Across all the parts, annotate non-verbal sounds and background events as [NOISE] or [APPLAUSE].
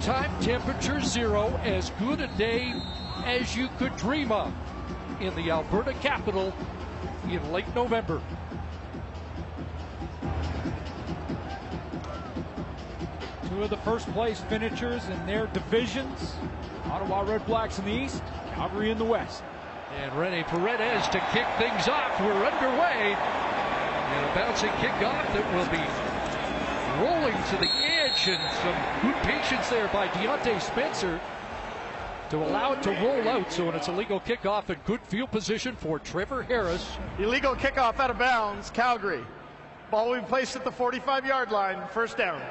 Daytime temperature zero, as good a day as you could dream of in the Alberta capital in late November. Two of the first place finishers in their divisions. Ottawa Redblacks in the east, Calgary in the west. And Rene Paredes to kick things off. We're underway. And a bouncing kickoff that will be rolling to the some good patience there by Diontae Spencer to allow it to roll out. So when it's a legal kickoff and good field position for Trevor Harris. Illegal kickoff out of bounds, Calgary. Ball will be placed at the 45 yard line, first down.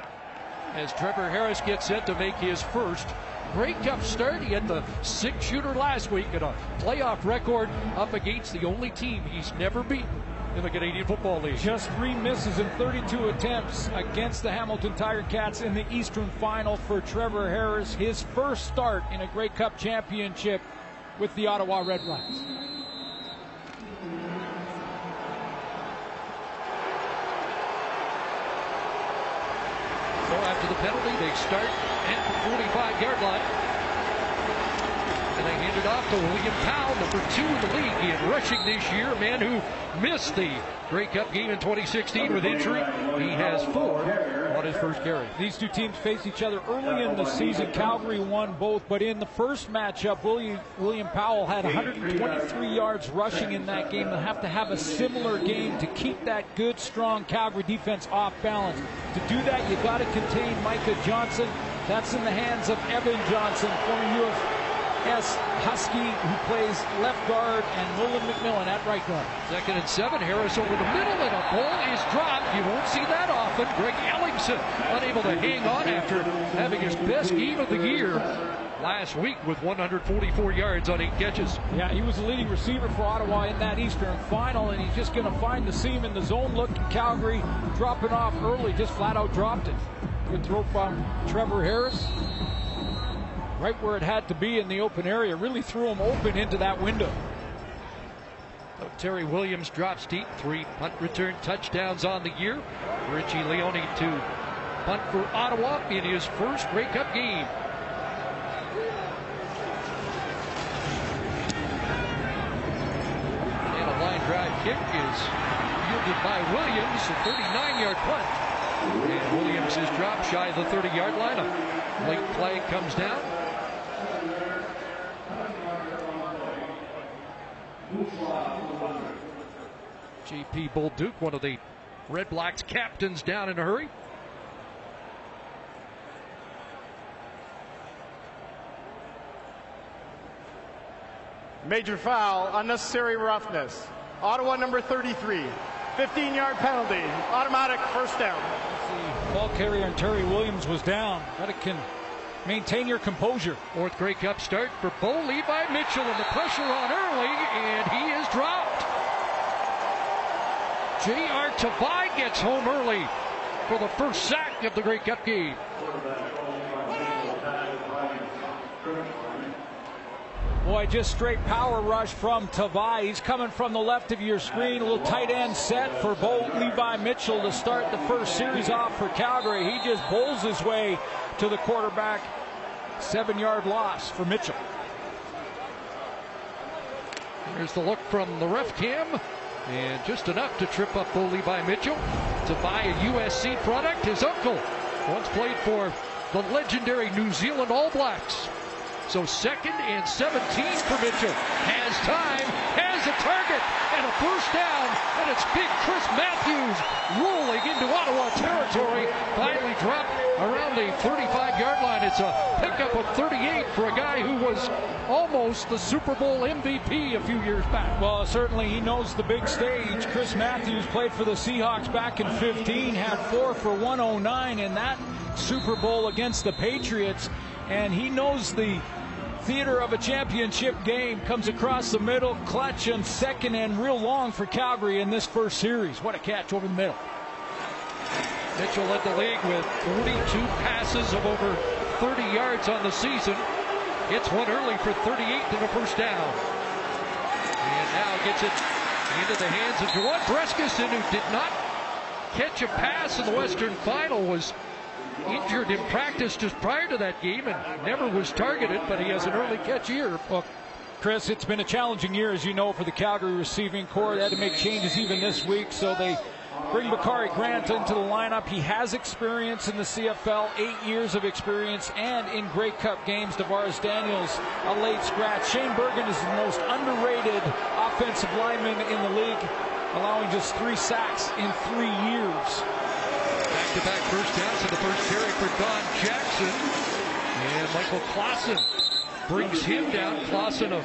As Trevor Harris gets set to make his first Grey Cup start. He had the six shooter last week and a playoff record up against the only team he's never beaten in the Canadian Football League. Just three misses in 32 attempts against the Hamilton Tiger Cats in the Eastern Final for Trevor Harris. His first start in a Grey Cup championship with the Ottawa Red Redblacks. So after the penalty, they start at the 45 yard line. And they hand it off to William Powell, number two in the league in rushing this year. A man who missed the Grey Cup game in 2016 with injury. He has four on his first carry. These two teams faced each other early in the season. Calgary won both, but in the first matchup, William, William Powell had 123 yards rushing in that game. They'll have to have a similar game to keep that good, strong Calgary defense off balance. To do that, you got to contain Micah Johnson. That's in the hands of Evan Johnson, former UFS Husky, who plays left guard, and Nolan McMillan at right guard. Second and seven. Harris over the middle, and a ball is dropped. You won't see that often. Greg Ellingson unable to hang on after having his best game of the year last week with 144 yards on eight catches. Yeah, he was the leading receiver for Ottawa in that Eastern final, and he's just going to find the seam in the zone look. Calgary dropping off early, just flat out dropped it. Good throw from Trevor Harris. Right where it had to be in the open area. Really threw him open into that window. So Terry Williams drops deep. Three punt return touchdowns on the year. Richie Leone to punt for Ottawa in his first Grey Cup game. And a line drive kick is yielded by Williams, a 39 yard punt. And Williams is dropped shy of the 30 yard line. A late play comes down. JP Duke, one of the Red Blacks captains, down in a hurry. Major foul, unnecessary roughness. Ottawa number 33. 15 yard penalty, automatic first down. The ball carrier and Terry Williams was down. But can maintain your composure. Fourth Grey Cup start for Bo Levi Mitchell, and the pressure on early, and he is dropped. J.R. Tavai gets home early for the first sack of the Grey Cup game. Boy, just straight power rush from Tavai. He's coming from the left of your screen. A little tight end set for Bo Levi Mitchell to start the first series off for Calgary. He just bowls his way to the quarterback. Seven yard loss for Mitchell. Here's the look from the ref cam. And just enough to trip up Bo Levi Mitchell to buy a USC product. His uncle once played for the legendary New Zealand All Blacks. So second and 17 for Mitchell. Has time, has a target, and a first down. And it's big Chris Matthews rolling into Ottawa territory. Finally dropped around the 35 yard line. It's a pickup of 38 for a guy who was almost the Super Bowl MVP a few years back. Well, certainly he knows the big stage. Chris Matthews played for the Seahawks back in 15, had four for 109 in that Super Bowl against the Patriots. And he knows the theater of a championship game comes across the middle, clutch and second and real long for Calgary in this first series. What a catch over the middle. Mitchell led the league with 42 passes of over 30 yards on the season. Hits one early for 38 and the first down. And now gets it into the hands of Juwan Brescacin, who did not catch a pass in the Western Final, was injured in practice just prior to that game and never was targeted, but he has an early catch here. Well, Chris, it's been a challenging year, as you know, for the Calgary receiving corps. They had to make changes even this week, so they bring Bakari Grant into the lineup. He has experience in the CFL, eight years of experience, and in Grey Cup games. DaVaris Daniels, a late scratch. Shane Bergman is the most underrated offensive lineman in the league, allowing just three sacks in three years. Back-to-back first downs in the first carry for Don Jackson. And Michael Clausen brings him down. Clausen, a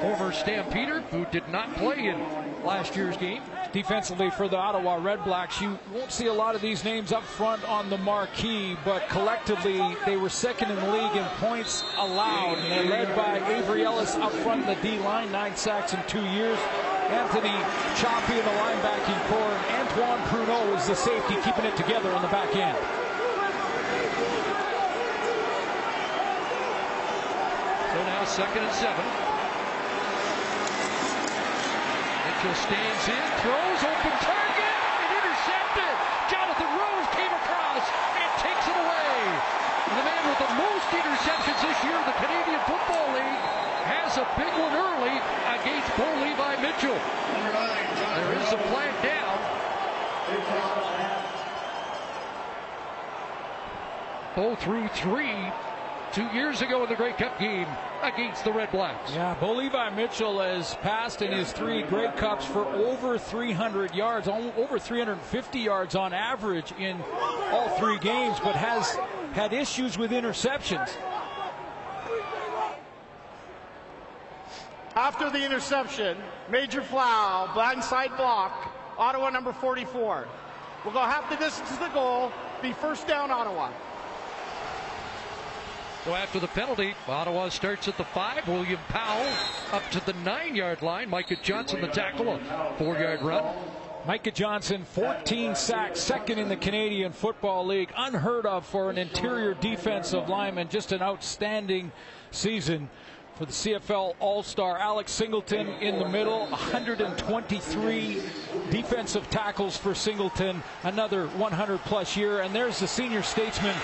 former Stampeder who did not play in last year's game. Defensively for the Ottawa Redblacks, you won't see a lot of these names up front on the marquee, but collectively they were second in the league in points allowed. And they're led by Avery Ellis up front in the D line, nine sacks in two years. Anthony Cioffi in the linebacking core, and Antoine Pruneau is the safety keeping it together on the back end. So now second and seven. Mitchell stands in, throws, open target, and intercepted. Jonathan Rose came across and takes it away. And the man with the most interceptions this year in the Canadian Football League has a big one early against Bo Levi Mitchell. There is a flag down. Bo threw three two years ago in the Grey Cup game against the Red Blacks. Yeah, Bo Levi Mitchell has passed in his three Grey Cups for over 300 yards, over 350 yards on average in all three games, but has had issues with interceptions. After the interception, Major Flau, blindside block, Ottawa number 44. We'll go half the distance to the goal, be first down Ottawa. So after the penalty, Ottawa starts at the five. William Powell up to the nine-yard line. Micah Johnson the tackle, a four-yard run. Micah Johnson, 14 sacks, second in the Canadian Football League. Unheard of for an interior defensive lineman. Just an outstanding season for the CFL All-Star. Alex Singleton in the middle, 123 defensive tackles for Singleton, another 100-plus year. And there's the senior statesman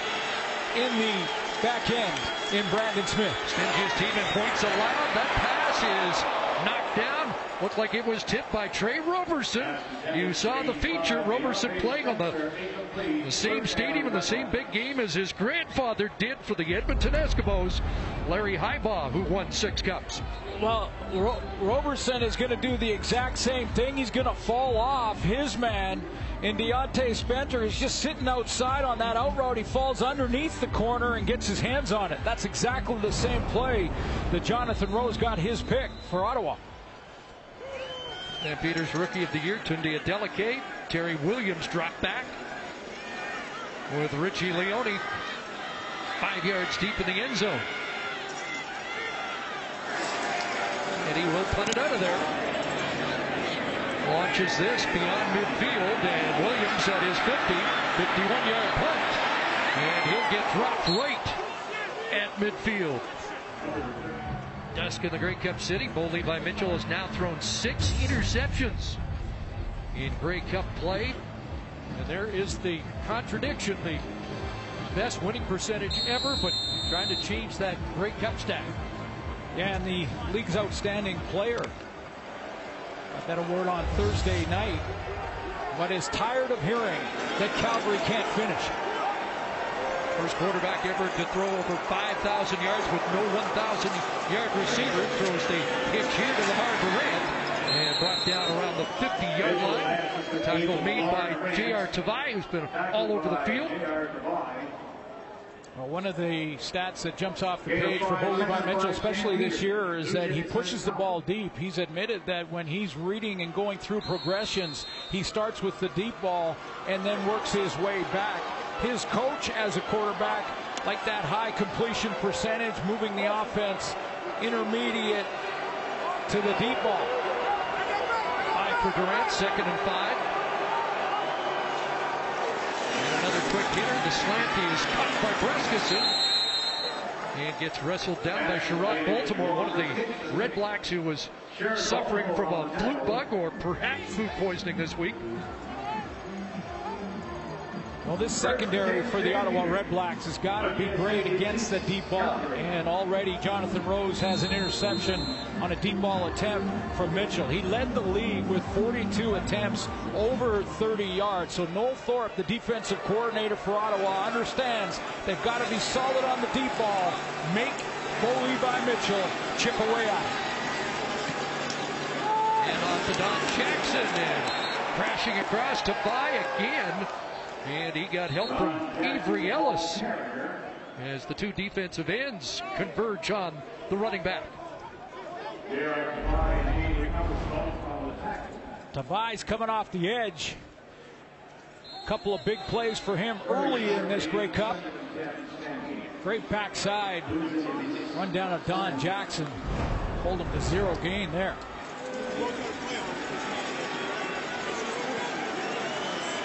in the back end in Brandon Smith. Stingy's team in points allowed. That pass is knocked down. Looked like it was tipped by Tre Roberson. You saw the feature. Roberson playing on the, the same stadium in the same big game as his grandfather did for the Edmonton Eskimos, Larry Highbaugh, who won six cups. Well, Ro- Roberson is going to do the exact same thing. He's going to fall off his man. And Diontae Spencer is just sitting outside on that out route. He falls underneath the corner and gets his hands on it. That's exactly the same play that Jonathan Rose got his pick for Ottawa. And Peters Rookie of the Year, Tunde Adeleke. Terry Williams dropped back with Richie Leone five yards deep in the end zone. And he will put it out of there. Launches this beyond midfield, and Williams at his 50, 51 yard punt. And he'll get dropped right at midfield. Dusk in the Grey Cup City. Bo Levi Mitchell has now thrown six interceptions in Grey Cup play. And there is the contradiction. The best winning percentage ever, but trying to change that Grey Cup stat. Yeah, and the league's outstanding player. Got that award on Thursday night, but is tired of hearing that Calgary can't finish. First quarterback ever to throw over 5,000 yards with no 1,000 yard receiver. Throws the pitch here to Lamar Durant and brought down around the 50 yard line. Tackle made by J.R. Tavai, who's been all over the field. Well, one of the stats that jumps off the page for Bo Levi Mitchell, especially this year, is that he pushes the ball deep. He's admitted that when he's reading and going through progressions, he starts with the deep ball and then works his way back. His coach as a quarterback, like that high completion percentage, moving the offense intermediate to the deep ball. Five for Durant, second and five. And another quick hitter. Slant is caught by Brescacin. And gets wrestled down by Sherrod Baltimore, one of the Red Blacks who was suffering from a flu bug or perhaps food poisoning this week. Well, this secondary for the Ottawa Redblacks has got to be great against the deep ball. And already Jonathan Rose has an interception on a deep ball attempt from Mitchell. He led the league with 42 attempts over 30 yards. So Noel Thorpe, the defensive coordinator for Ottawa, understands they've got to be solid on the deep ball. Make Bo Levi Mitchell chip away at it. And off to Don Jackson and crashing across to By again. And he got help from Avery Ellis as the two defensive ends converge on the running back. Tavai's coming off the edge. Couple of big plays for him early in this Grey Cup. Great backside. Run down of Don Jackson. Hold him to zero gain there.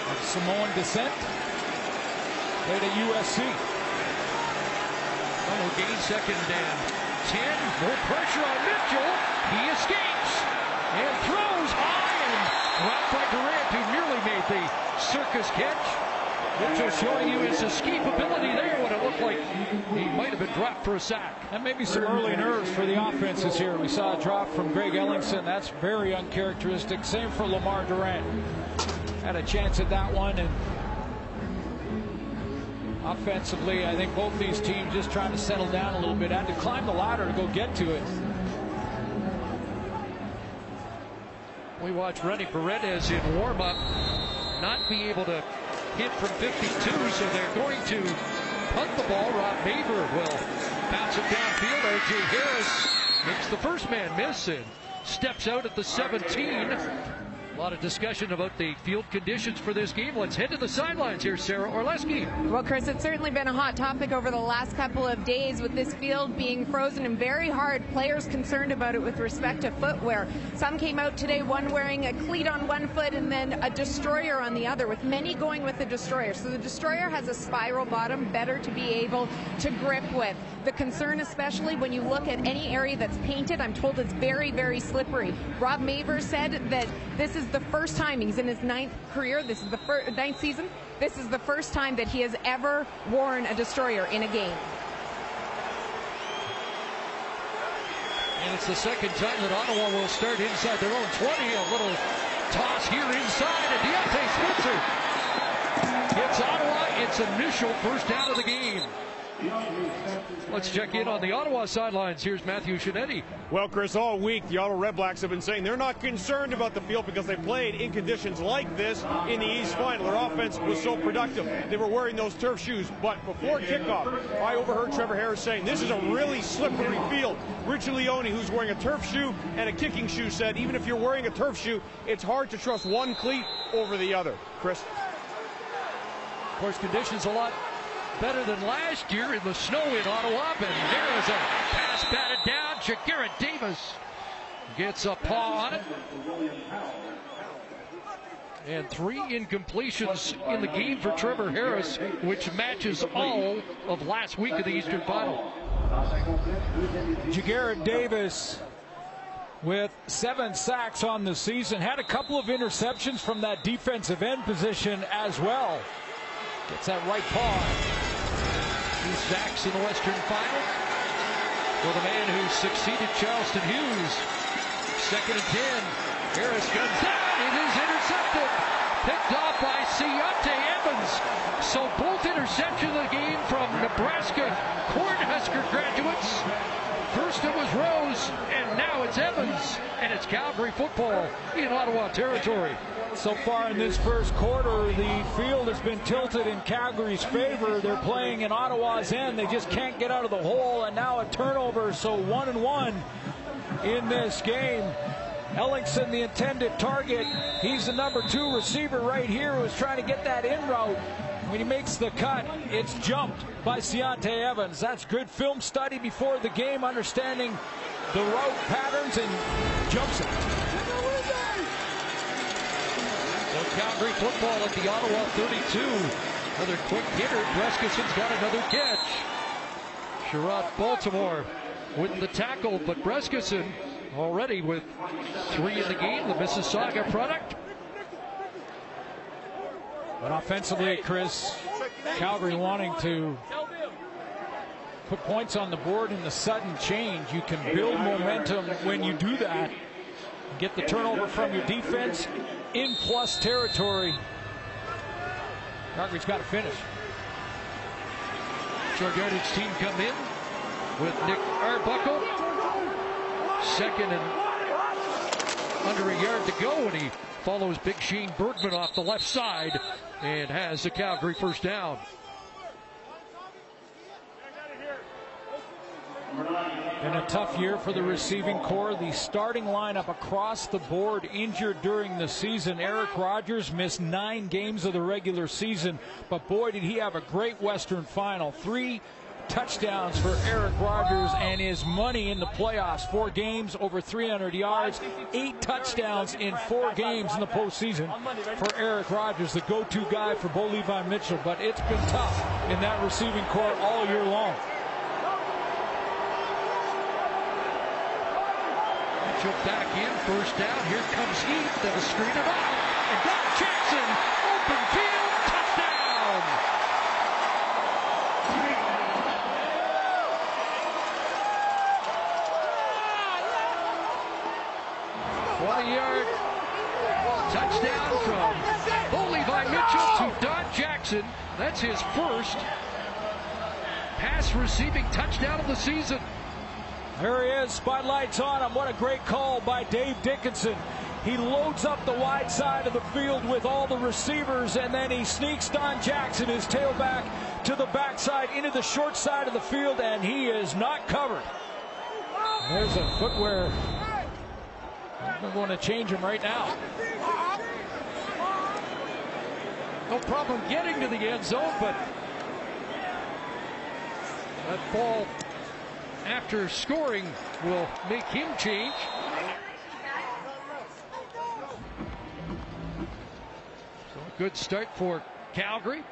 Of Samoan descent. Played at USC. Final gain second and 10. More pressure on Mitchell. He escapes and throws high and dropped by Durant who nearly made the circus catch. Mitchell showing you his escapability there when it looked like he might have been dropped for a sack. That may be some early nerves for the offenses here. We saw a drop from Greg Ellingson. That's very uncharacteristic. Same for Lamar Durant. Had a chance at that one and offensively, I think both these teams just trying to settle down a little bit. Had to climb the ladder to go get to it. We watch Rene Paredes in warm-up not be able to hit from 52, so they're going to punt the ball. Rob Maver will bounce it downfield. R.J. Harris makes the first man miss and steps out at the 17. A lot of discussion about the field conditions for this game. Let's head to the sidelines here, Sarah Orlesky. Well, Chris, it's certainly been a hot topic over the last couple of days with this field being frozen and very hard. Players concerned about it with respect to footwear. Some came out today, one wearing a cleat on one foot and then a destroyer on the other, with many going with the destroyer. So the destroyer has a spiral bottom, better to be able to grip with. The concern, especially when you look at any area that's painted, I'm told it's very, very slippery. Rob Maver said that this is the first time he's in his ninth career. This is the first ninth season. This is the first time that he has ever worn a destroyer in a game. And it's the second time that Ottawa will start inside their own 20. A little toss here inside, and Diontae Switzer gets Ottawa its initial first down of the game. Let's check in on the Ottawa sidelines. Here's Matthew Scianitti. Well, Chris, all week the Ottawa Redblacks have been saying they're not concerned about the field because they played in conditions like this in the East Final. Their offense was so productive. They were wearing those turf shoes. But before kickoff, I overheard Trevor Harris saying this is a really slippery field. Richie Leone, who's wearing a turf shoe and a kicking shoe, said even if you're wearing a turf shoe, it's hard to trust one cleat over the other. Chris? Of course, conditions a lot better than last year in the snow in Ottawa. And there is a pass batted down. Ja'Gared Davis gets a paw on it. And three incompletions in the game for Trevor Harris, which matches all of last week of the Eastern Final. Ja'Gared Davis with seven sacks on the season. Had a couple of interceptions from that defensive end position as well. Gets that right paw. Two sacks in the Western Final for the man who succeeded Charleston Hughes. Second and ten. Harris comes down. It is intercepted. Picked off by Ciante Evans. So both interceptions of the game from Nebraska Cornhusker graduates. First it was Rose, and now it's Evans, and it's Calgary football in Ottawa territory. So far in this first quarter, the field has been tilted in Calgary's favor. They're playing in Ottawa's end. They just can't get out of the hole, and now a turnover. So one and one in this game. Ellingson, the intended target. He's the number two receiver right here who's trying to get that in route. When he makes the cut, it's jumped by Ciante Evans. That's good film study before the game, understanding the route patterns and jumps it. So Calgary football at the Ottawa 32. Another quick hitter. Brescacin's got another catch. Sherrod Baltimore with the tackle, but Brescacin already with three in the game. The Mississauga product. But offensively, Chris, Calgary wanting to put points on the board in the sudden change. You can build momentum when you do that. Get the turnover from your defense in plus territory. Calgary's got to finish. Yardage team come in with Nick Arbuckle. Second and under a yard to go, and he follows Big Shane Bergman off the left side and has the Calgary first down. Been a tough year for the receiving corps. The starting lineup across the board injured during the season. Eric Rogers missed nine games of the regular season, but boy, did he have a great Western final. Three touchdowns for Eric Rogers and his money in the playoffs. Four games, over 300 yards, eight touchdowns in four games in the postseason for Eric Rogers, the go-to guy for Bo Levi Mitchell. But it's been tough in that receiving corps all year long. Mitchell back in, first down. Here comes Heath. That'll screen it off. And got Jackson. Open field. Touchdown. Twenty-yard touchdown from Bo Levi Mitchell to That's his first pass receiving touchdown of the season. There he is, spotlights on him. What a great call by Dave Dickenson. He loads up the wide side of the field with all the receivers, and then he sneaks Don Jackson, his tailback, to the backside into the short side of the field, and he is not covered. There's a footwear. I'm going to change him right now. No problem getting to the end zone, but that ball after scoring will make him change. So a good start for Calgary.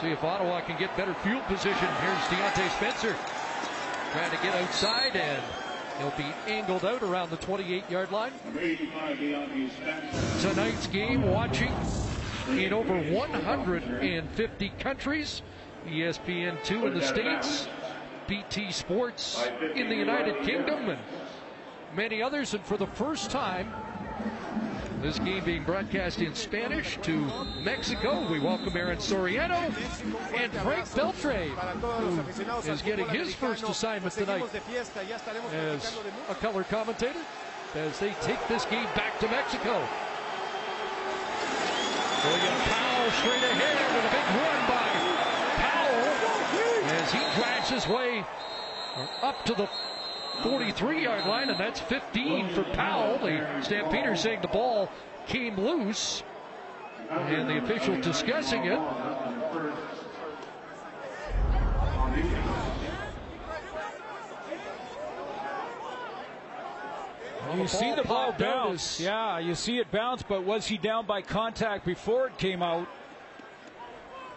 See if Ottawa can get better field position. Here's Diontae Spencer trying to get outside and he'll be angled out around the 28 yard line. Tonight's game watching in over 150 countries. ESPN2 in the States, BT Sports in the United Kingdom, and many others. And for the first time, this game being broadcast in Spanish to Mexico. We welcome Aaron Soriano and Frank Beltre, who is getting his first assignment tonight as a color commentator as they take this game back to Mexico. William Powell straight ahead with a big run by Powell as he drags his way up to the 43 yard line, and that's 15 for Powell. The Stampeders saying the ball came loose, and the official discussing it. You see the ball bounce. Yeah, you see it bounce, but was he down by contact before it came out?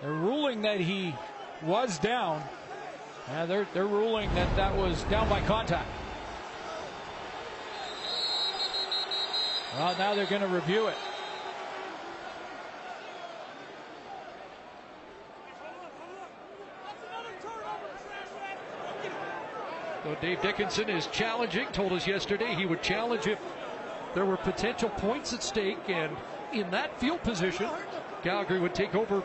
They're ruling that he was down. Yeah, they're, they're ruling that that was down by contact. Well, now they're going to review it. So Dave Dickenson is challenging, told us yesterday he would challenge if there were potential points at stake, and in that field position, Calgary would take over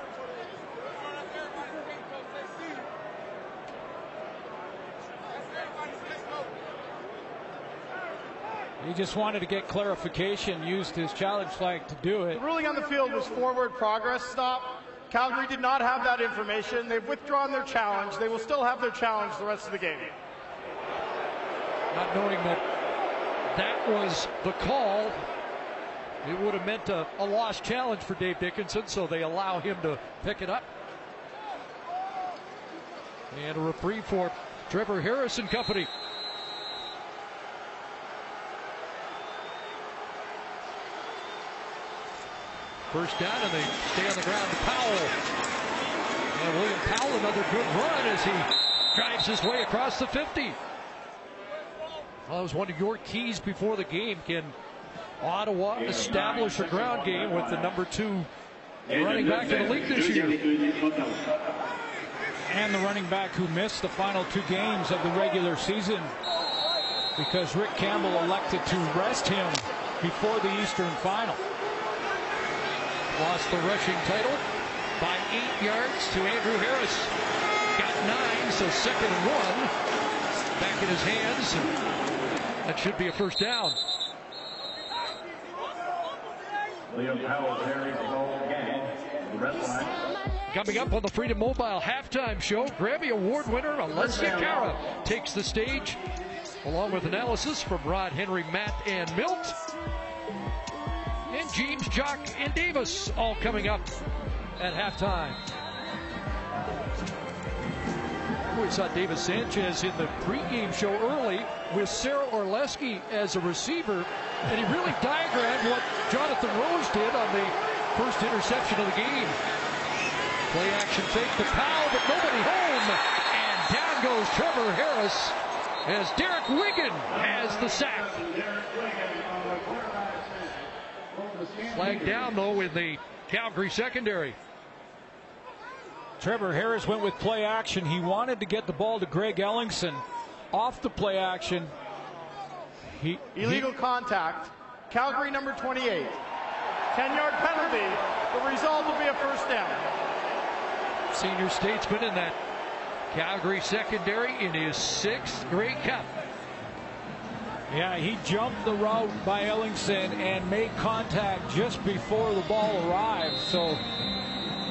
He just wanted to get clarification, used his challenge flag to do it. The ruling on the field was forward progress stop. Calgary did not have that information. They've withdrawn their challenge. They will still have their challenge the rest of the game. Not knowing that that was the call, it would have meant a, a lost challenge for Dave Dickenson, so they allow him to pick it up. And a reprieve for Trevor Harris and company. First down, and they stay on the ground to Powell. And William Powell, another good run as he drives his way across the 50. Well, that was one of your keys before the game. Can Ottawa establish a ground game with the number two running back in the league this year. And the running back who missed the final two games of the regular season because Rick Campbell elected to rest him before the Eastern final. Lost the rushing title by eight yards to Andrew Harris. Got nine, so second and one. Back in his hands. That should be a first down. Liam Powell carries the again. The red line. Coming up on the Freedom Mobile halftime show, Grammy Award winner Alessia Cara takes the stage, along with analysis from Rod Henry, Matt, and Milt. And James, Jock, and Davis all coming up at halftime. We saw Davis Sanchez in the pregame show early with Sarah Orlesky as a receiver, and he really diagrammed what Jonathan Rose did on the first interception of the game. Play action fake to Powell, but nobody home. And down goes Trevor Harris as Derek Wiggan has the sack. Flag down, though, in the Calgary secondary. Trevor Harris went with play action. He wanted to get the ball to Greg Ellingson off the play action. He, Illegal he, contact. Calgary number 28. 10 yard penalty. The result will be a first down. Senior statesman in that Calgary secondary in his sixth Grey Cup. Yeah, he jumped the route by Ellingson and made contact just before the ball arrived. So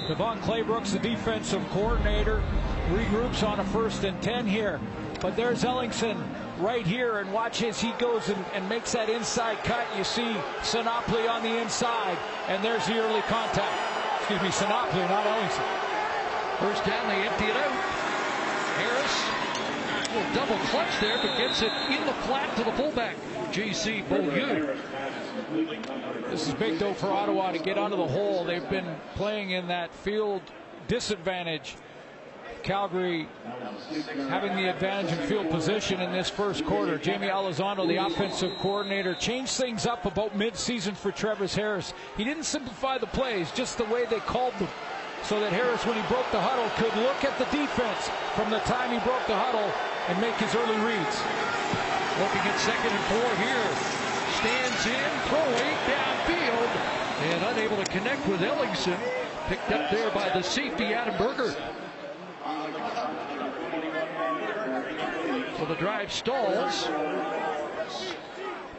DeVone Claybrooks, the defensive coordinator, regroups on a first and 10 here. But there's Ellingson right here, and watch as he goes and, and makes that inside cut. You see Sinopoli on the inside, and there's the early contact. Excuse me, Sinopoli, not Ellingson. First down, they empty it out. Harris, little double clutch there, but gets it in the flat to the fullback, J.C. Beaulieu. This is big, though, for Ottawa to get out the hole. They've been playing in that field disadvantage. Calgary having the advantage in field position in this first quarter. Jaime Elizondo, the offensive coordinator, changed things up about midseason for Travis Harris. He didn't simplify the plays, just the way they called them. So that Harris, when he broke the huddle, could look at the defense from the time he broke the huddle and make his early reads. Looking at second and four here stands in, throwing downfield, and unable to connect with Ellingson. Picked up there by the safety, Adam Berger. So the drive stalls.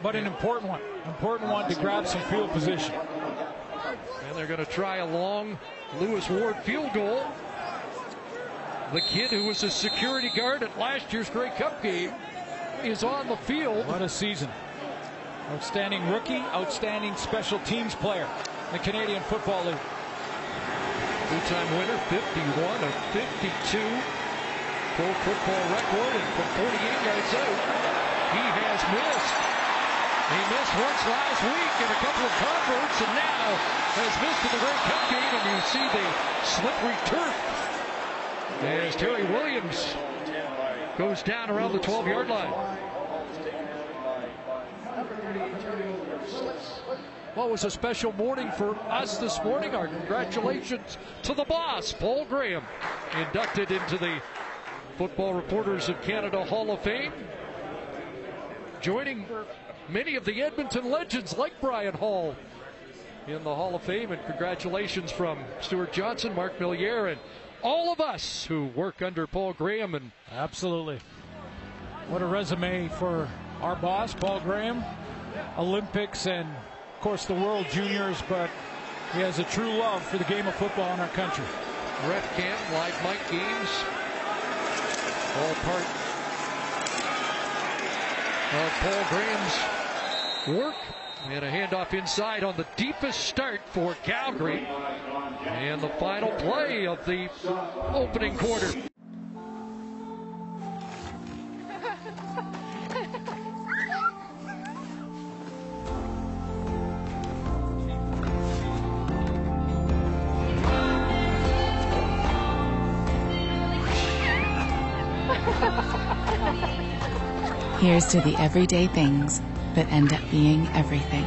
But an important one. Important one to grab some field position. And they're going to try a long Lewis Ward field goal. The kid who was a security guard at last year's Grey Cup game is on the field. What a season. Outstanding rookie, outstanding special teams player in the Canadian Football League. Two-time winner, 51 of 52. Pro football record, and from 48 yards out, he has missed. He missed once last week in a couple of converts, and now has missed in the Grey Cup game, and you see the slippery turf as Terry Williams goes down around the 12-yard line. Well, it was a special morning for us this morning. Our congratulations to the boss, Paul Graham, inducted into the Football Reporters of Canada Hall of Fame. Joining many of the Edmonton legends like Brian Hall in the Hall of Fame. And congratulations from Stuart Johnson, Mark Milliere, and all of us who work under Paul Graham. And Absolutely. What a resume for our boss, Paul Graham. Olympics and of course, the World Juniors, but he has a true love for the game of football in our country. Ref Cam, live mic games, all part of Paul Graham's work. And a handoff inside on the deepest start for Calgary. And the final play of the opening quarter. Here's to the everyday things that end up being everything.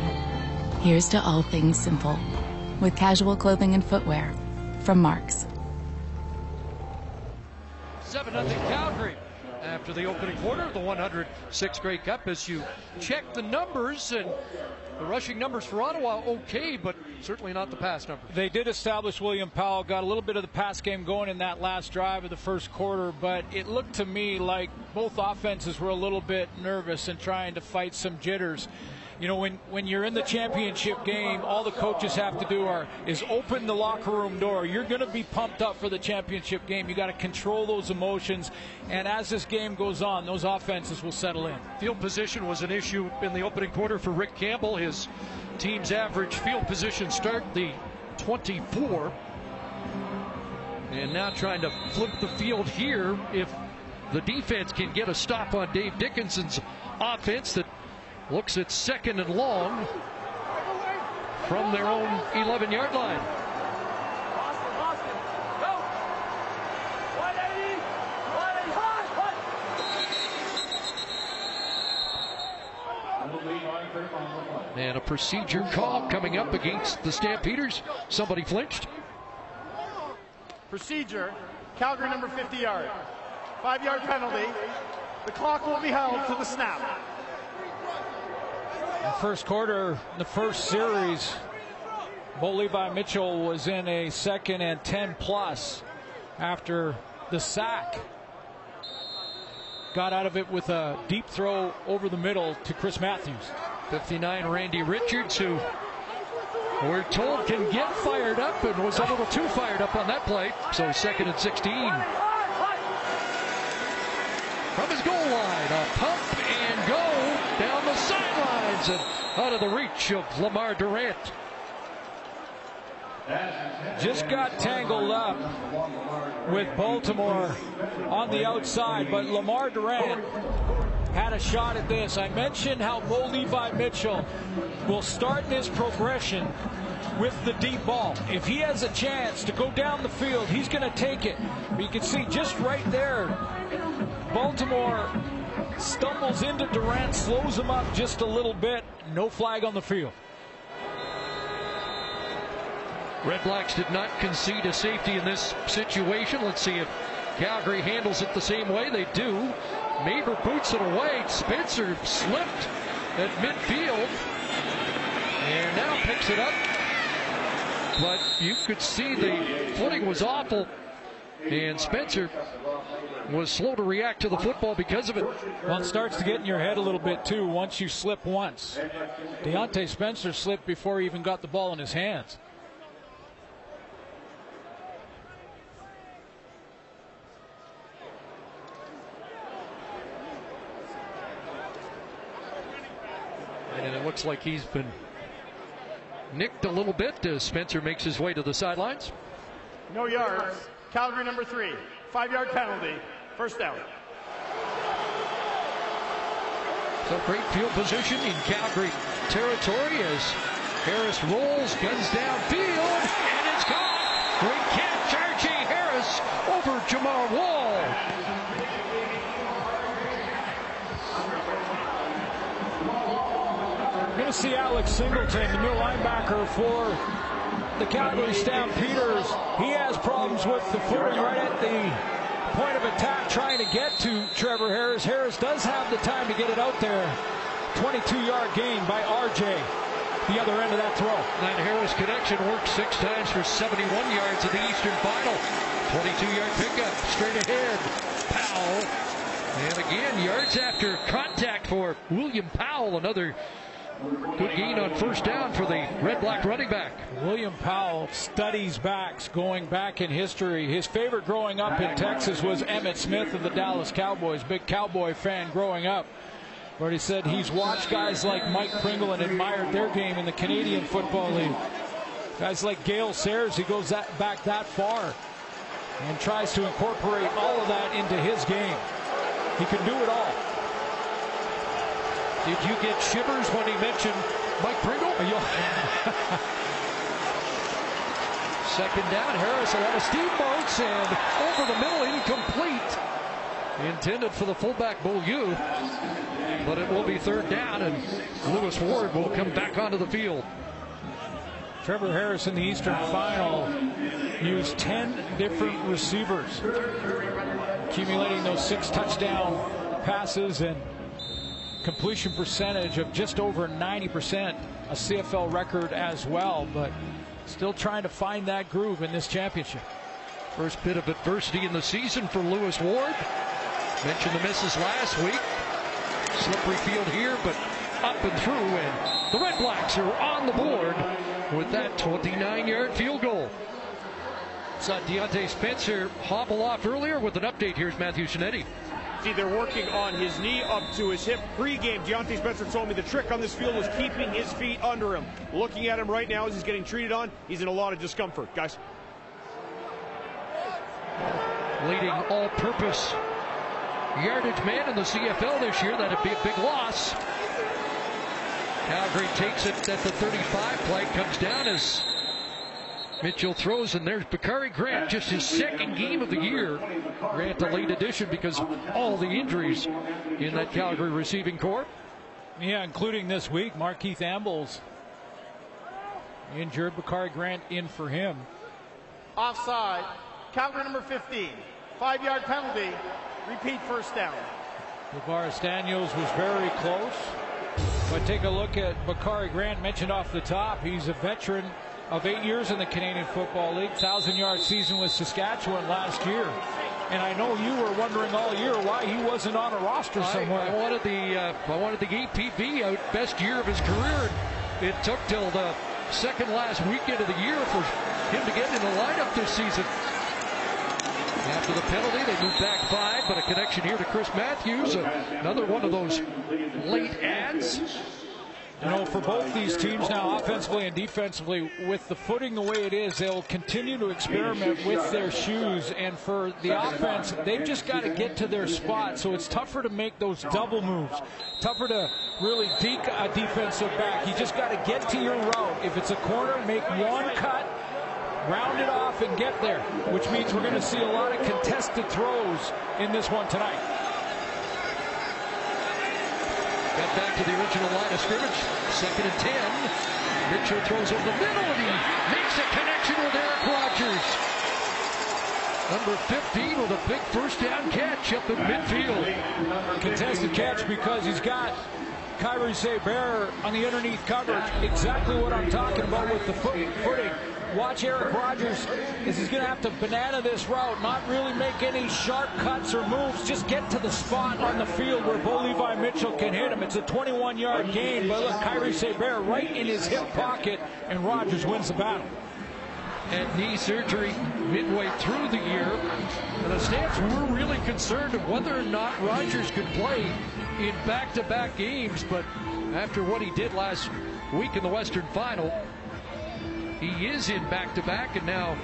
Here's to all things simple with casual clothing and footwear from Marks. 7 0 Calgary after the opening quarter of the 106th Grey Cup as you check the numbers and the rushing numbers for Ottawa okay, but certainly not the pass numbers. They did establish William Powell, got a little bit of the pass game going in that last drive of the first quarter, but it looked to me like both offenses were a little bit nervous and trying to fight some jitters you know, when, when you're in the championship game, all the coaches have to do are is open the locker room door. You're going to be pumped up for the championship game. You got to control those emotions, and as this game goes on, those offenses will settle in. Field position was an issue in the opening quarter for Rick Campbell. His team's average field position start the 24, and now trying to flip the field here if the defense can get a stop on Dave Dickenson's offense that looks at second and long from their own 11 yard line. And a procedure call coming up against the Stampeders. Somebody flinched. Procedure, Calgary number 50 yard. Five yard penalty. The clock will be held to the snap. The first quarter, the first series, Bo Levi Mitchell was in a second and 10 plus after the sack. Got out of it with a deep throw over the middle to Chris Matthews. 59 Randy Richards, who we're told can get fired up and was a little too fired up on that play. So second and 16. From his goal line, a pump and sidelines and out of the reach of Lamar Durant. Just got tangled up with Baltimore on the outside, but Lamar Durant had a shot at this. I mentioned how Bo Levi Mitchell will start in his progression with the deep ball. If he has a chance to go down the field, he's going to take it. But you can see just right there, Baltimore stumbles into Durant, slows him up just a little bit. No flag on the field. Red Blacks did not concede a safety in this situation. Let's see if Calgary handles it the same way. They do. Maver boots it away. Spencer slipped at midfield and now picks it up. But you could see the footing was awful. And Spencer was slow to react to the football because of it. Well, it starts to get in your head a little bit too once you slip once. Diontae Spencer slipped before he even got the ball in his hands. And it looks like he's been nicked a little bit as Spencer makes his way to the sidelines. No yards. Calgary number three. Five yard penalty. First down. So great field position in Calgary territory as Harris rolls, guns downfield, and it's caught. Great catch, R.J. Harris over Jamar Wall. Going to see Alex Singleton, the middle linebacker for the Calgary Stampeders. He has problems with the footing right at the point of attack trying to get to Trevor Harris. Harris does have the time to get it out there. 22-yard gain by R.J. The other end of that throw. That Harris connection worked six times for 71 yards in the Eastern Final. 22-yard pickup straight ahead. Powell. And again, yards after contact for William Powell. Another Good gain on first down for the Red Black running back. William Powell studies backs going back in history. His favorite growing up in Texas was Emmitt Smith of the Dallas Cowboys. Big Cowboy fan growing up. But he said he's watched guys like Mike Pringle and admired their game in the Canadian Football League. Guys like Gale Sayers, he goes that, back that far and tries to incorporate all of that into his game. He can do it all. Did you get shivers when he mentioned Mike Pringle? [LAUGHS] Second down, Harris, a lot of steamboats, and over the middle, incomplete. Intended for the fullback Beaulieu, but it will be third down, and Lewis Ward will come back onto the field. Trevor Harris in the Eastern Final used 10 different receivers, accumulating those six touchdown passes and completion percentage of just over 90%, a CFL record as well, but still trying to find that groove in this championship. First bit of adversity in the season for Lewis Ward. Mentioned the misses last week. Slippery field here, but up and through, and the Red Blacks are on the board with that 29-yard field goal. Saw Diontae Spencer hobble off earlier with an update. Here's Matthew Scianitti. They're working on his knee up to his hip. Pre-game, Diontae Spencer told me the trick on this field was keeping his feet under him. Looking at him right now as he's getting treated on, he's in a lot of discomfort, guys. Leading all-purpose yardage man in the CFL this year. That'd be a big loss. Calgary takes it at the 35. Play comes down as Mitchell throws, and there's Bakari Grant, just his second game of the year. Grant a late addition because all the injuries in that Calgary receiving corps. Yeah, including this week, Markeith Ambles injured. Bakari Grant in for him. Offside. Calgary number 15. Five yard penalty. Repeat first down. DaVaris Daniels was very close. But take a look at Bakari Grant, mentioned off the top. He's a veteran of eight years in the Canadian Football League, thousand yard season with Saskatchewan last year. And I know you were wondering all year why he wasn't on a roster somewhere. I, I wanted the uh, I wanted the APB out best year of his career. It took till the second last weekend of the year for him to get in the lineup this season. After the penalty, they move back five, but a connection here to Chris Matthews. Another one of those late ads. You know, for both these teams now, offensively and defensively, with the footing the way it is, they'll continue to experiment with their shoes. And for the offense, they've just got to get to their spot. So it's tougher to make those double moves, tougher to really deke a defensive back. You just got to get to your route. If it's a corner, make one cut, round it off, and get there, which means we're going to see a lot of contested throws in this one tonight. Got back to the original line of scrimmage. Second and ten. Mitchell throws over the middle and he makes a connection with Eric Rogers. Number 15 with a big first down catch up in midfield. Contested catch because he's got Kyries Hebert on the underneath coverage. Exactly what I'm talking about with the foot, footing. Watch Eric Rogers as he's going to have to banana this route, not really make any sharp cuts or moves, just get to the spot on the field where Bo Levi Mitchell can hit him. It's a 21-yard gain, but look, Kyries Hebert right in his hip pocket, and Rogers wins the battle. And knee surgery midway through the year. And the Stamps were really concerned of whether or not Rogers could play in back-to-back -back games, but after what he did last week in the Western Final, he is in back-to-back, and now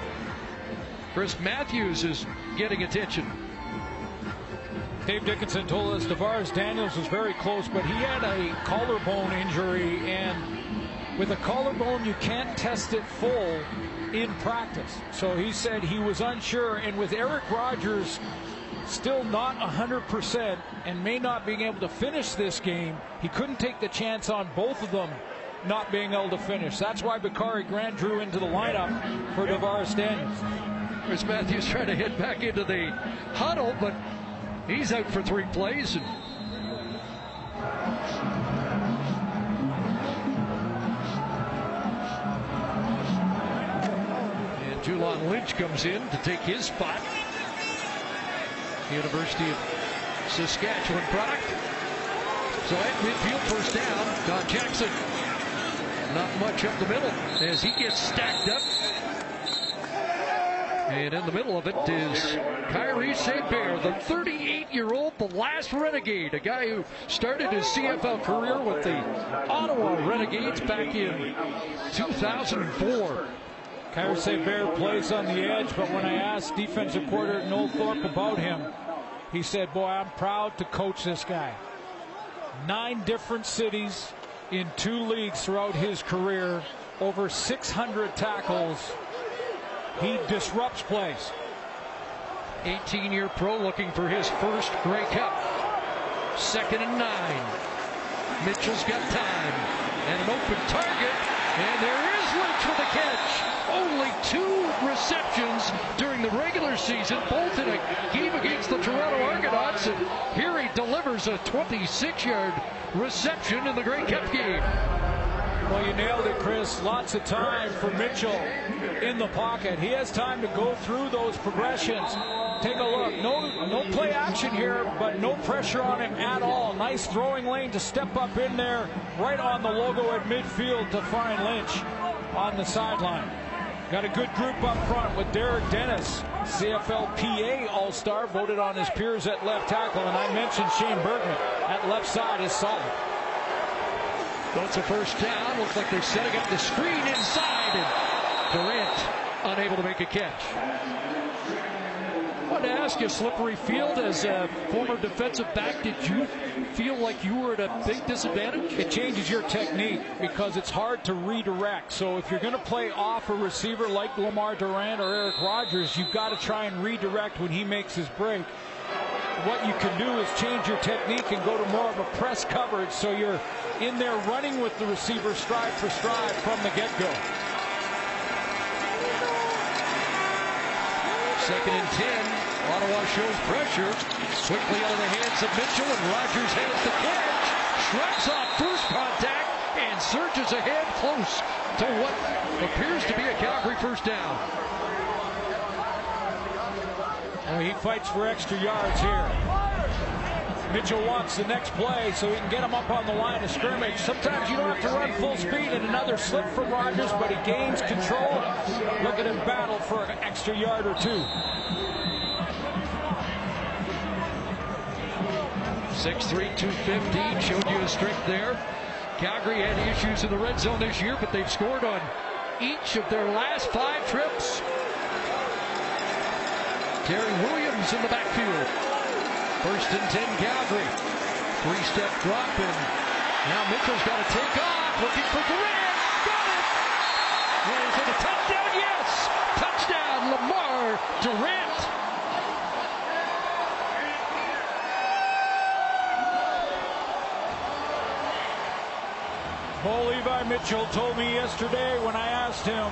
Chris Matthews is getting attention. Dave Dickenson told us DaVaris Daniels was very close, but he had a collarbone injury, and with a collarbone, you can't test it full in practice. So he said he was unsure, and with Eric Rogers still not 100% and may not being able to finish this game, he couldn't take the chance on both of them not being able to finish. That's why Bakari Grant drew into the lineup for DaVaris Daniels. Chris Matthews trying to hit back into the huddle, but he's out for three plays. And and Julon Lynch comes in to take his spot. University of Saskatchewan product. So at midfield, first down, Don Jackson not much up the middle as he gets stacked up. And in the middle of it is Kyrie St. The 38-year-old, the last Renegade, a guy who started his CFL career with the Ottawa Renegades back in 2004. Kyrie St. Plays on the edge, but when I asked defensive coordinator Noel Thorpe about him, he said, boy, I'm proud to coach this guy. Nine different cities, in two leagues throughout his career, over 600 tackles. He disrupts plays. 18 year pro looking for his first Grey Cup. Second and nine. Mitchell's got time. And an open target. And there is Lynch with a catch. Only two receptions during the regular season, both in a game against the Toronto Argonauts. And here he delivers a 26-yard reception in the Grey Cup game. Well, you nailed it, Chris. Lots of time for Mitchell in the pocket. He has time to go through those progressions. Take a look. No, no play action here, but no pressure on him at all. Nice throwing lane to step up in there, right on the logo at midfield to find Lynch on the sideline. Got a good group up front with Derek Dennis, CFL PA All-Star, voted on his peers at left tackle, and I mentioned Shane Bergman at left side is solid. So it's a first down. Looks like they're setting up the screen inside, and Durant unable to make a catch. Wanted to ask you, slippery field as a former defensive back, did you feel like you were at a big disadvantage? It changes your technique because it's hard to redirect. So if you're going to play off a receiver like Lemar Durant or Eric Rogers, you've got to try and redirect when he makes his break. What you can do is change your technique and go to more of a press coverage so you're in there running with the receiver stride for stride from the get-go. Second and 10. Ottawa shows pressure. Quickly out of the hands of Mitchell, and Rogers has the catch. Shrugs off first contact and surges ahead close to what appears to be a Calgary first down. Well, he fights for extra yards here. Mitchell wants the next play so he can get him up on the line of scrimmage. Sometimes you don't have to run full speed and another slip from Rogers, but he gains control. Look at him battle for an extra yard or two. 6'3", 250, showed you his strength there. Calgary had issues in the red zone this year, but they've scored on each of their last five trips. Terry Williams in the backfield. First and 10 Calgary. Three-step drop and now Mitchell's got to take off. Looking for Durant. Got it. Well, is it a touchdown? Yes. Touchdown Lemar Durant. Bo Levi Mitchell told me yesterday when I asked him,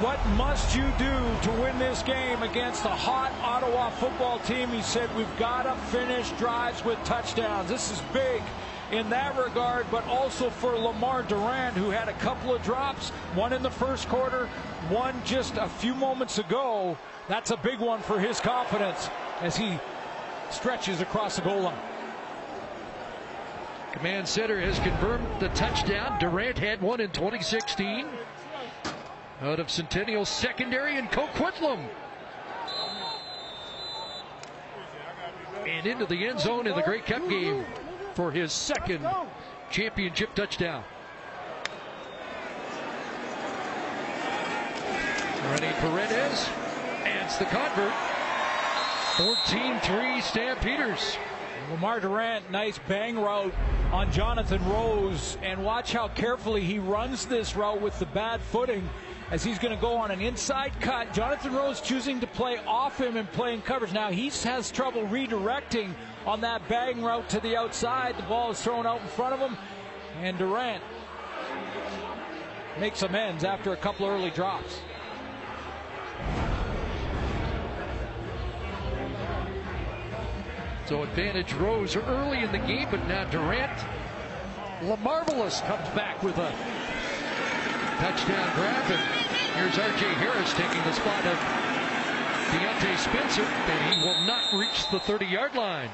what must you do to win this game against the hot Ottawa football team? He said, we've got to finish drives with touchdowns. This is big in that regard, but also for Lemar Durant, who had a couple of drops, one in the first quarter, one just a few moments ago. That's a big one for his confidence as he stretches across the goal line. Command center has confirmed the touchdown. Durant had one in 2016 out of Centennial Secondary and Coquitlam. And into the end zone in the Grey Cup game for his second championship touchdown. Rene Paredes adds the convert. 14-3 Stampeders. Lamar Durant, nice bang route on Jonathan Rose. And watch how carefully he runs this route with the bad footing as he's going to go on an inside cut. Jonathan Rose choosing to play off him and playing coverage. Now he has trouble redirecting on that bang route to the outside. The ball is thrown out in front of him. And Durant makes amends after a couple early drops. So advantage Rose early in the game, but now Durant, LaMarvelous comes back with a touchdown grab. And here's R.J. Harris taking the spot of Diontae Spencer, and he will not reach the 30-yard line.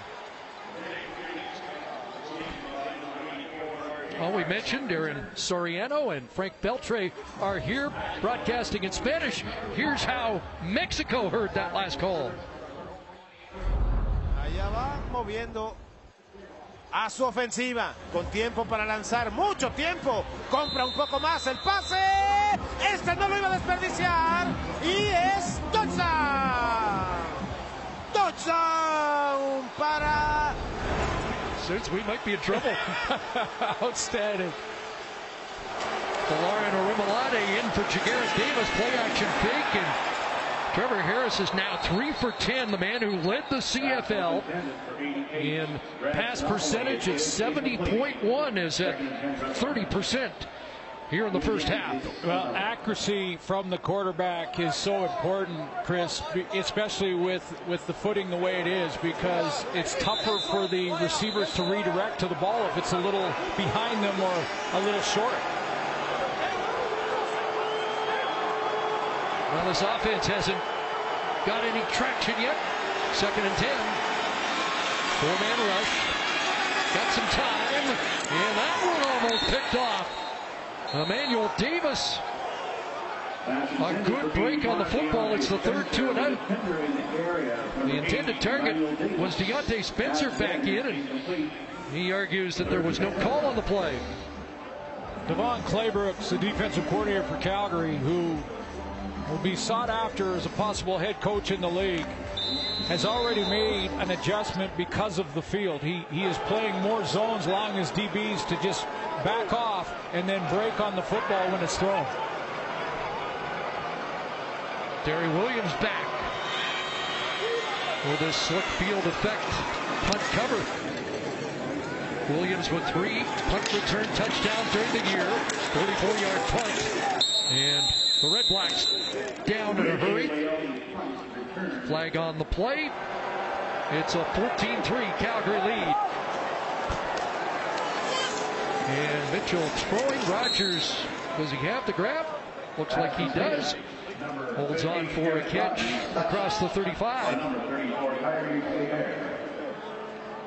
Well, we mentioned Aaron Soriano and Frank Beltre are here broadcasting in Spanish. Here's how Mexico heard that last call. Allá va moviendo a su ofensiva con tiempo para lanzar, mucho tiempo. Compra un poco más el pase. Este no lo iba a desperdiciar y es touchdown. Touchdown para Since we might be in trouble. [LAUGHS] Outstanding. Valerian Orimolade in for Jagaris Davis. Play action fake and Trevor Harris is now three for 10, the man who led the CFL in pass percentage at 70.1 is at 30%. here in the first half. Well, accuracy from the quarterback is so important, Chris, especially with, with the footing the way it is, because it's tougher for the receivers to redirect to the ball if it's a little behind them or a little short. Well, this offense hasn't got any traction yet. Second and ten. Four-man rush. Got some time. And that one almost picked off. Emmanuel Davis. A good break on the football. It's the third two and out. The intended target was Diontae Spencer back in, and he argues that there was no call on the play. DeVone Claybrooks, the defensive coordinator for Calgary, who will be sought after as a possible head coach in the league, has already made an adjustment because of the field. He, he is playing more zones, allowing his DBs to just back off and then break on the football when it's thrown. Terry Williams back with this slick field effect punt cover. Williams with three punt return touchdowns during the year. 34-yard punt. And the Red Blacks down in a hurry. Flag on the play. It's a 14-3 Calgary lead. And Mitchell throwing. Rogers, does he have the grab? Looks like he does. Holds on for a catch across the 35.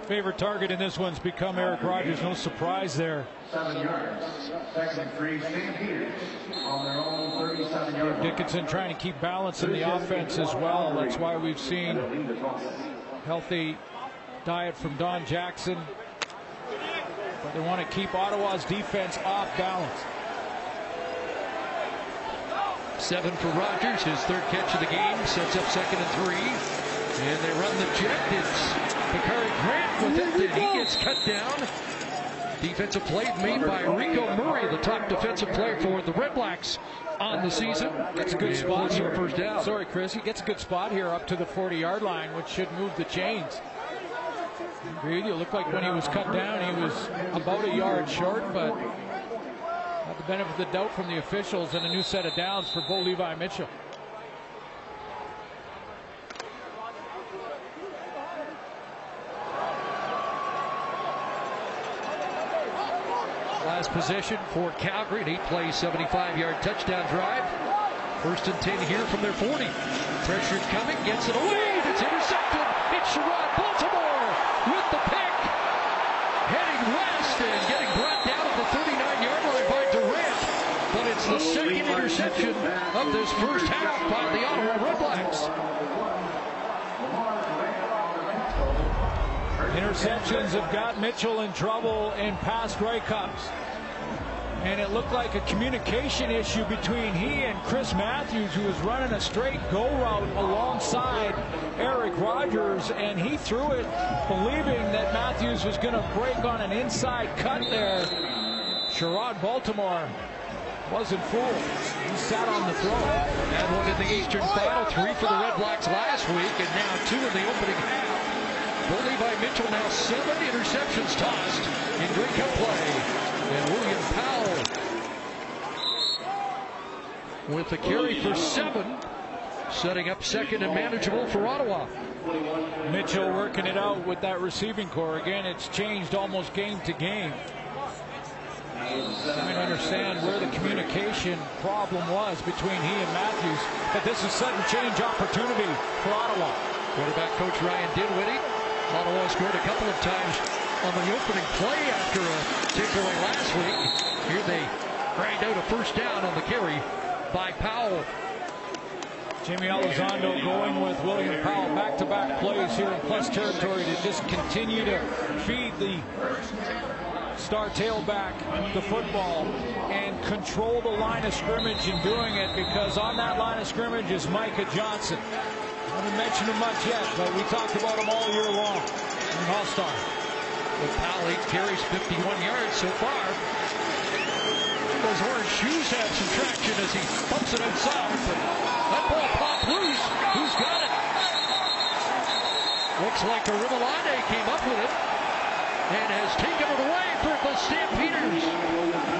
Favorite target in this one's become Eric Rogers. No surprise there. Seven yards. Second three, Stampeders on their own 37 yard Dickenson trying to keep balance in the offense as well. That's why we've seen healthy diet from Don Jackson. But they want to keep Ottawa's defense off balance. Seven for Rogers, his third catch of the game, sets up second and three. And they run the jet. It's Bakari Grant with it, and he gets cut down. Defensive play made by Rico Murray, the top defensive player for the Red Blacks on the season. Gets a good and spot here. First down. Sorry, Chris. He gets a good spot here up to the 40-yard line, which should move the chains. Agreed. You look like when he was cut down, he was about a yard short, but got the benefit of the doubt from the officials and a new set of downs for Bo Levi Mitchell. Last possession for Calgary. An eight-play, 75-yard touchdown drive. First and 10 here from their 40. Pressure coming, gets it away. It's intercepted. It's Sherrod Baltimore with the pick. Heading west and getting brought down at the 39-yard line by Durant. But it's the second interception of this first half by the Ottawa Red Blacks. Interceptions have got Mitchell in trouble in past Grey Cups and it looked like a communication issue between he and Chris Matthews, who was running a straight go route alongside Eric Rogers, and he threw it believing that Matthews was going to break on an inside cut there. Sherrod Baltimore wasn't fooled. He sat on the throw. And one in the Eastern oh, Final, three for the Red oh, Blacks oh. last week, and now two in the opening half. Bully by Mitchell, now seven interceptions tossed in Grey Cup play. And William Powell with the carry for seven, setting up second and manageable for Ottawa. Mitchell working it out with that receiving core. Again, it's changed almost game to game. I mean, understand where the communication problem was between he and Matthews, but this is sudden change opportunity for Ottawa. Quarterback coach Ryan Dinwiddie. Ottawa scored a couple of times on the opening play after a takeaway last week. Here they grind out a first down on the carry by Powell. Jaime Elizondo going with William Powell back-to-back -back plays here in plus territory to just continue to feed the star tailback the football and control the line of scrimmage in doing it because on that line of scrimmage is Micah Johnson. I haven't mentioned him much yet, but we talked about him all year long All-Star with Powell. Eight carries, 51 yards so far. Those orange shoes have some traction as he bumps it outside, but that ball popped loose. Who's got it? Looks like Orimolade came up with it and has taken it away for the Stampeders.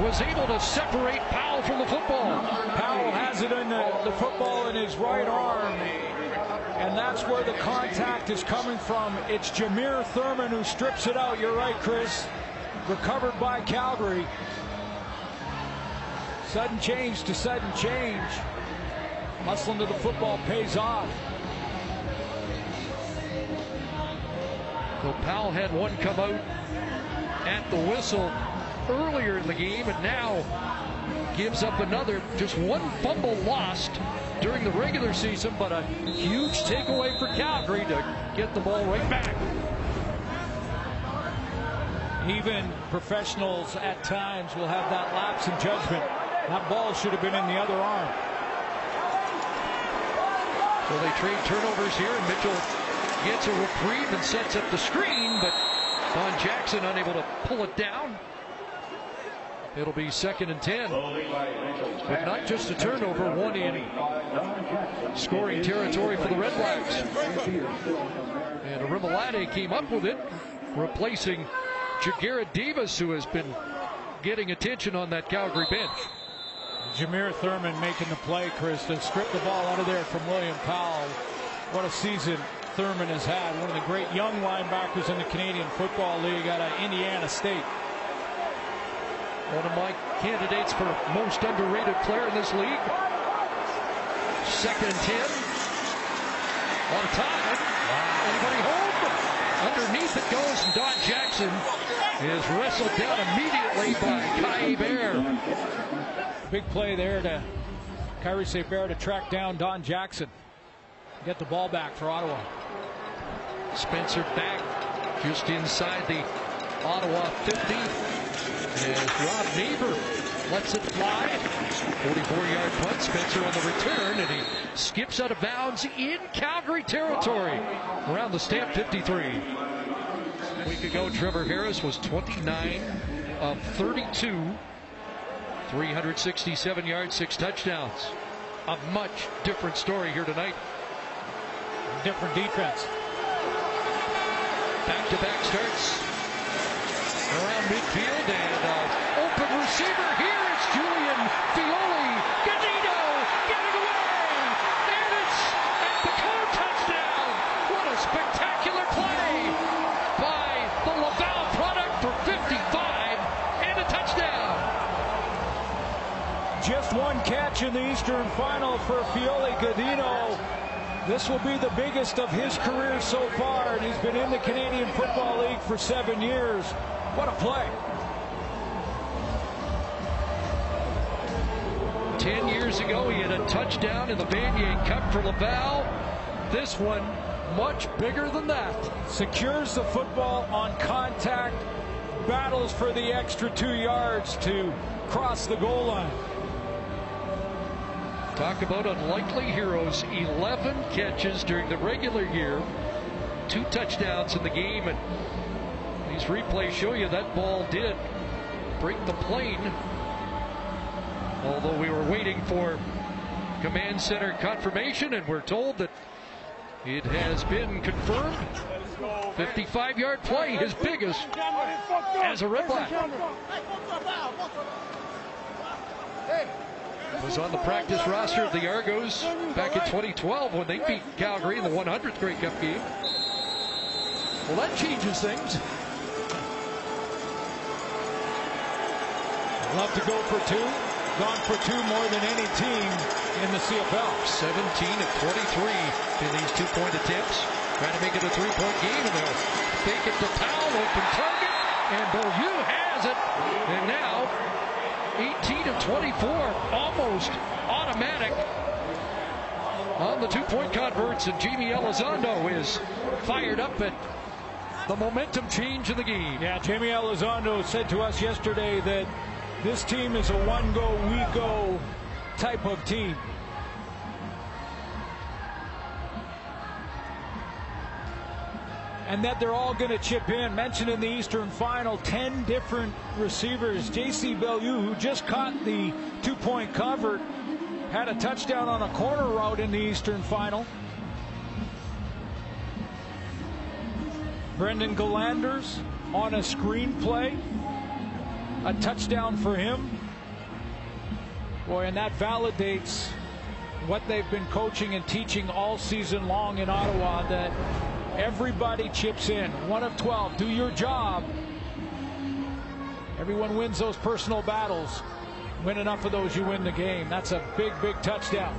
Was able to separate Powell from the football. Powell has it in the, the football in his right arm. And that's where the contact is coming from. It's Jameer Thurman who strips it out. You're right, Chris. Recovered by Calgary. Sudden change to sudden change. Muscling to the football pays off. Well, Powell had one come out at the whistle earlier in the game and now gives up another. Just one fumble lost during the regular season, but a huge takeaway for Calgary to get the ball right back. Even professionals at times will have that lapse in judgment. That ball should have been in the other arm. So they trade turnovers here, and Mitchell gets a reprieve and sets up the screen, but Don Jackson unable to pull it down. It'll be second and 10. But not just a turnover, one in scoring territory for the Red Blacks. And Rimolade came up with it, replacing Ja'Gared Davis, who has been getting attention on that Calgary bench. Jameer Thurman making the play, Chris, to strip the ball out of there from William Powell. What a season Thurman has had. One of the great young linebackers in the Canadian Football League out of Indiana State. One of my candidates for most underrated player in this league. Second and 10. On time. Anybody home? Underneath it goes, and Don Jackson is wrestled down immediately by Kai Bear. Big play there to Kyries Hebert to track down Don Jackson. Get the ball back for Ottawa. Spencer back just inside the Ottawa 50. As Rob Maver lets it fly. 44-yard punt. Spencer on the return, and he skips out of bounds in Calgary territory around the stamp 53. A week ago, Trevor Harris was 29 of 32. 367 yards, six touchdowns. A much different story here tonight. Different defense. Back-to-back starts around midfield and uh, open receiver here. It's Julian Fioli. Gadino getting away. And it's at the car touchdown. What a spectacular play by the Laval product for 55 and a touchdown. Just one catch in the Eastern Final for Feoli-Gudino. This will be the biggest of his career so far, and he's been in the Canadian Football League for seven years. What a play. Ten years ago, he had a touchdown in the Vanier Cup for Laval. This one, much bigger than that. Secures the football on contact, battles for the extra two yards to cross the goal line. Talk about unlikely heroes. 11 catches during the regular year. Two touchdowns in the game. And these replays show you that ball did break the plane. Although we were waiting for command center confirmation, and we're told that it has been confirmed. 55 yard play, his biggest as a Red Black was on the practice roster of the Argos back in 2012 when they beat Calgary in the 100th Grey Cup game. Well, that changes things. Love to go for two. Gone for two more than any team in the CFL. 17 of 23 in these two-point attempts. Trying to make it a three-point game, and they'll fake it to Powell, open target, and Beaulieu has it. And now 18 of 24, almost automatic on the two-point converts, and Jaime Elizondo is fired up at the momentum change in the game. Yeah, Jaime Elizondo said to us yesterday that this team is a one-go, we-go type of team. and that they're all going to chip in. Mentioned in the Eastern Final, 10 different receivers. J.C. Beaulieu, who just caught the two-point convert, had a touchdown on a corner route in the Eastern Final. Brendan Gillanders on a screenplay. A touchdown for him. Boy, and that validates what they've been coaching and teaching all season long in Ottawa that everybody chips in. One of 12, do your job. Everyone wins those personal battles. Win enough of those, you win the game. That's a big, big touchdown.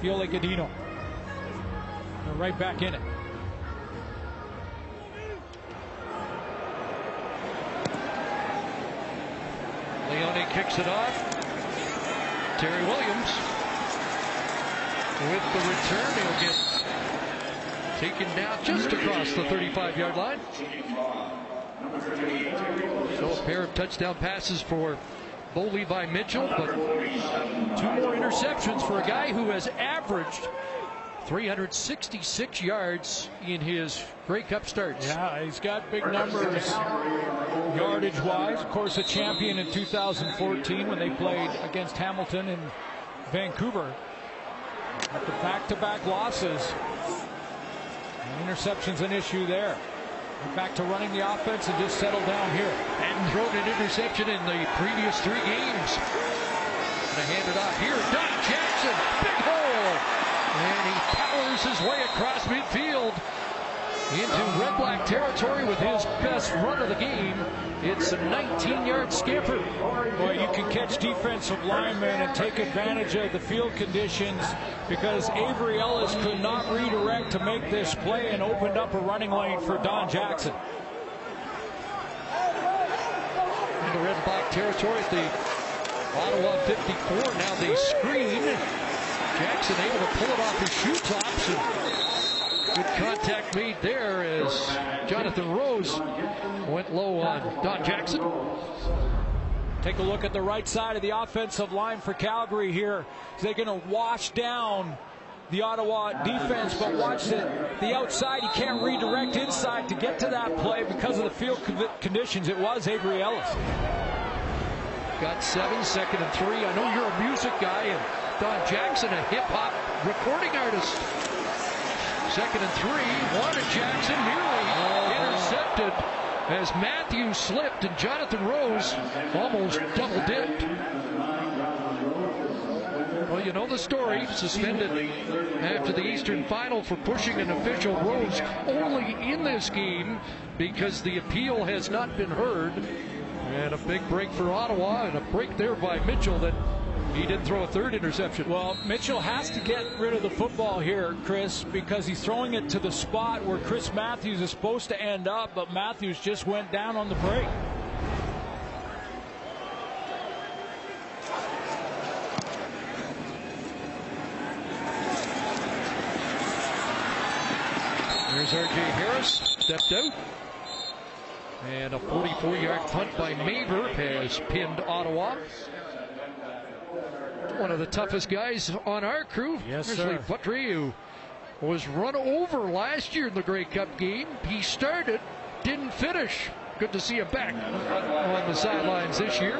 Feoli-Gudino. They're right back in it. Leone kicks it off. Terry Williams with the return. He'll get taken down just across the 35 yard line. So a pair of touchdown passes for Bo Levi Mitchell, but two more interceptions for a guy who has averaged 366 yards in his Grey Cup starts. Yeah, he's got big numbers yardage wise. Of course, a champion in 2014 when they played against Hamilton in Vancouver. After back to back losses, interception's an issue there. Back to running the offense and just settle down here. And thrown an interception in the previous three games. Gonna hand it off here. Don Jackson, big hole. And he powers his way across midfield into red black territory with his best run of the game. It's a 19 yard scamper. Boy, you can catch defensive linemen and take advantage of the field conditions because Avery Ellis could not redirect to make this play and opened up a running lane for Don Jackson. Into red black territory at the Ottawa 54. Now they screen. Jackson able to pull it off his shoe tops. And good contact made there as Jonathan Rose went low on Don Jackson. Take a look at the right side of the offensive line for Calgary here. They're going to wash down the Ottawa defense, but watch the, the outside. He can't redirect inside to get to that play because of the field conditions. It was Avery Ellis. Got seven, second and three. I know you're a music guy, and Don Jackson, a hip hop recording artist. Second and three. Warren Jackson nearly intercepted as Matthews slipped and Jonathan Rose almost double dipped. Well, you know the story. Suspended after the Eastern Final for pushing an official Rose only in this game because the appeal has not been heard. And a big break for Ottawa and a break there by Mitchell that he didn't throw a third interception. Well, Mitchell has to get rid of the football here, Chris, because he's throwing it to the spot where Chris Matthews is supposed to end up, but Matthews just went down on the break. There's R.J. Harris, stepped out. And a 44-yard punt by Maver has pinned Ottawa one of the toughest guys on our crew. Yes, Especially sir. Putri, who was run over last year in the Grey Cup game. He started, didn't finish. Good to see him back on the sidelines this year.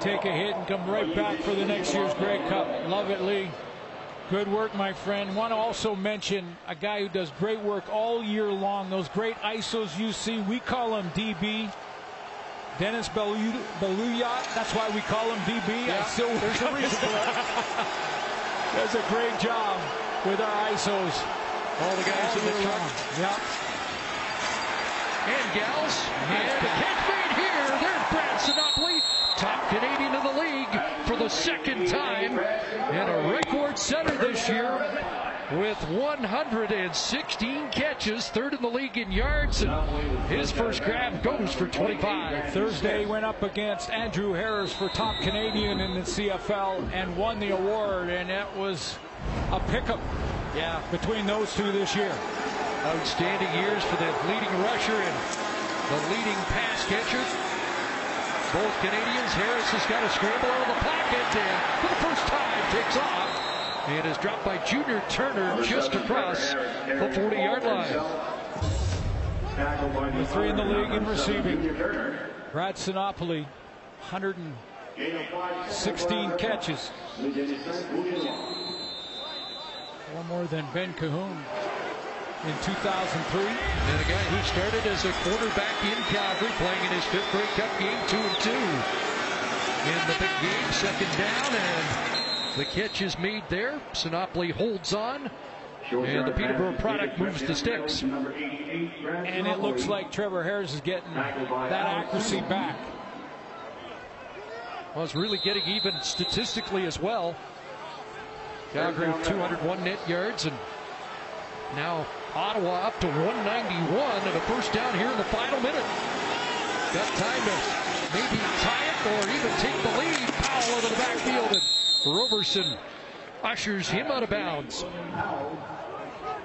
Take a hit and come right back for the next year's Grey Cup. Love it, Lee. Good work, my friend. Want to also mention a guy who does great work all year long. Those great ISOs you see, we call him DB. Dennis Beluyat, that's why we call him DB. Yeah, I still there's a reason for that. [LAUGHS] Does a great job with our ISOs. All the guys in the truck. Yeah. And gals. And the catch made here. There's Brad Sinopoli, top Canadian in the league for the second time. And a record setter this year with 116 catches, third in the league in yards, and his first grab goes for 25. Thursday went up against Andrew Harris for top Canadian in the CFL and won the award, and it was a pickup Yeah, between those two this year. outstanding years for the leading rusher and the leading pass catcher. Both Canadians. Harris has got to scramble out of the pocket and for the first time takes off. And is dropped by Junior Turner just across the 40 yard line. The three in the league in receiving. Brad Sinopoli, 116 catches. Four more than Ben Cahoon. in 2003. And a guy who started as a quarterback in Calgary, playing in his fifth Grey Cup game, two and two. In the big game, second down, and the catch is made there. Sinopoli holds on. And the Peterborough product moves the sticks. And it looks like Trevor Harris is getting that accuracy back. Well, it's really getting even statistically as well. Calgary with 201 net yards, and now Ottawa up to 191 and a first down here in the final minute. Got time to maybe tie it or even take the lead. Powell into the backfield, and Roberson ushers him out of bounds.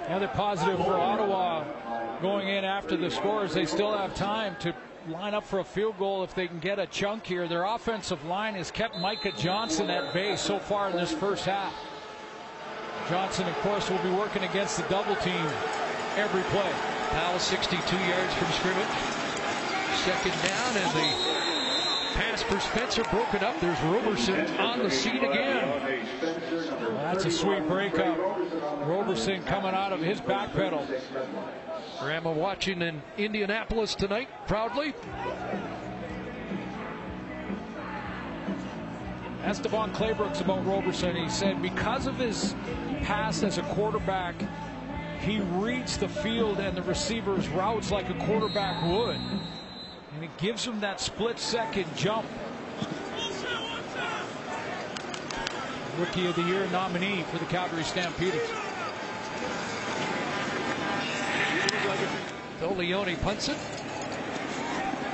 Another positive for Ottawa going in after the scores. They still have time to line up for a field goal if they can get a chunk here. Their offensive line has kept Micah Johnson at bay so far in this first half. Johnson, of course, will be working against the double team every play. Powell 62 yards from scrimmage. Second down and the pass for Spencer broken up. There's Roberson on the seat again. Well, that's a sweet breakup. Roberson coming out of his back pedal. Rama watching in Indianapolis tonight, proudly. DeVone Claybrooks about Roberson. He said because of his past as a quarterback, he reads the field and the receiver's routes like a quarterback would. And it gives him that split second jump. Rookie of the Year nominee for the Calgary Stampeders. Leone punts it.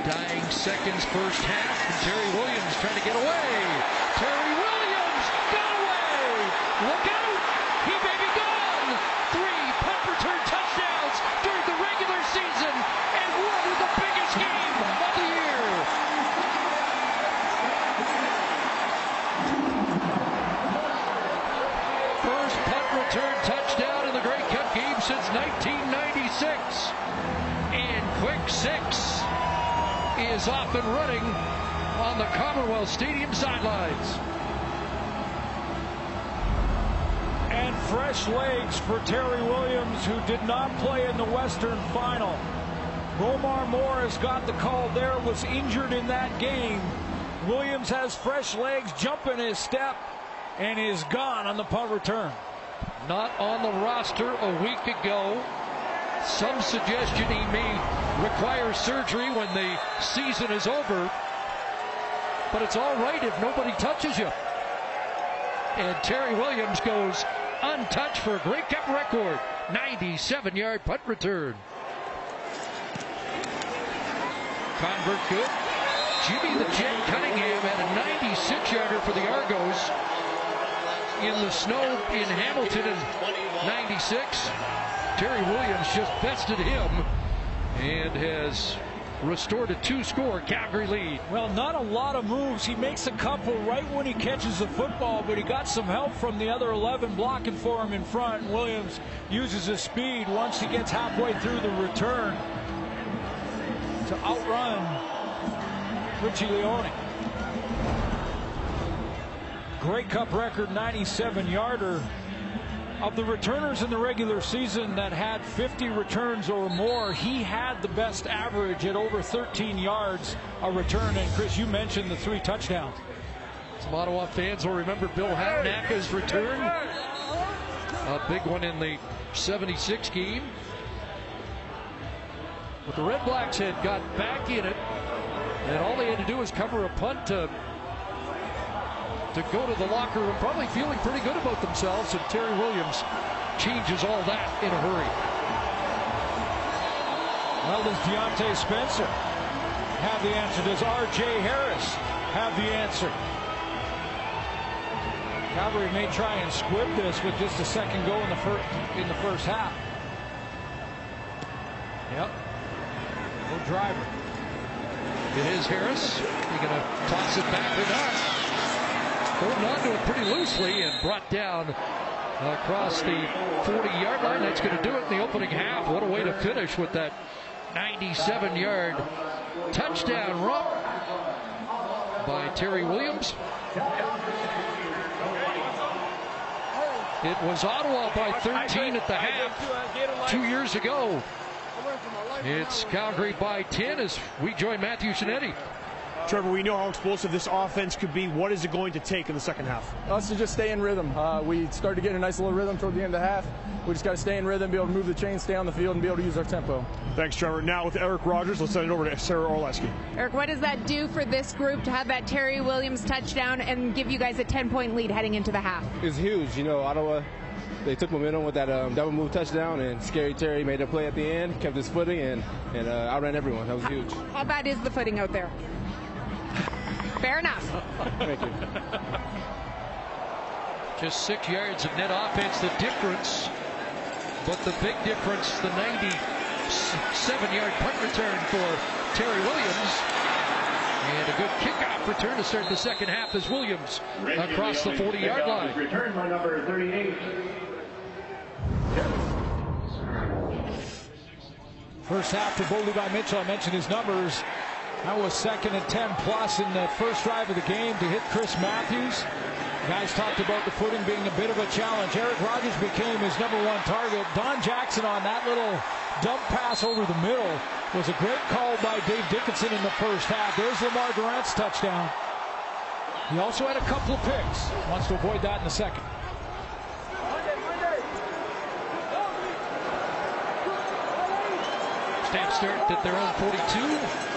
Dying seconds first half. And Terry Williams trying to get away. Terry Williams got away. Look is off and running on the Commonwealth Stadium sidelines. And fresh legs for Terry Williams, who did not play in the Western Final. Romar Morris got the call there, was injured in that game. Williams has fresh legs, jumping his step, and is gone on the punt return. Not on the roster a week ago. Some suggestion he may require surgery when the season is over. But it's all right if nobody touches you. And Terry Williams goes untouched for a Grey Cup record. 97 yard punt return. Convert good. Jimmy the Jet Cunningham had a 96 yarder for the Argos in the snow in Hamilton in 96. Terry Williams just bested him and has restored a two score Calgary lead. Well, not a lot of moves. He makes a couple right when he catches the football, but he got some help from the other 11 blocking for him in front. Williams uses his speed once he gets halfway through the return to outrun Richie Leone. Grey Cup record 97 yarder. Of the returners in the regular season that had 50 returns or more, he had the best average at over 13 yards a return. And Chris, you mentioned the three touchdowns. Some Ottawa fans will remember Bill Hatanaka's return. A big one in the 76 game. But the Red Blacks had got back in it, and all they had to do was cover a punt to to go to the locker room, probably feeling pretty good about themselves. And Terry Williams changes all that in a hurry. Well, does Diontae Spencer have the answer? Does R.J. Harris have the answer? Calgary may try and squib this with just a second go in the first in the first half. Yep. No driver. It is Harris. He gonna toss it back or not? Holding on to it pretty loosely and brought down across the 40 yard line. That's going to do it in the opening half. What a way to finish with that 97 yard touchdown run by Terry Williams. It was Ottawa by 13 at the half two years ago. It's Calgary by 10 as we join Matthew Scianitti. Trevor, we know how explosive this offense could be. What is it going to take in the second half? Us to just stay in rhythm. Uh, we started getting a nice little rhythm toward the end of the half. We just got to stay in rhythm, be able to move the chain, stay on the field, and be able to use our tempo. Thanks, Trevor. Now with Eric Rogers, let's send it over to Sarah Orlesky. Eric, what does that do for this group to have that Terry Williams touchdown and give you guys a 10 point lead heading into the half? It's huge. You know, Ottawa, they took momentum with that um, double move touchdown, and Scary Terry made a play at the end, kept his footing, and, and uh, outran everyone. That was huge. How bad is the footing out there? Fair enough. Thank you. Just six yards of net offense, the difference. But the big difference, the 97 yard punt return for Terry Williams. And a good kickoff return to start the second half as Williams across the 40 yard line. Return by number 38. First half to Bo Levi Mitchell. I mentioned his numbers. That was second and 10 plus in the first drive of the game to hit Chris Matthews. Guys talked about the footing being a bit of a challenge. Eric Rogers became his number one target. Don Jackson on that little dump pass over the middle was a great call by Dave Dickenson in the first half. There's Lemar Durant's touchdown. He also had a couple of picks. Wants to avoid that in the second. Snap start at their own 42.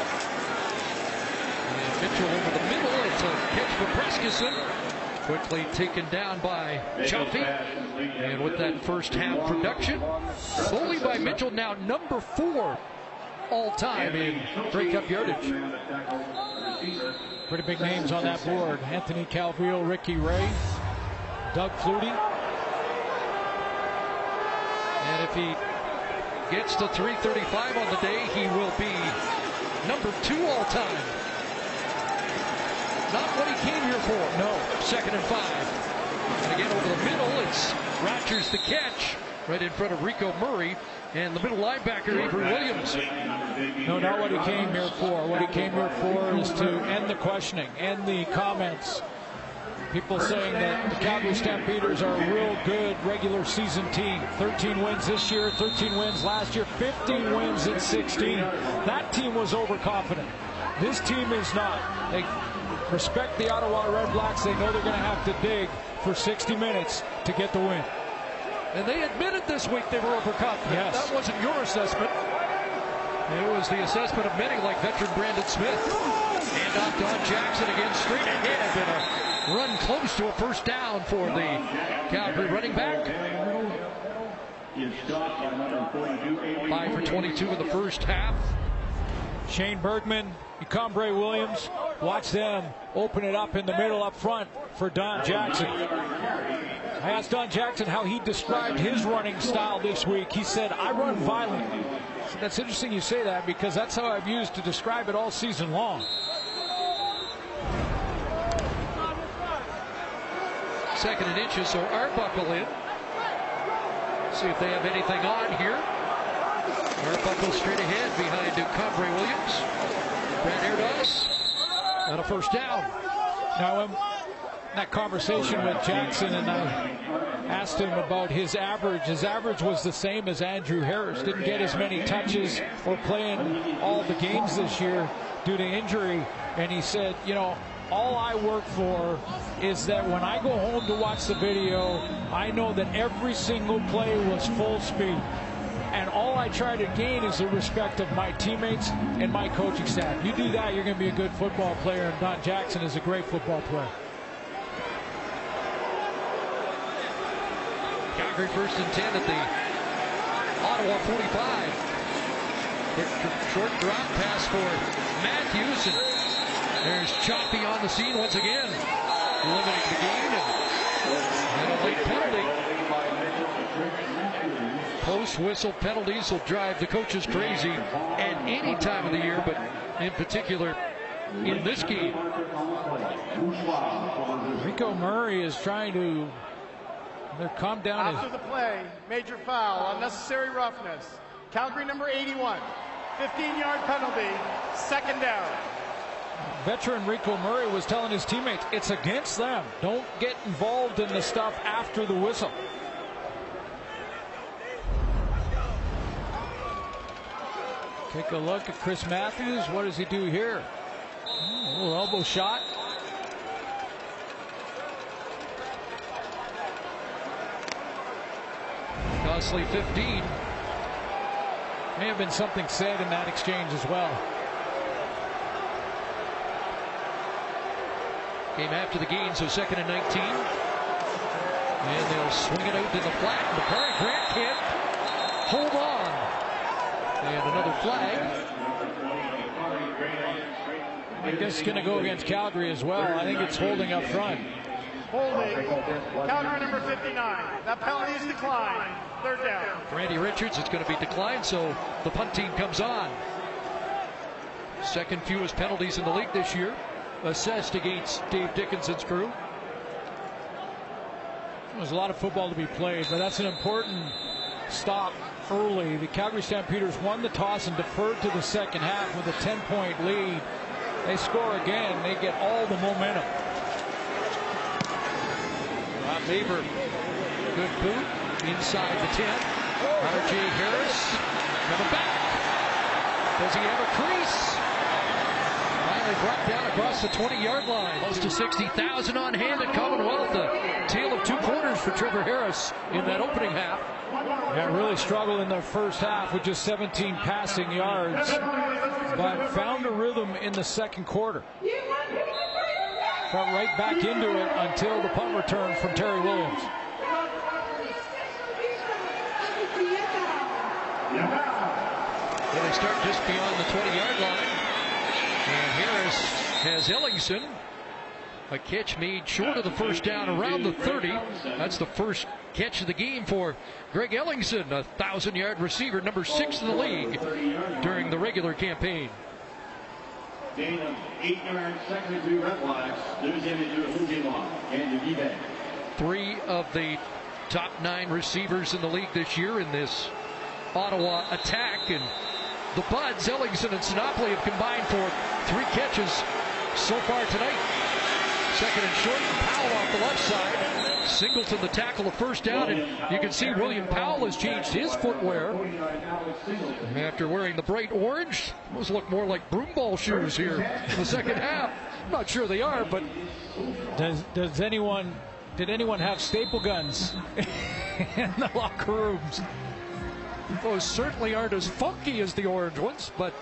Mitchell over the middle. It's a catch for Brescacin. Quickly taken down by Cioffi. And with that first half production, Bo Levi Mitchell now number four all time in Grey Cup yardage. Pretty big names on that board. Anthony Calvillo, Ricky Ray, Doug Flutie. And if he gets to 335 on the day, he will be number two all time. Not what he came here for. No, second and five. And again over the middle, it's Rogers the catch right in front of Rico Murray and the middle linebacker Avery Williams. No, not what he came here for. What he came here for is to end the questioning, end the comments. People saying that the Calgary Stampeders are a real good regular season team. 13 wins this year, 13 wins last year, 15 wins in 16. That team was overconfident. This team is not. They respect the Ottawa Red Blacks. They know they're going to have to dig for 60 minutes to get the win. And they admitted this week they were overconfident. Yes. That wasn't your assessment. It was the assessment of many like veteran Brandon Smith. And off Don Jackson again straight ahead and a run close to a first down for the Calgary running back. Five for 22 in the first half. Shane Bergman, Ucambre Williams, watch them open it up in the middle up front for Don Jackson. I asked Don Jackson how he described his running style this week. He said, I run violently. So that's interesting you say that because that's how I've used to describe it all season long. Second and inches, so Arbuckle in. See if they have anything on here. Arbuckle straight ahead behind Ucambre Williams. Brad Erdos. And a first down. Now, in that conversation with Jackson, and I asked him about his average. His average was the same as Andrew Harris. Didn't get as many touches or playing all the games this year due to injury. And he said, you know, all I work for is that when I go home to watch the video, I know that every single play was full speed. And all I try to gain is the respect of my teammates and my coaching staff. You do that, you're going to be a good football player, and Don Jackson is a great football player. Calgary first and 10 at the Ottawa 45. Short drop pass for Matthews. And there's Cioffi on the scene once again. Limiting the. And, and a late penalty. Post whistle penalties will drive the coaches crazy at any time of the year, but in particular in this game. Rico Murray is trying to calm down. After the play, major foul, unnecessary roughness. Calgary number 81, 15 yard penalty, second down. Veteran Rico Murray was telling his teammates, it's against them. Don't get involved in the stuff after the whistle. Take a look at Chris Matthews. What does he do here? Hmm, a little elbow shot. Costly 15. May have been something said in that exchange as well. Game after the gain, so second and 19. And they'll swing it out in the flat. Bakari Grant can't hold on. And another flag. I guess it's going to go against Calgary as well. I think it's holding up front. Holding. Calgary number 59. That penalty is declined. Third down. Randy Richards, it's going to be declined, so the punt team comes on. Second fewest penalties in the league this year, assessed against Dave Dickenson's crew. There's a lot of football to be played, but that's an important stop early. The Calgary Stampeders won the toss and deferred to the second half with a 10 point lead. They score again, they get all the momentum. Rob Maver, good boot inside the 10. R.J. Harris coming back. Does he have a crease? Finally brought down across the 20-yard line. Close to 60,000 on hand at Commonwealth. A tale of two quarters for Trevor Harris in that opening half. Yeah, really struggled in the first half with just 17 passing yards, but found a rhythm in the second quarter. Got right back into it until the punt return from Terry Williams. Well, they start just beyond the 20-yard line. And Harris has Ellingson. A catch made short of the first down around the 30. That's the first catch of the game for Greg Ellingson, a thousand-yard receiver, number six in the league during the regular campaign. Gain eight yards, second and red flags. Deuxième et deux, Rouge-et-Noir. Gain de Vivet. Three of the top nine receivers in the league this year in this Ottawa attack. And the Buds, Ellingson and Sinopoli have combined for three catches so far tonight. Second and short, Powell off the left side. Singleton the tackle, the first down, and you can see William Powell has changed his footwear. After wearing the bright orange, those look more like broom ball shoes here in the second half. Not sure they are, but Does does anyone did anyone have staple guns [LAUGHS] in the locker rooms? those certainly aren't as funky as the orange ones. But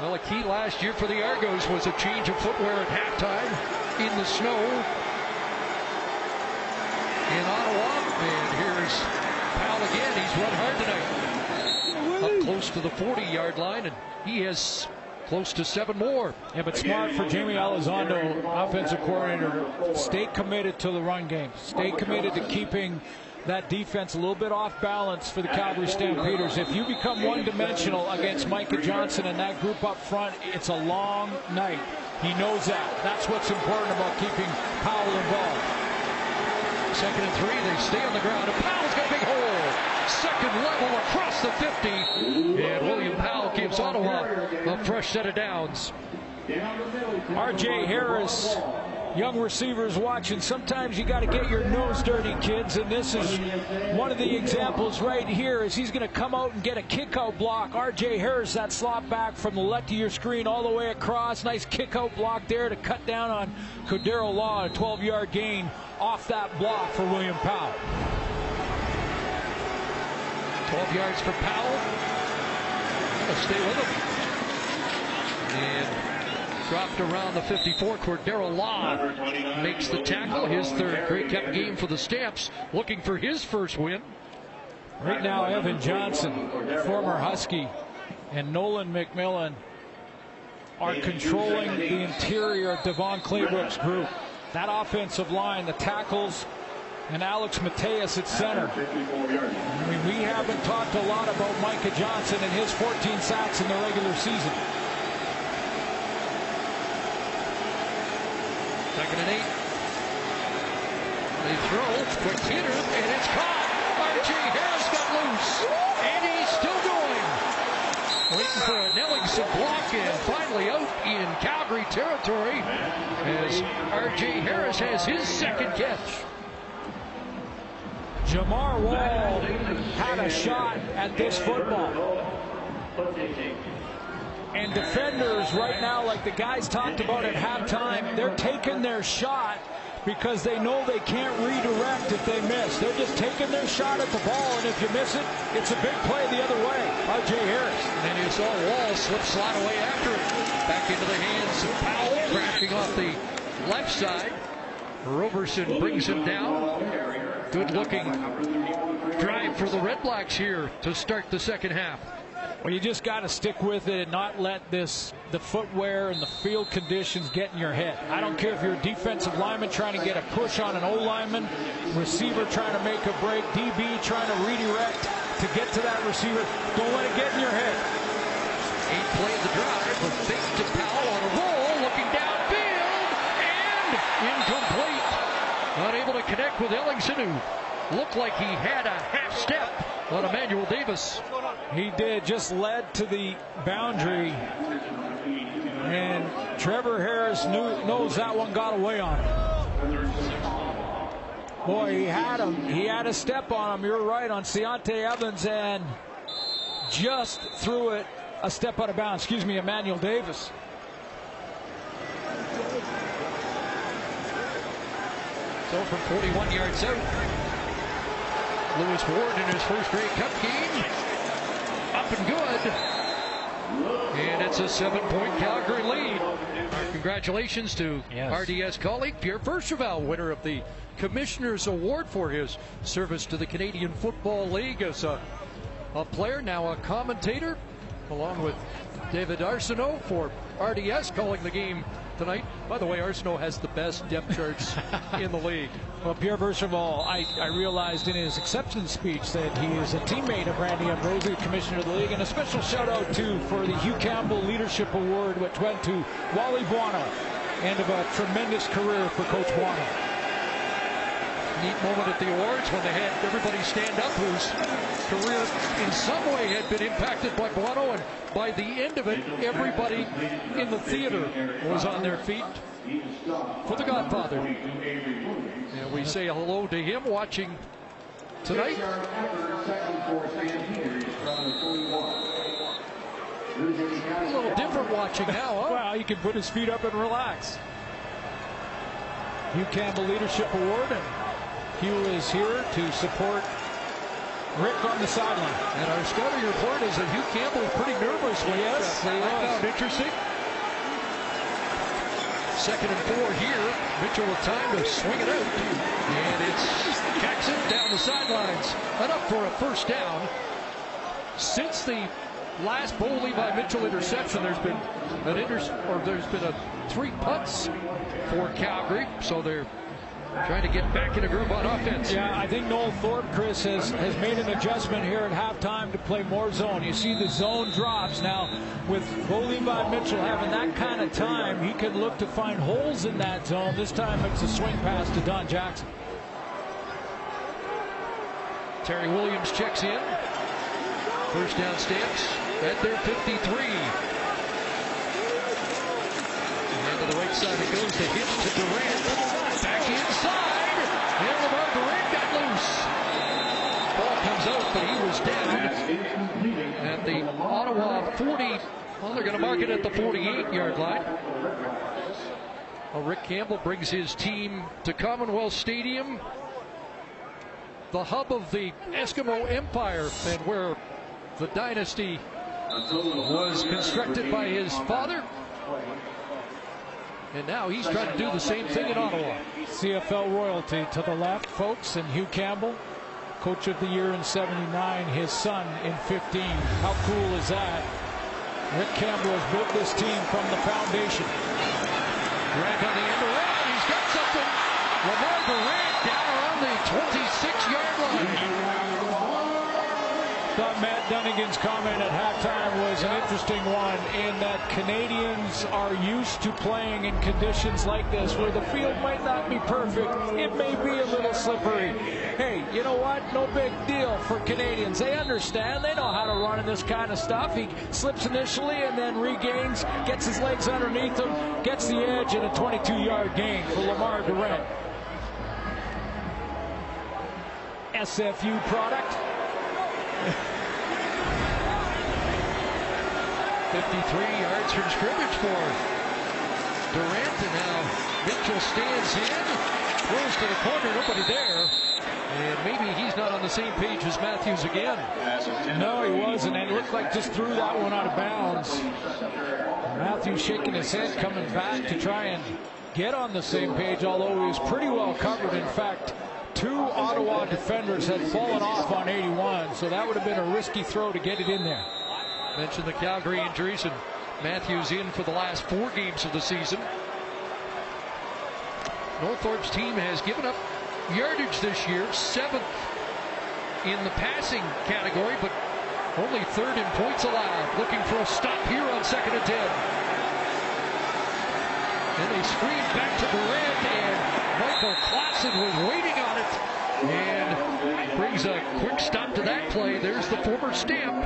well, a key last year for the Argos was a change of footwear at halftime in the snow in Ottawa. And here's Powell again. He's run hard tonight. Up close to the 40 yard line, and he has close to seven more. Yeah, but smart for Jaime Elizondo, offensive coordinator, stay committed to the run game. Stay committed to keeping that defense a little bit off balance for the Calgary Stampeders. If you become one-dimensional against Micah Johnson and that group up front, it's a long night. He knows that. That's what's important about keeping Powell involved. Second and three, they stay on the ground, and Powell's got a big hole. Second level across the 50, and William Powell gives Ottawa a fresh set of downs. R.J. Harris, young receivers watching. Sometimes you got to get your nose dirty, kids, and this is one of the examples right here. Is he's going to come out and get a kick-out block. R.J. Harris, that slot back from the left of your screen all the way across. Nice kick-out block there to cut down on Cordarro Law, a 12-yard gain off that block for William Powell. 12 yards for Powell. Stay with him. And dropped around the 54. Cordarro Law makes the tackle. His third Grey Cup game for the Stamps. Looking for his first win. Right now, Evan Johnson, former Husky, and Nolan MacMillan are controlling the interior of DeVone Claybrooks' group. That offensive line, the tackles, and Alex Mateas at center. I mean, we haven't talked a lot about Micah Johnson and his 14 sacks in the regular season. Second and eight. They throw, quick hitter, and it's caught. R.J. Harris got loose, and he's still going. Waiting for an Ellingson block and finally out in Calgary territory as R.J. Harris has his second catch. Jamar Wall had a shot at this football. And defenders right now, like the guys talked about at halftime, they're taking their shot because they know they can't redirect if they miss. They're just taking their shot at the ball, and if you miss it, it's a big play the other way. R.J. Harris. And you saw Wall slip slide away after it. Back into the hands of Powell, crashing off the left side. Roberson brings him down. Good looking drive for the Red Blacks here to start the second half. Well, you just got to stick with it and not let this the footwear and the field conditions get in your head. I don't care if you're a defensive lineman trying to get a push on an O lineman, receiver trying to make a break, DB trying to redirect to get to that receiver. Don't let it get in your head. Eight plays the drive, a fake to Powell on a roll, looking downfield, and incomplete. Not able to connect with Ellingson, who looked like he had a half step on Emmanuel Davis. He did, just led to the boundary. And Trevor Harris knew, knows that one got away on him. Boy, he had him. He had a step on him. You're right on Ciante Evans and just threw it a step out of bounds. Excuse me, Emmanuel Davis. So from 41 yards out, Lewis Ward in his first Grey Cup game. Up and good. And it's a seven-point Calgary lead. Congratulations to Yes. RDS colleague Pierre Vercheval, winner of the Commissioner's Award for his service to the Canadian Football League as a, a player, now a commentator, along with David Arsenault for RDS calling the game tonight. By the way, Arsenault has the best depth charts [LAUGHS] in the league. Well, Pierre Vercheval, I, I realized in his acceptance speech that he is a teammate of Randy Ambrosie, Commissioner of the League, and a special shout out too for the Hugh Campbell Leadership Award, which went to Wally Buono. End of a tremendous career for Coach Buono. neat moment at the awards when they had everybody stand up whose career in some way had been impacted by Buono and by the end of it everybody in the theater was on their feet for the Godfather and we say hello to him watching tonight a little different watching now huh? Well, he can put his feet up and relax. Hugh Campbell Leadership Award, and Hugh is here to support Rick on the sideline. and our scouting report is that Hugh Campbell is pretty nervous when Yes, he was. interesting Second and four here. Mitchell with time to swing it out. And it's Jackson down the sidelines. Enough for a first down. Since the last Bo Levi Mitchell interception, there's been an inter or there's been a three punts for Calgary. So they're trying to get back in a groove on offense. Yeah, I think Noel Thorpe, Chris, has, has made an adjustment here at halftime to play more zone. You see the zone drops. Now, with Bo Levi Mitchell having that kind of time, he can look to find holes in that zone. This time it's a swing pass to Don Jackson. Terry Williams checks in. First down stamps at their 53. And to the right side it goes. The hitch to Durant. Back inside. And Lemar Durant got loose. Ball comes but he was down at the Ottawa 40. Well, they're going to mark it at the 48-yard line. Well, Rick Campbell brings his team to Commonwealth Stadium the hub of the Eskimo Empire and where the dynasty was constructed by his father. And now he's trying to do the same thing in Ottawa. CFL royalty to the left, folks, and Hugh Campbell, coach of the year in 79, his son in 15. How cool is that? Rick Campbell has built this team from the foundation. Grant on the end around. He's got something. Lemar Durant down around the 26 yard line. Thought Matt Dunigan's comment at halftime was an interesting one in that Canadians are used to playing in conditions like this where the field might not be perfect. It may be a little slippery. Hey, you know what? No big deal for Canadians. They understand. They know how to run in this kind of stuff. He slips initially and then regains, gets his legs underneath him, gets the edge, in a 22-yard gain for Lemar Durant. SFU product. 53 yards from scrimmage for Durant, and now Mitchell stands in, throws to the corner, nobody there. And maybe he's not on the same page as Matthews again. No, he wasn't. And it looked like just threw that one out of bounds. Matthews shaking his head, coming back to try and get on the same page, although he was pretty well covered. In fact, two Ottawa defenders had fallen off on 81, so that would have been a risky throw to get it in there. Mentioned the Calgary injuries and Matthews in for the last four games of the season. Noel Thorpe's team has given up yardage this year, seventh in the passing category, but only third in points allowed. Looking for a stop here on second and ten. And they screen back to Durant, and Michael Klassen was waiting on it and brings a quick stop to that play. There's the former Stamp,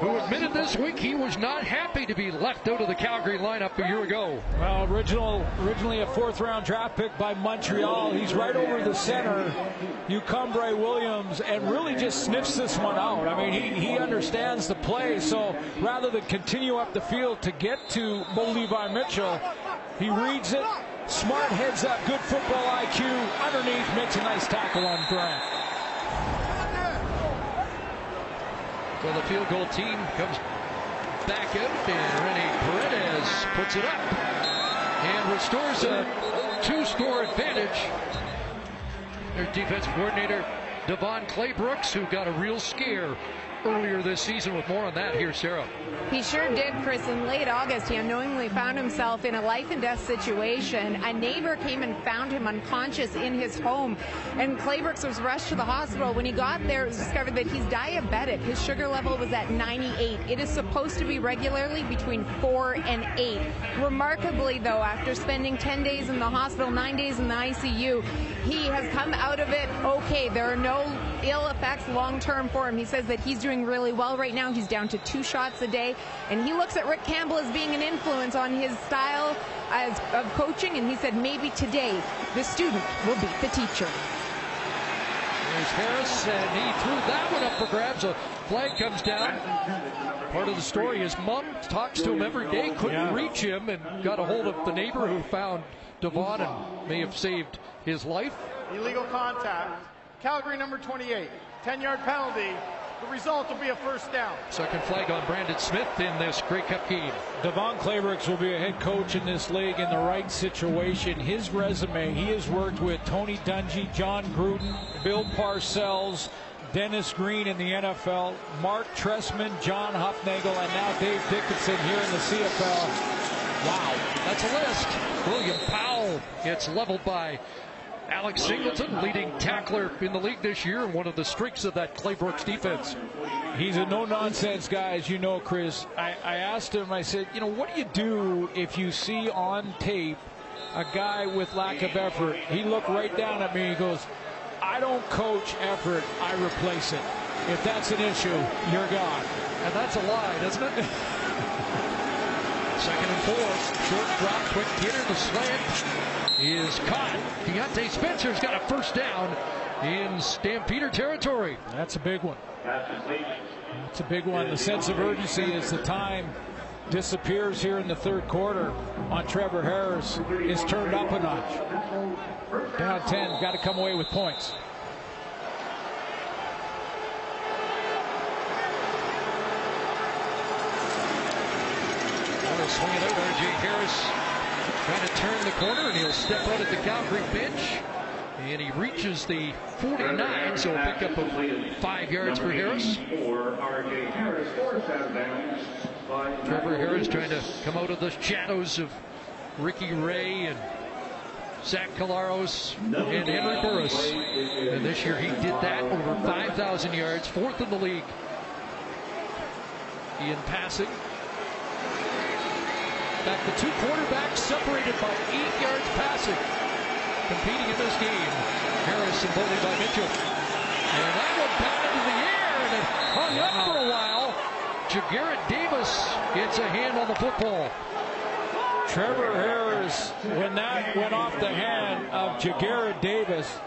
who admitted this week he was not happy to be left out of the Calgary lineup a year ago. Well, original, originally a fourth round draft pick by Montreal. He's right over the center, Ucambre Williams, and really just sniffs this one out. I mean, he, he understands the play, so rather than continue up the field to get to Bo Levi Mitchell, he reads it, smart heads up, good football IQ, underneath, makes a nice tackle on Grant. So the field goal team comes back out, and Rene Paredes puts it up and restores a two-score advantage. Their defensive coordinator, DeVone Claybrooks, who got a real scare earlier this season with more on that here, Sarah. He sure did, Chris. In late August, he unknowingly found himself in a life and death situation. A neighbor came and found him unconscious in his home, and Claybrooks was rushed to the hospital. When he got there, it was discovered that he's diabetic. His sugar level was at 98. It is supposed to be regularly between 4 and 8. Remarkably, though, after spending 10 days in the hospital, 9 days in the ICU, he has come out of it okay. There are no ill effects long term for him. He says that he's doing really well right now. He's down to two shots a day, and he looks at Rick Campbell as being an influence on his style as, of coaching. And he said maybe today the student will beat the teacher. There's Harris, and he threw that one up for grabs. A flag comes down. Part of the story is mom talks to him every day, couldn't yeah. reach him, and got a hold of the neighbor who found DeVone and may have saved his life. Illegal contact. Calgary number 28. 10 yard penalty. The result will be a first down. Second flag on Brandon Smith in this Grey Cup game. DeVone Claybrooks will be a head coach in this league in the right situation. His resume, he has worked with Tony Dungy, Jon Gruden, Bill Parcells, Dennis Green in the NFL, Marc Trestman, John Hufnagel, and now Dave Dickenson here in the CFL. Wow, that's a list. William Powell gets leveled by Alex Singleton, leading tackler in the league this year, and one of the streaks of that Claybrooks defense. He's a no-nonsense guy, as you know, Chris. I, I asked him, I said, you know, what do you do if you see on tape a guy with lack of effort? He looked right down at me. He goes, I don't coach effort, I replace it. If that's an issue, you're gone. And that's a lie, doesn't it? [LAUGHS] Second and four. Short drop, quick hitter, the slant is caught. Diontae Spencer's got a first down in Stampeder territory. That's a big one. That's a big one. The sense of urgency as the time disappears here in the third quarter on Trevor Harris is turned up a notch. Down 10, got to come away with points. Swing it over, R.J. Harris trying to turn the corner, and he'll step out at the Calgary bench. And he reaches the 49, so a pickup of five yards for Harris. Trevor Harris trying to come out of the shadows of Ricky Ray and Zach Collaros and Henry Burris. And this year he did that over 5,000 yards, fourth in the league in passing. In fact, the two quarterbacks separated by eight yards passing. Competing in this game. Harris and Bo Levi Mitchell. And that one back into the air and it hung up for a while. Ja'Gared Davis gets a hand on the football. Trevor Harris, when that went off the hand of Ja'Gared Davis,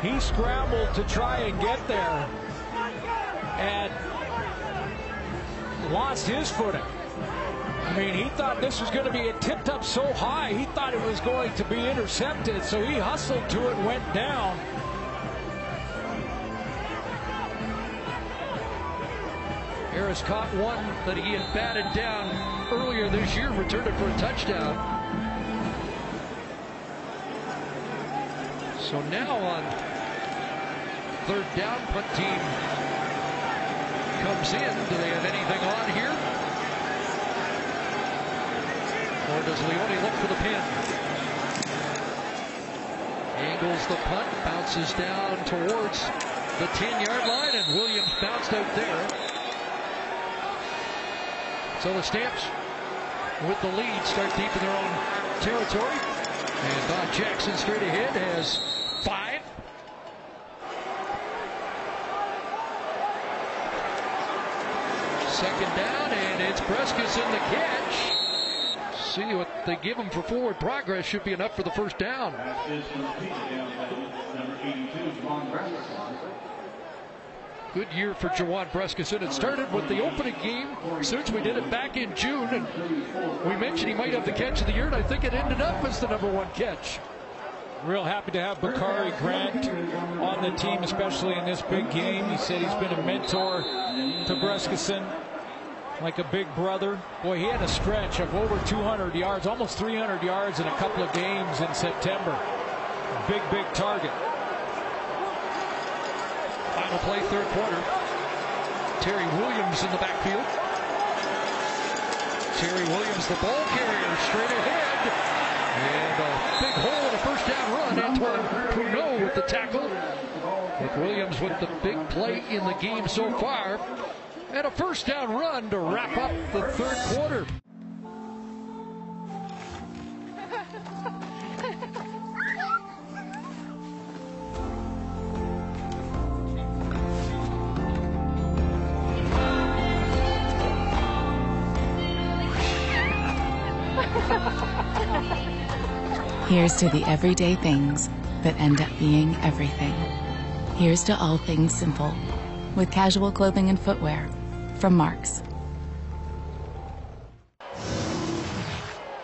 he scrambled to try and get there and lost his footing. I mean, he thought this was going to be tipped up so high, he thought it was going to be intercepted, so he hustled to it, went down. Harris caught one that he had batted down earlier this year, returned it for a touchdown. So now on third down, punt team comes in. Do they have anything on here? Or does Leone look for the pin? Angles the punt, bounces down towards the 10-yard line, and Williams bounced out there. So the Stamps, with the lead, start deep in their own territory. And Don Jackson straight ahead has five. Second down, and it's Brescacin the catch. See what they give him for forward progress should be enough for the first down. Good year for Juwan Brescacin. It started with the opening game since we did it back in June, and we mentioned he might have the catch of the year, and I think it ended up as the number one catch. Real happy to have Bakari Grant on the team, especially in this big game. He said he's been a mentor to Brescacin, like a big brother. Boy, he had a stretch of over 200 yards, almost 300 yards in a couple of games in September. Big, big target. Final play, third quarter. Terry Williams in the backfield. Terry Williams, the ball carrier, straight ahead. And a big hole in a first down run. Antoine Pruneau with the tackle. With Williams with the big play in the game so far. And a first down run to wrap up the third quarter. Here's to the everyday things that end up being everything. Here's to all things simple with casual clothing and footwear from Marks.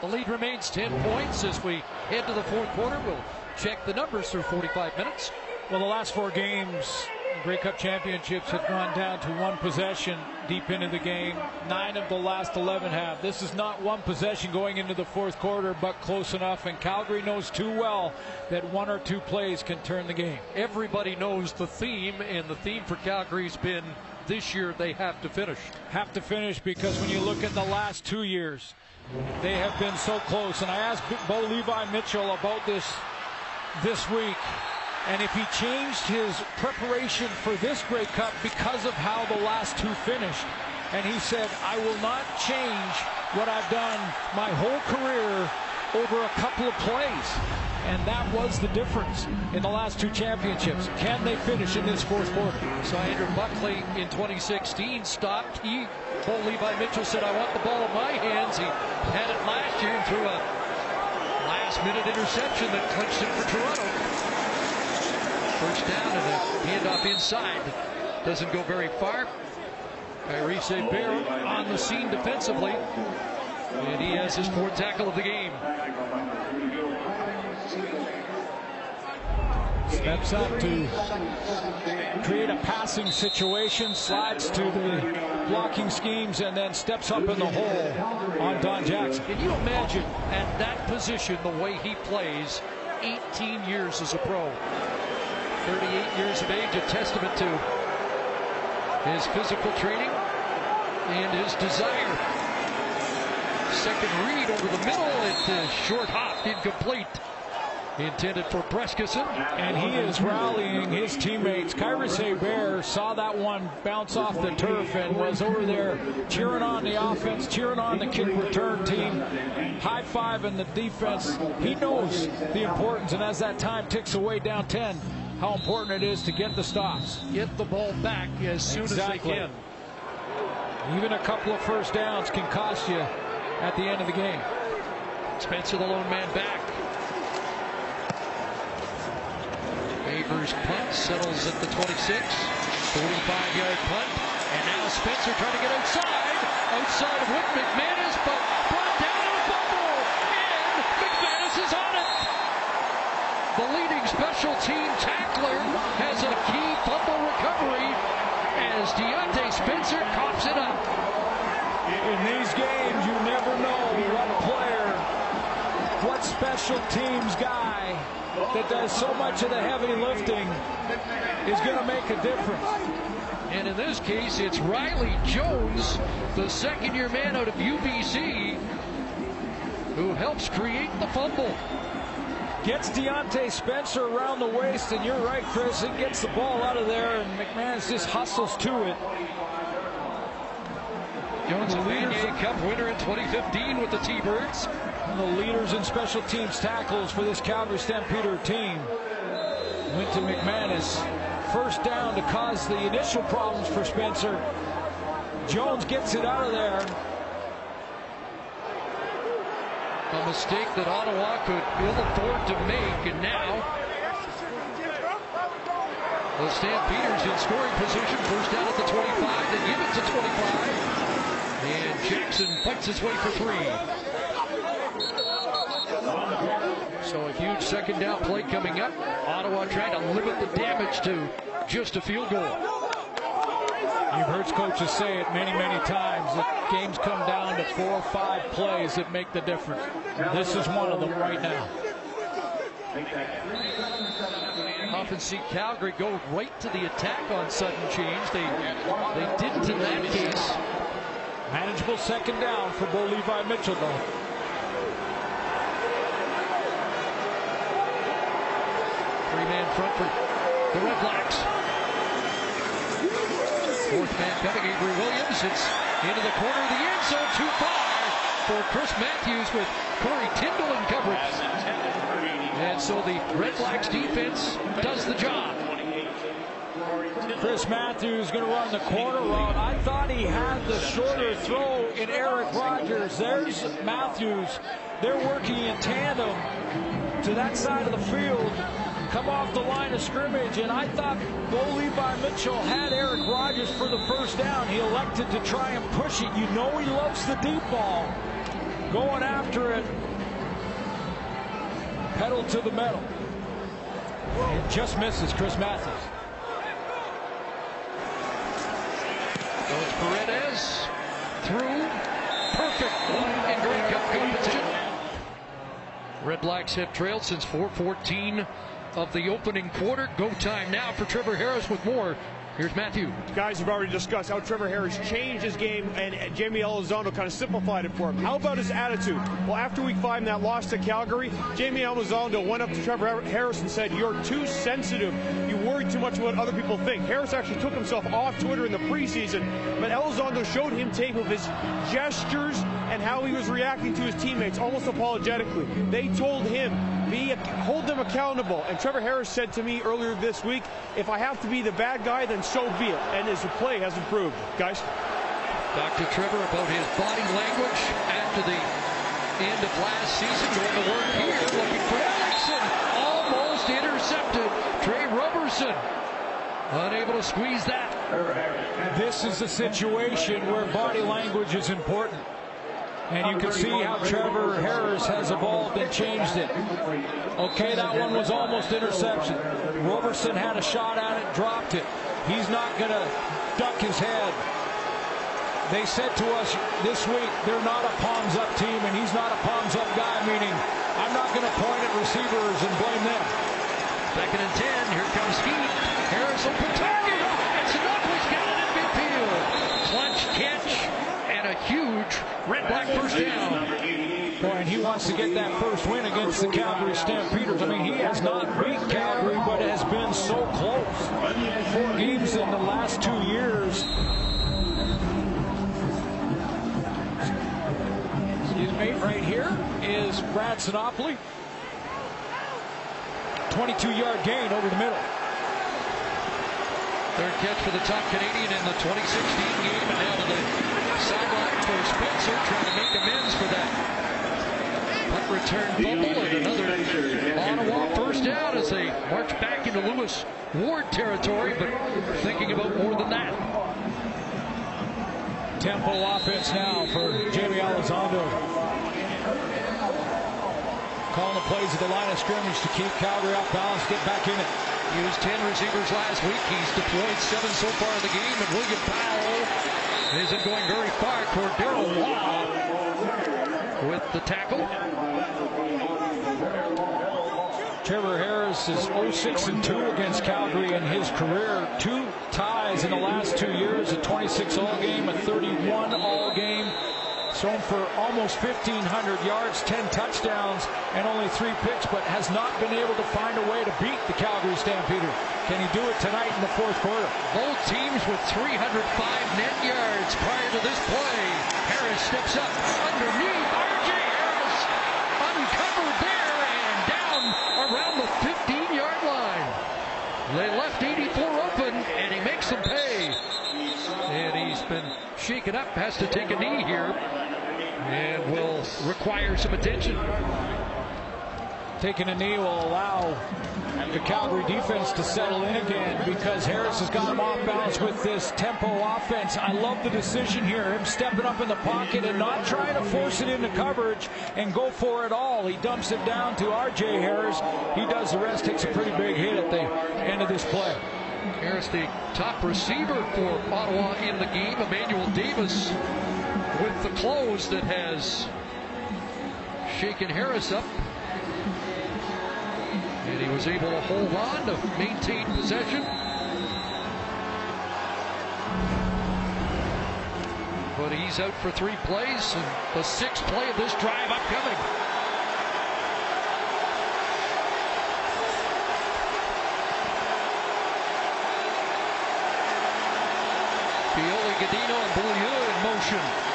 The lead remains 10 points as we head to the fourth quarter. We'll check the numbers through 45 minutes. Well, the last four games, Grey Cup championships have gone down to one possession deep into the game. Nine of the last 11 have. This is not one possession going into the fourth quarter, but close enough. And Calgary knows too well that one or two plays can turn the game. Everybody knows the theme, and the theme for Calgary's been this year they have to finish. Have to finish because when you look at the last two years, they have been so close. And I asked Bo Levi Mitchell about this this week. And if he changed his preparation for this Grey Cup because of how the last two finished, and he said, I will not change what I've done my whole career over a couple of plays. And that was the difference in the last two championships. Can they finish in this fourth quarter? So Andrew Buckley in 2016 stopped. He, Bo Levi Mitchell said, I want the ball in my hands. He had it last year and threw a last minute interception that clinched it for Toronto. First down and a handoff inside. Doesn't go very far. Kyries Hebert on the scene defensively. And he has his fourth tackle of the game. Steps up to create a passing situation, slides to the blocking schemes, and then steps up in the hole on Don Jackson. Can you imagine at that position the way he plays 18 years as a pro? 38 years of age, a testament to his physical training and his desire. Second read over the middle, it is short hop, incomplete. Intended for Brescacin. And he is rallying his teammates. Kyries Hebert saw that one bounce off the turf and was over there cheering on the offense, cheering on the kick return team, high five in the defense. He knows the importance, and as that time ticks away down 10, how important it is to get the stops. Get the ball back as soon exactly. as they can. Even a couple of first downs can cost you at the end of the game. Spencer, the lone man back. Neighbors punt settles at the 26. 45-yard punt. And now Spencer trying to get outside. Outside of Wick McManus, but brought down on a fumble. And McManus is on it. The leading special team tackler has a key fumble recovery as Diontae Spencer coughs it up. In these games, you never know what player, what special teams guy that does so much of the heavy lifting is going to make a difference. And in this case, it's Riley Jones, the second-year man out of UBC, who helps create the fumble. Gets Diontae Spencer around the waist, and you're right, Chris. It gets the ball out of there, and McManus just hustles to it. Jones, a Vanier Cup winner in 2015 with the T-Birds. The leaders in special teams tackles for this Calgary Stampeder team went to McManus. First down to cause the initial problems for Spencer. Jones gets it out of there. A mistake that Ottawa could ill afford to make, and now the Stampeders in scoring position. First down at the 25. They give it to 25. And Jackson fights his way for three. So a huge second down play coming up. Ottawa trying to limit the damage to just a field goal. You've heard coaches say it many, many times that games come down to four or five plays that make the difference. This is one of them right now. Often see Calgary go right to the attack on sudden change. They they didn't in that case. Manageable second down for Bo Levi Mitchell, though. Three-man front for the Red Blacks. Fourth man coming, Avery Williams. It's into the corner of the end zone, too far for Chris Matthews with Corey Tindal in coverage. And so the Red Blacks defense does the job. Chris Matthews is going to run the corner route. I thought he had the shorter throw in Eric Rogers. There's Matthews. They're working in tandem to that side of the field. Come off the line of scrimmage, and I thought Bo Levi Mitchell had Eric Rogers for the first down. He elected to try and push it. You know he loves the deep ball. Going after it. Pedal to the metal. It just misses Chris Matthews. Goes Paredes through. Perfect in Grey Cup competition. Red Blacks have trailed since 414 of the opening quarter. Go time now for Trevor Harris with more. Here's Matthew. Guys have already discussed how Trevor Harris changed his game and Jaime Elizondo kind of simplified it for him. How about his attitude? Well, after week five that loss to Calgary, Jaime Elizondo went up to Trevor Harris and said, You're too sensitive. You worry too much about what other people think. Harris actually took himself off Twitter in the preseason, but Elizondo showed him tape of his gestures and how he was reacting to his teammates almost apologetically. They told him, be hold them accountable. And Trevor Harris said to me earlier this week, if I have to be the bad guy, then so be it. And his play has improved. Guys? Dr. Trevor about his body language after the end of last season. Going to work here, looking for Erickson. Almost intercepted. Tre Roberson. Unable to squeeze that. This is a situation where body language is important. And you can see how Trevor Harris has evolved and changed it. Okay, that one was almost interception. Roberson had a shot at it, dropped it. He's not going to duck his head. They said to us this week, they're not a palms up team, and he's not a palms up guy, meaning I'm not going to point at receivers and blame them. Second and 10, here comes Heat. Harris will target. It's enough. He's got it in midfield. Clutch catch and a huge red black first down. Boy, and he wants to get that first win against the Calgary Stampeders. I mean, he has not beat Calgary, but has been so close. Four games in the last two years. His mate right here is Brad Sinopoli. 22-yard gain over the middle. Third catch for the top Canadian in the 2016 game, and now to the sideline for Spencer, trying to make amends for that punt return fumble, and another Ottawa first down as they march back into Lewis Ward territory, but thinking about more than that. Tempo offense now for Jaime Elizondo. Calling the plays at the line of scrimmage to keep Calgary off balance, get back in it. Used 10 receivers last week. He's deployed seven so far in the game, and William Powell isn't going very far. Cordarro with the tackle. Trevor Harris is 06 and 2 against Calgary in his career. Two ties in the last two years, a 26 all game, a 31 all game. Thrown for almost 1,500 yards, 10 touchdowns, and only three picks, but has not been able to find a way to beat the Calgary Stampeders. Can he do it tonight in the fourth quarter? Both teams with 305 net yards prior to this play. Harris steps up underneath. R.J. Harris uncovered there and down around the 15-yard line. They left 84 open, and he makes them pay. And he's been shaken up, has to take a knee here, and will require some attention. Taking a knee will allow the Calgary defense to settle in again because Harris has got him off balance with this tempo offense. I love the decision here, him stepping up in the pocket and not trying to force it into coverage and go for it all. He dumps it down to R.J. Harris. He does the rest, takes a pretty big hit at the end of this play. Harris, the top receiver for Ottawa in the game. Emmanuel Davis with the close that has shaken Harris up. And he was able to hold on to maintain possession. But he's out for three plays, and the sixth play of this drive upcoming. Feoli-Gudino, and Beaulieu in motion.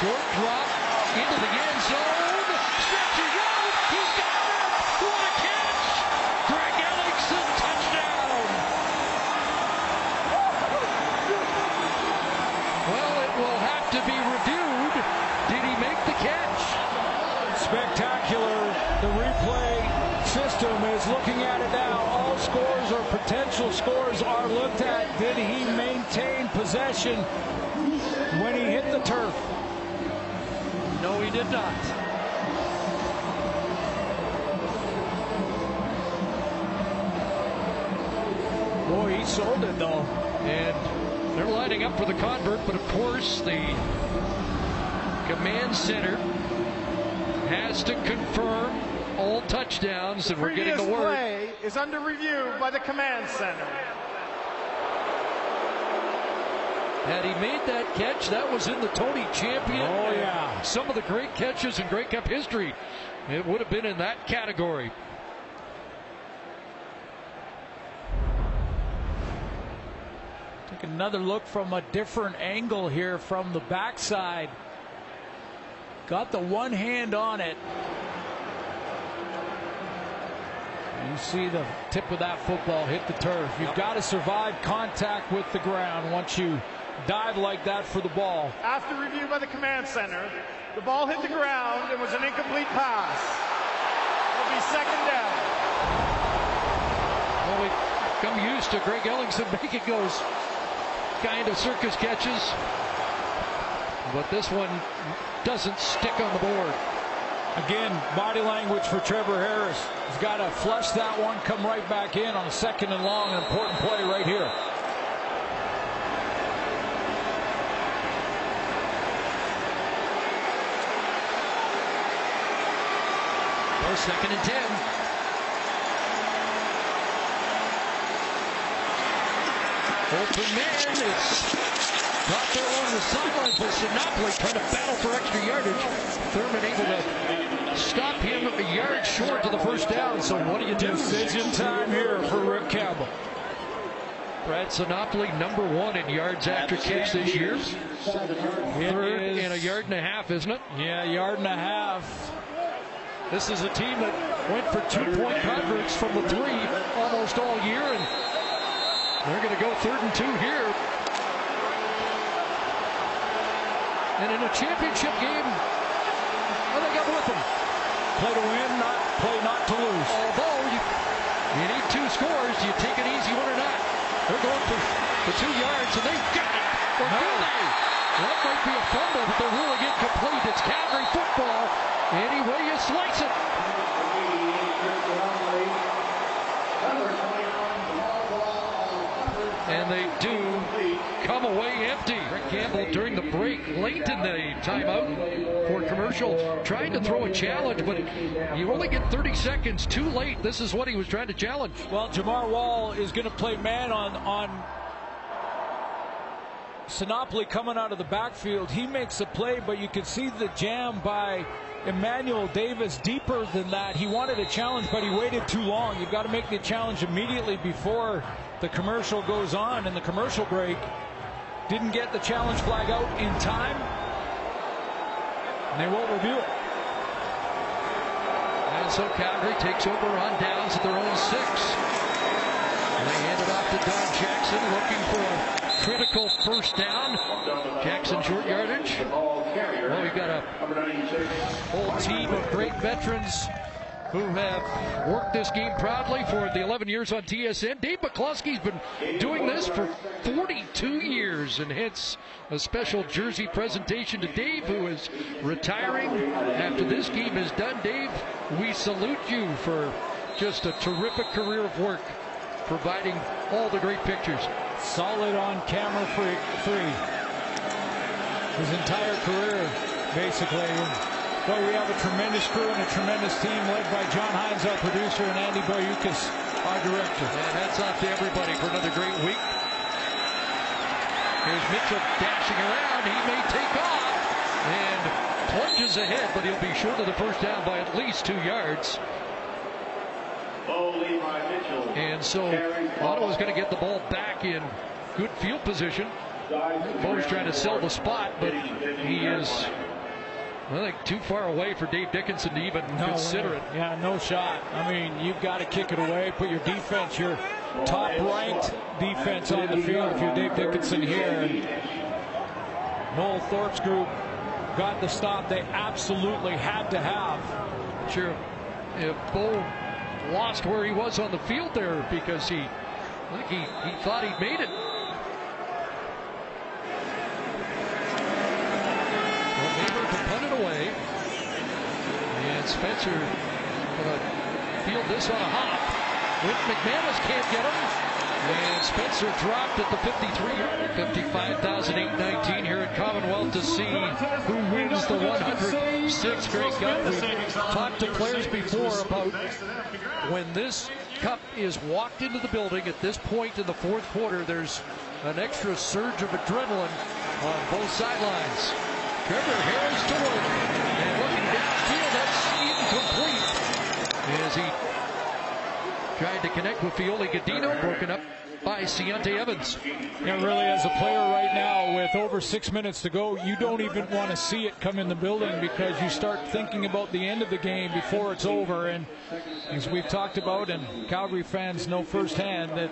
Short drop into the end zone. Stretches out. He's got it. What a catch. Greg Ellingson, touchdown. Well, it will have to be reviewed. Did he make the catch? Spectacular. The replay system is looking at it now. All scores or potential scores are looked at. Did he maintain possession when he hit the turf? No, he did not. Boy, he sold it though. And they're lining up for the convert, but of course the command center has to confirm all touchdowns, and we're getting Previous the word. play is under review by the command center. Had he made that catch, that was in the Tony Champion. Oh, yeah. Some of the great catches in Grey Cup history. It would have been in that category. Take another look from a different angle here from the backside. Got the one hand on it. You see the tip of that football hit the turf. You've got to survive contact with the ground once you dive like that for the ball. After review by the command center, the ball hit the ground and was an incomplete pass. It'll be second down. Well, we've come used to Greg Ellingson [LAUGHS] making those kind of circus catches. But this one doesn't stick on the board. Again, body language for Trevor Harris. He's got to flush that one, come right back in on a second and long. An important play right here. Second and ten. Open man. It's Got there along the sideline with Sinopoli trying to battle for extra yardage. Thurman able to stop him a yard short to the first down. So what do you do? Decision time here for Rick Campbell. Brad Sinopoli, number one in yards after catch this year. Third is- and a yard and a half, isn't it? Yeah, yard and a half. This is a team that went for two-point converts from the three almost all year, and They're going to go third and two here. And in a championship game, well, they got with them. play to win, not play not to lose. Although you, you need two scores, do you take an easy one or not? They're going for the two yards, and they've got it. Or No. That might be a fumble, but the ruling incomplete. It's Calgary football. Any way you slice it. And they do come away empty. Rick Campbell during the break, late in the timeout for commercial, trying to throw a challenge, but you only get 30 seconds too late. This is what he was trying to challenge. Well, Jamar Wall is going to play man on on Sinopoli coming out of the backfield. He makes a play, but you can see the jam by Emmanuel Davis deeper than that. He wanted a challenge, but he waited too long. You've got to make the challenge immediately before the commercial goes on. And the commercial break didn't get the challenge flag out in time. And they won't review it. And so Calgary takes over on downs at their own six. And they hand it off to Don Jackson looking for a critical first down. Jackson short yardage. We've got a whole team of great veterans who have worked this game proudly for the 11 years on TSN. Dave McCluskey's been doing this for 42 years, and hence a special jersey presentation to Dave, who is retiring after this game is done. Dave, we salute you for just a terrific career of work, providing all the great pictures. solid on camera free. his entire career basically boy we have a tremendous crew and a tremendous team led by John Hines our producer and Andy Boyukis our director And hats off to everybody for another great week. Here's Mitchell dashing around. He may take off and plunges ahead, but he'll be short of the first down by at least two yards. And so Ottawa's going to get the ball back in good field position. Bo's trying to sell the spot, but he is, I think, too far away for Dave Dickenson to even No consider way. it. Yeah, no shot. I mean, you've got to kick it away, put your defense, your top ranked defense on the field if you're Dave Dickenson here. And Noel Thorpe's group got the stop they absolutely had to have. Sure. If Bo lost where he was on the field there because he, I think he, he thought he'd made it. Well, Maver to punt it away. And Spencer going to field this on a hop. With McManus can't get him. And Spencer dropped at the 53, 55,819 here at Commonwealth to see who wins the 106 Grey Cup. We've talked to players before about when this cup is walked into the building at this point in the fourth quarter, there's an extra surge of adrenaline on both sidelines. Trevor Harris to work. And looking downfield, that's incomplete. As he tried to connect with Feoli-Gudino, broken up by Ciante Evans. Yeah, really, as a player right now, with over six minutes to go, you don't even want to see it come in the building because you start thinking about the end of the game before it's over. And as we've talked about, and Calgary fans know firsthand that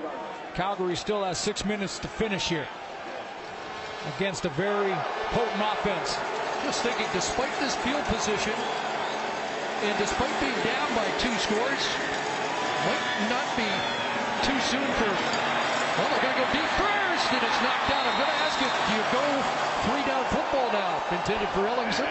Calgary still has six minutes to finish here against a very potent offense. Just thinking, despite this field position, and despite being down by two scores, might not be too soon for. Well, they're going to go deep first, and it's knocked down. I'm going to ask you, do you go three down football now, intended for Ellingson,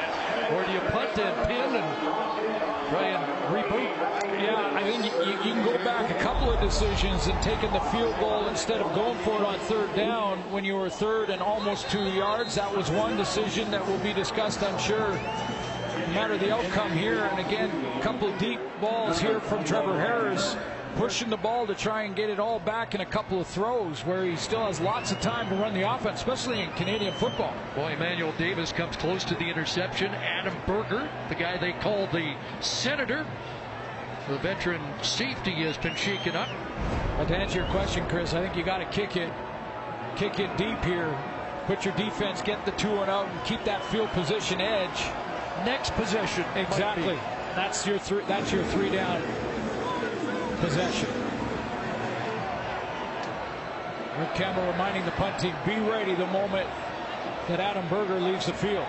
or do you punt and pin and try and reboot? Yeah, I think you, you can go back a couple of decisions and taking the field goal instead of going for it on third down when you were third and almost two yards. That was one decision that will be discussed, I'm sure, no matter the outcome here. And again, a couple deep balls here from Trevor Harris pushing the ball to try and get it all back in a couple of throws where he still has lots of time to run the offense, especially in Canadian football. Boy, Emmanuel Davis comes close to the interception. Adam Berger, the guy they call the Senator, the veteran safety has been shaken up. But to answer your question, Chris, I think you got to kick it, kick it deep here. Put your defense, get the two and out, and keep that field position edge. Next possession, exactly. That's your three. That's your three down possession. Rick Campbell reminding the punt team, be ready the moment that Adam Berger leaves the field.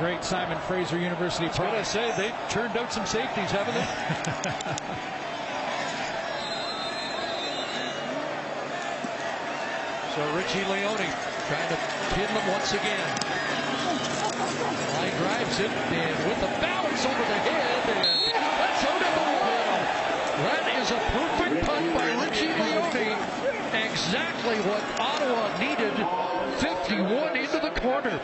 great Simon Fraser University. I was going to say they turned out some safeties, haven't they? [LAUGHS] so Richie Leone trying to pin them once again. Line drives it and with the bounce over the head and that's out of the wall. That is a perfect punt by Richie Leone. Exactly what Ottawa needed. 51 into the corner.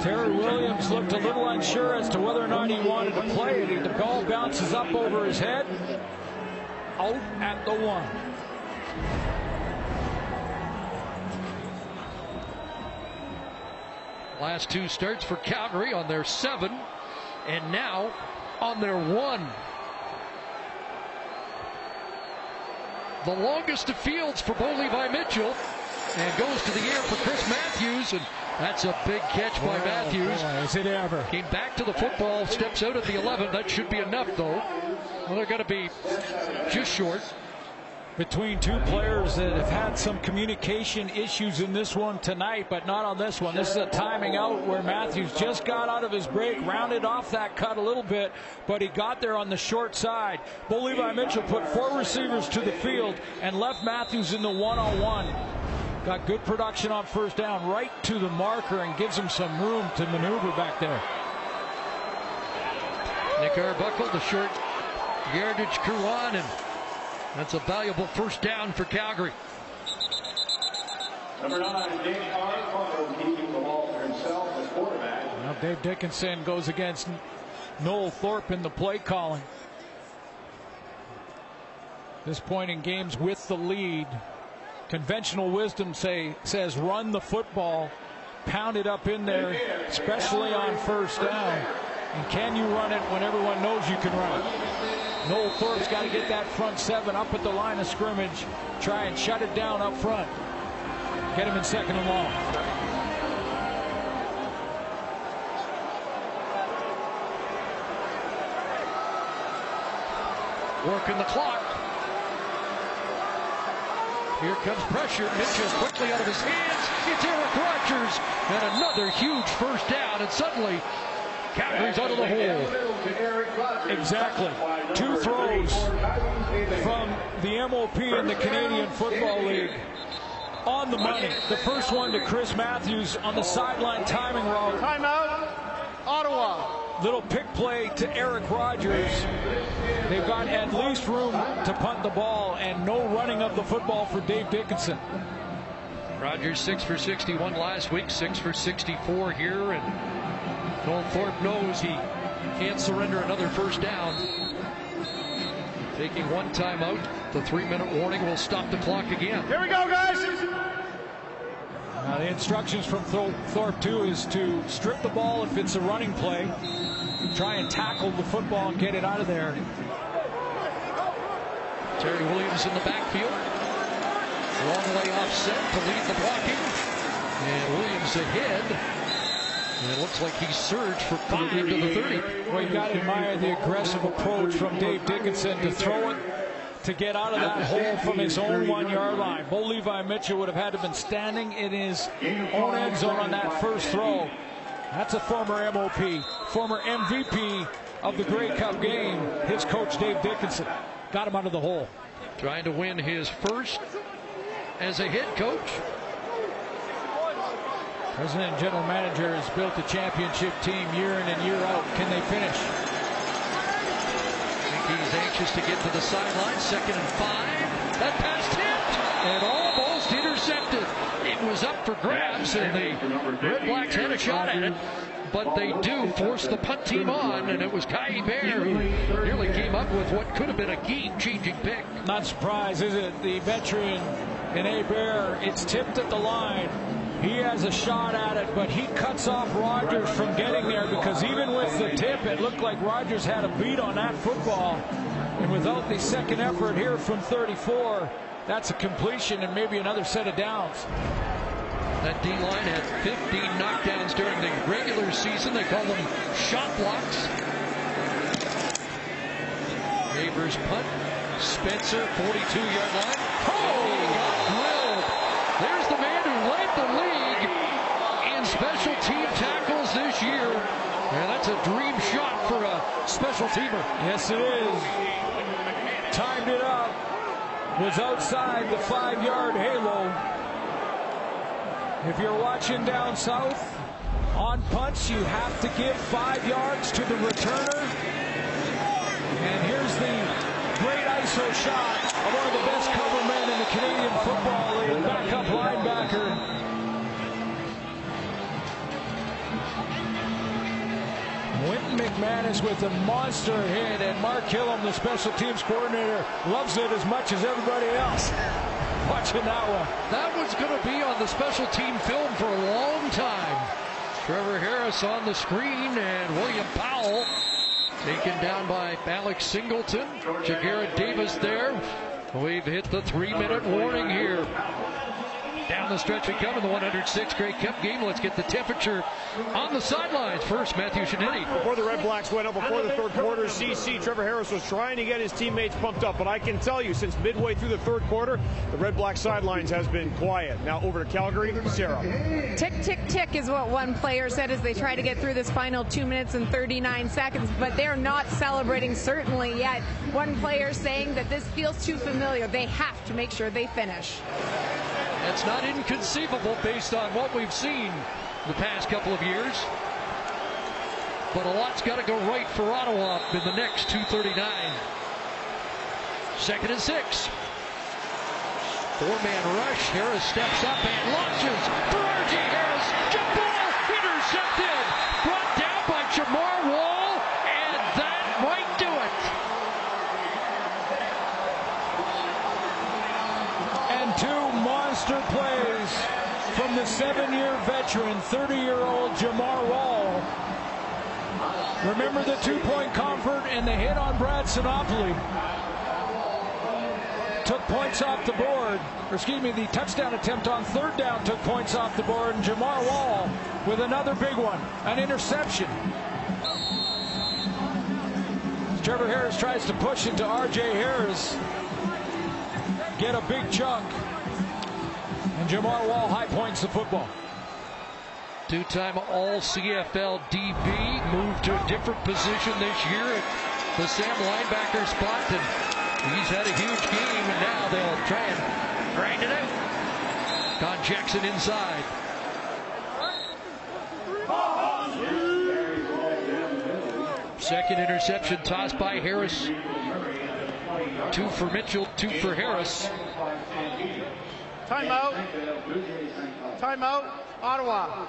Terry Williams looked a little unsure as to whether or not he wanted to play it. The ball bounces up over his head. Out at the one. Last two starts for Calgary on their seven, and now on their one. The longest of fields for Bo Levi Mitchell, and goes to the air for Chris Matthews, and that's a big catch by oh, Matthews. Boy, is it ever? Came back to the football, steps out at the 11. That should be enough, though. Well, they're going to be just short between two players that have had some communication issues in this one tonight, but not on this one. This is a timing out where Matthews just got out of his break, rounded off that cut a little bit, but he got there on the short side. Bo Levi Mitchell put four receivers to the field and left Matthews in the one-on-one. Got good production on first down, right to the marker, and gives him some room to maneuver back there. Nick Arbuckle, the short yardage crew on, and that's a valuable first down for Calgary. Number nine, Dave keeping the ball for himself as quarterback. Now Dave Dickenson goes against Noel Thorpe in the play calling. This point in games with the lead. Conventional wisdom say says run the football, pound it up in there, especially on first down. And can you run it when everyone knows you can run it? Noel Thorpe's got to get that front seven up at the line of scrimmage. Try and shut it down up front. Get him in second and long. Working the clock. Here comes pressure. Mitchell quickly out of his hands. It's Eric Rogers. And another huge first down. And suddenly Calgary's out of the hole. Exactly. Two throws from the MOP in the Canadian Football League on the money. The first one to Chris Matthews on the sideline timing route. Timeout, Ottawa. Little pick play to Eric Rogers. They've got at least room to punt the ball and no running of the football for Dave Dickenson. Rogers 6 for 61 last week, 6 for 64 here, and Noel Thorpe knows he can't surrender another first down. Taking one timeout. The three-minute warning will stop the clock again. Here we go, guys. Now the instructions from Thorpe too is to strip the ball if it's a running play. Try and tackle the football and get it out of there. Terry Williams in the backfield. Long way offset to lead the blocking. And Williams ahead. And it looks like he surged for five to the 30. Well, you got to admire the aggressive approach from Dave Dickenson to throw it to get out of that hole from his own one yard line. Bo Levi Mitchell would have had to been standing in his own end zone on that first throw. That's a former MOP, former MVP of the Grey Cup game. His coach, Dave Dickenson, got him out of the hole. Trying to win his first as a head coach President and general manager has built a championship team year in and year out. Can they finish? I think he's anxious to get to the sideline. Second and five. That pass tipped and almost intercepted. It was up for grabs, and the Red Blacks had a shot at it. But they do force the punt team on, and it was Kai Bear who nearly came up with what could have been a game-changing pick. Not surprised, is it? The veteran in A. Bear, it's tipped at the line. He has a shot at it, but he cuts off Rogers from getting there because even with the tip, it looked like Rogers had a beat on that football. And without the second effort here from 34, that's a completion and maybe another set of downs. That D line had 15 knockdowns during the regular season. They call them shot blocks. Maver's punt. Spencer, 42 yard line. Oh, he got grilled. There's the man who led the league in special team tackles this year. And that's a dream shot for a special teamer. Yes, it is. Timed it up. Was outside the five yard halo. If you're watching down south, on punts, you have to give five yards to the returner. And here's the great ISO shot of one of the best cover men in the Canadian Football Wynton McManus with a monster hit, and Mark Killam, the special teams coordinator, loves it as much as everybody else. Watching that one. That was going to be on the special team film for a long time. Trevor Harris on the screen, and William Powell taken down by Alex Singleton. Ja'Gared Davis there. We've hit the three-minute warning here. Down the stretch we come in the 106th Grey Cup game. Let's get the temperature on the sidelines. First, Matthew Scianitti. Before the Red Blacks went up, before the third quarter, CC Trevor Harris was trying to get his teammates pumped up. But I can tell you, since midway through the third quarter, the Red Black sidelines has been quiet. Now over to Calgary, Sarah. Tick, tick, tick is what one player said as they try to get through this final two minutes and 39 seconds. But they're not celebrating certainly yet. One player saying that this feels too familiar. They have to make sure they finish. That's not inconceivable based on what we've seen the past couple of years. But a lot's got to go right for Ottawa in the next 239. Second and six. Four-man rush. Harris steps up and launches for R.J. Harris. Jump ball intercepted. Brought down by Jamar Wall, and that might do it. And two monster plays from the seven-year veteran, 30-year-old Jamar Wall. Remember the two-point convert and the hit on Brad Sinopoli. Took points off the board, or excuse me, the touchdown attempt on third down took points off the board, and Jamar Wall with another big one, an interception. Trevor Harris tries to push into R.J. Harris, get a big chunk, and Jamar Wall high points the football. Two-time All-CFL DB, moved to a different position this year at the Sam linebacker spot, and he's had a huge game, and now they'll try and grind it out. Don Jackson inside. Second interception tossed by Harris. Two for Mitchell, two for Harris. Timeout. Timeout. Ottawa.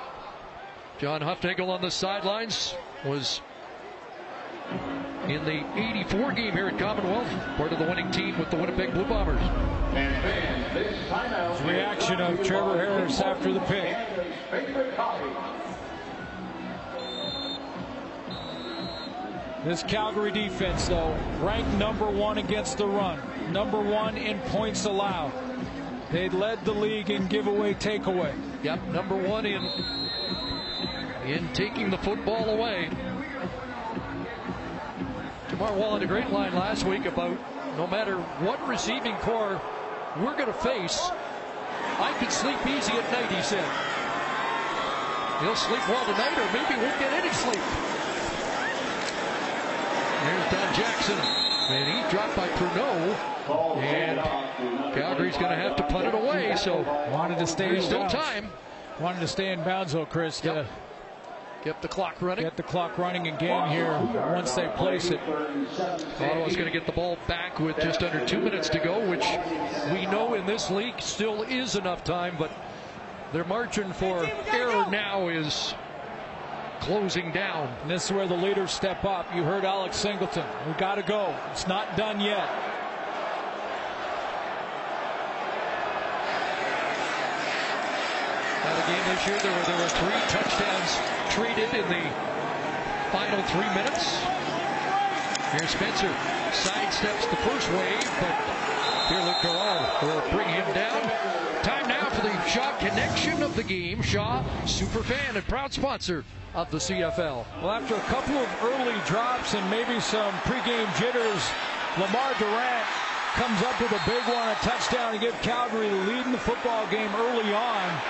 John Hufnagel on the sidelines was in the 84 game here at Commonwealth, part of the winning team with the Winnipeg Blue Bombers. Reaction of Trevor Harris after the pick. This Calgary defense, though, ranked number one against the run, number one in points allowed. They led the league in giveaway takeaway. Yep, number one in in taking the football away. Jamar Wall had a great line last week about no matter what receiving core we're going to face, I can sleep easy at night, he said. He'll sleep well tonight, or maybe won't get any sleep. There's Don Jackson, and he dropped by Pruneau, and Calgary's going to have to punt it away. So wanted to stay there's in still bounds. time. Wanted to stay in bounds, though, Chris. Yep. Get the clock running. Get the clock running again here once they place it. Ottawa's going to get the ball back with just under two minutes to go, which we know in this league still is enough time, but Their margin for error now is closing down. And this is where the leaders step up. You heard Alex Singleton. We got to go. It's not done yet. Now the game this year, there were, there were three touchdowns traded in the final three minutes. Here's Spencer. Sidesteps the first wave, but Pierre-Luc Dural will bring him down. Time now for Shaw connection of the game. Shaw, super fan and proud sponsor of the CFL. Well, after a couple of early drops and maybe some pregame jitters, Lemar Durant comes up with a big one, a touchdown to give Calgary the lead in the football game early on.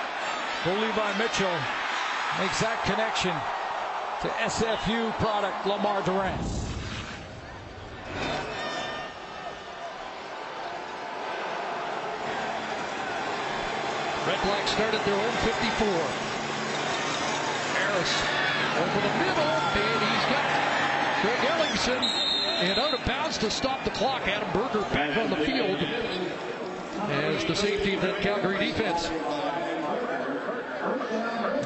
Well, Levi Mitchell makes that connection to SFU product Lemar Durant. Red Black started their own 54. Harris over the middle, and he's got Greg Ellingson. And out of bounds to stop the clock. Adam Berger back on the field as the safety of that Calgary defense.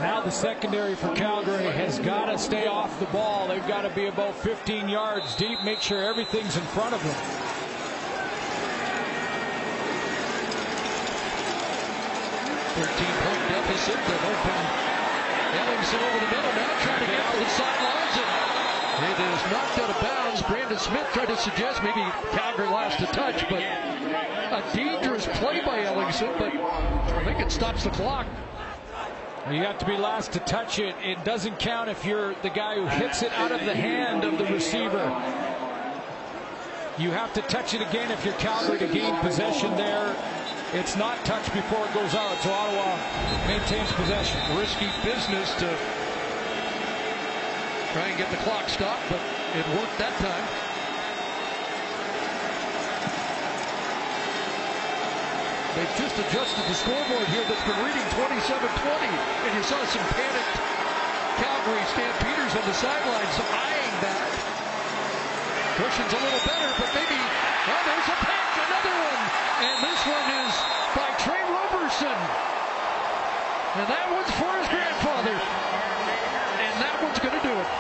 Now the secondary for Calgary has got to stay off the ball. They've got to be about 15 yards deep, make sure everything's in front of them. 13-point deficit. They've opened Ellingson over the middle now, trying to get to the sidelines. And it is knocked out of bounds. Brandon Smith tried to suggest maybe Calgary lost a touch, but a dangerous play by Ellingson, but I think it stops the clock. You have to be last to touch it. It doesn't count if you're the guy who hits it out of the hand of the receiver. You have to touch it again if you're Calgary to gain possession there. It's not touched before it goes out, so Ottawa maintains possession. Risky business to try and get the clock stopped, but it worked that time. They've just adjusted the scoreboard here that's been reading 27-20, and you saw some panicked Calgary Stampeders on the sidelines eyeing that. Cushion's a little better, but maybe, oh, there's a pass, another one, and this one is by Tre Roberson. And that one's for his grandfather. And that one's going to do it.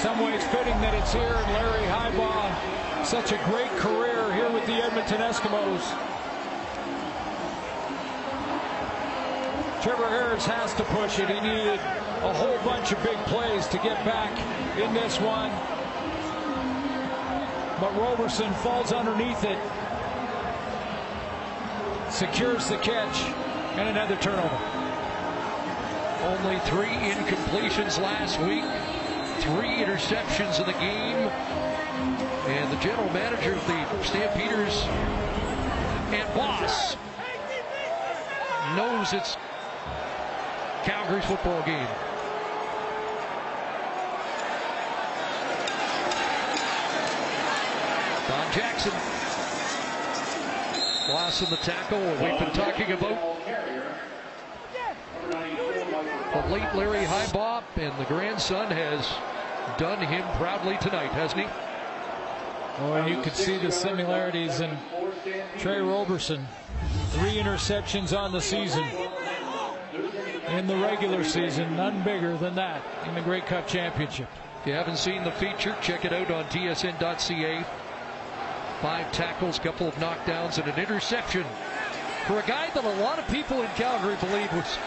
Some ways fitting that it's here, and Larry Highbaugh, such a great career here with the Edmonton Eskimos. Trevor Harris has to push it. He needed a whole bunch of big plays to get back in this one. But Roberson falls underneath it, secures the catch, and another turnover. Only three incompletions last week, three interceptions in the game. And the general manager of the Stampeders and boss knows it's Calgary's football game. Don Jackson. Loss in the tackle. We've been talking about the late Larry Highbaugh, and the grandson has done him proudly tonight, hasn't he? And you could see the similarities in Tre Roberson. Three interceptions on the season. In the regular season, none bigger than that in the Grey Cup Championship. If you haven't seen the feature, check it out on tsn.ca. Five tackles, couple of knockdowns, and an interception for a guy that a lot of people in Calgary believe was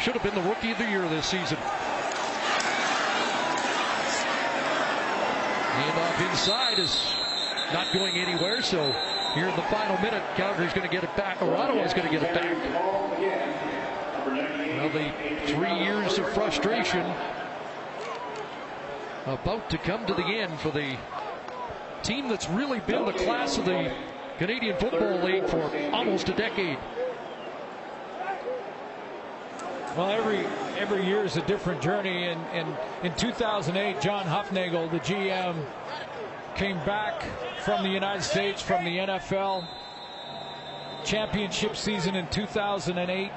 should have been the rookie of the year this season. Handoff inside is not going anywhere, so here in the final minute, Calgary's going to get it back, or Ottawa's going to get it back. Now the three years of frustration about to come to the end for the team that's really been the class of the Canadian Football League for almost a decade. Well, every every year is a different journey, and, and in 2008, John Hufnagel, the GM, came back from the United States, from the NFL championship season in 2008,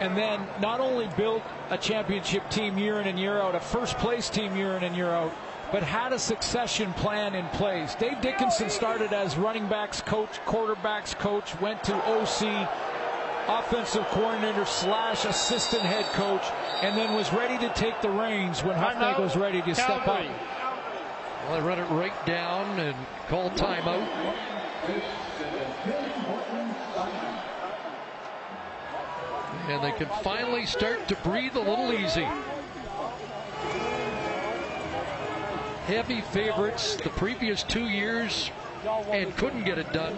and then not only built a championship team year in and year out, a first place team year in and year out, but had a succession plan in place. Dave Dickenson started as running backs coach, quarterbacks coach, went to OC, offensive coordinator slash assistant head coach, and then was ready to take the reins when Hufnagel was ready to step up. Well, they run it right down and call timeout. And they can finally start to breathe a little easy. Heavy favorites the previous two years and couldn't get it done.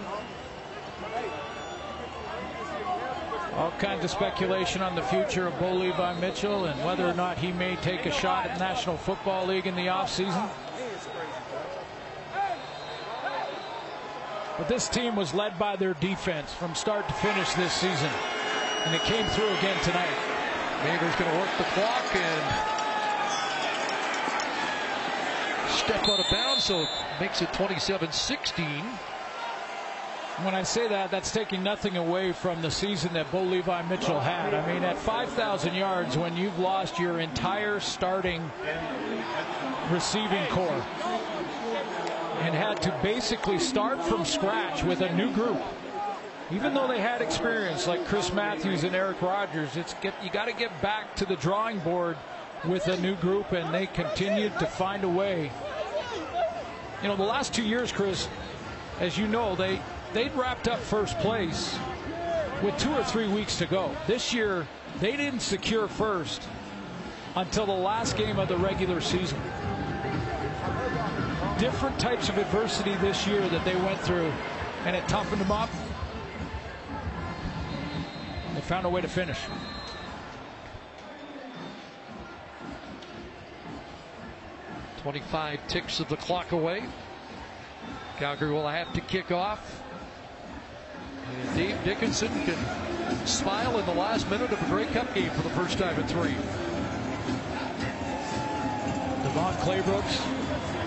All kinds of speculation on the future of Bo Levi Mitchell and whether or not he may take a shot at the National Football League in the offseason. But this team was led by their defense from start to finish this season. And it came through again tonight. Maver's going to work the clock and step out of bounds, so it makes it 27-16. When I say that, that's taking nothing away from the season that Bo Levi Mitchell had. I mean, at 5,000 yards, when you've lost your entire starting receiving core and had to basically start from scratch with a new group. Even though they had experience like Chris Matthews and Eric Rogers, it's get you got to get back to the drawing board with a new group, and they continued to find a way. You know, the last two years, Chris, as you know, they they'd wrapped up first place with two or three weeks to go. This year, they didn't secure first until the last game of the regular season different types of adversity this year that they went through, and it toughened them up. Found a way to finish. Twenty-five ticks of the clock away. Calgary will have to kick off. And Dave Dickenson can smile in the last minute of a Grey Cup game for the first time in three. DeVone Claybrooks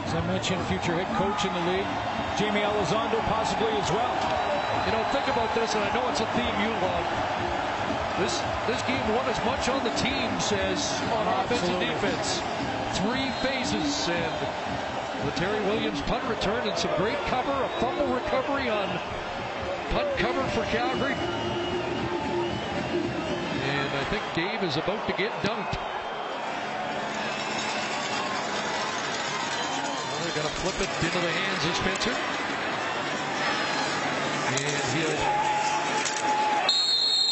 as I mentioned, future head coach in the league. Jaime Elizondo possibly as well. You know, think about this, and I know it's a theme you love. This this game won as much on the teams as on offense and defense. Three phases, and the Terry Williams punt return and some great cover, a fumble recovery on punt cover for Calgary. And I think Dave is about to get dunked. They're going to flip it into the hands of Spencer. And he'll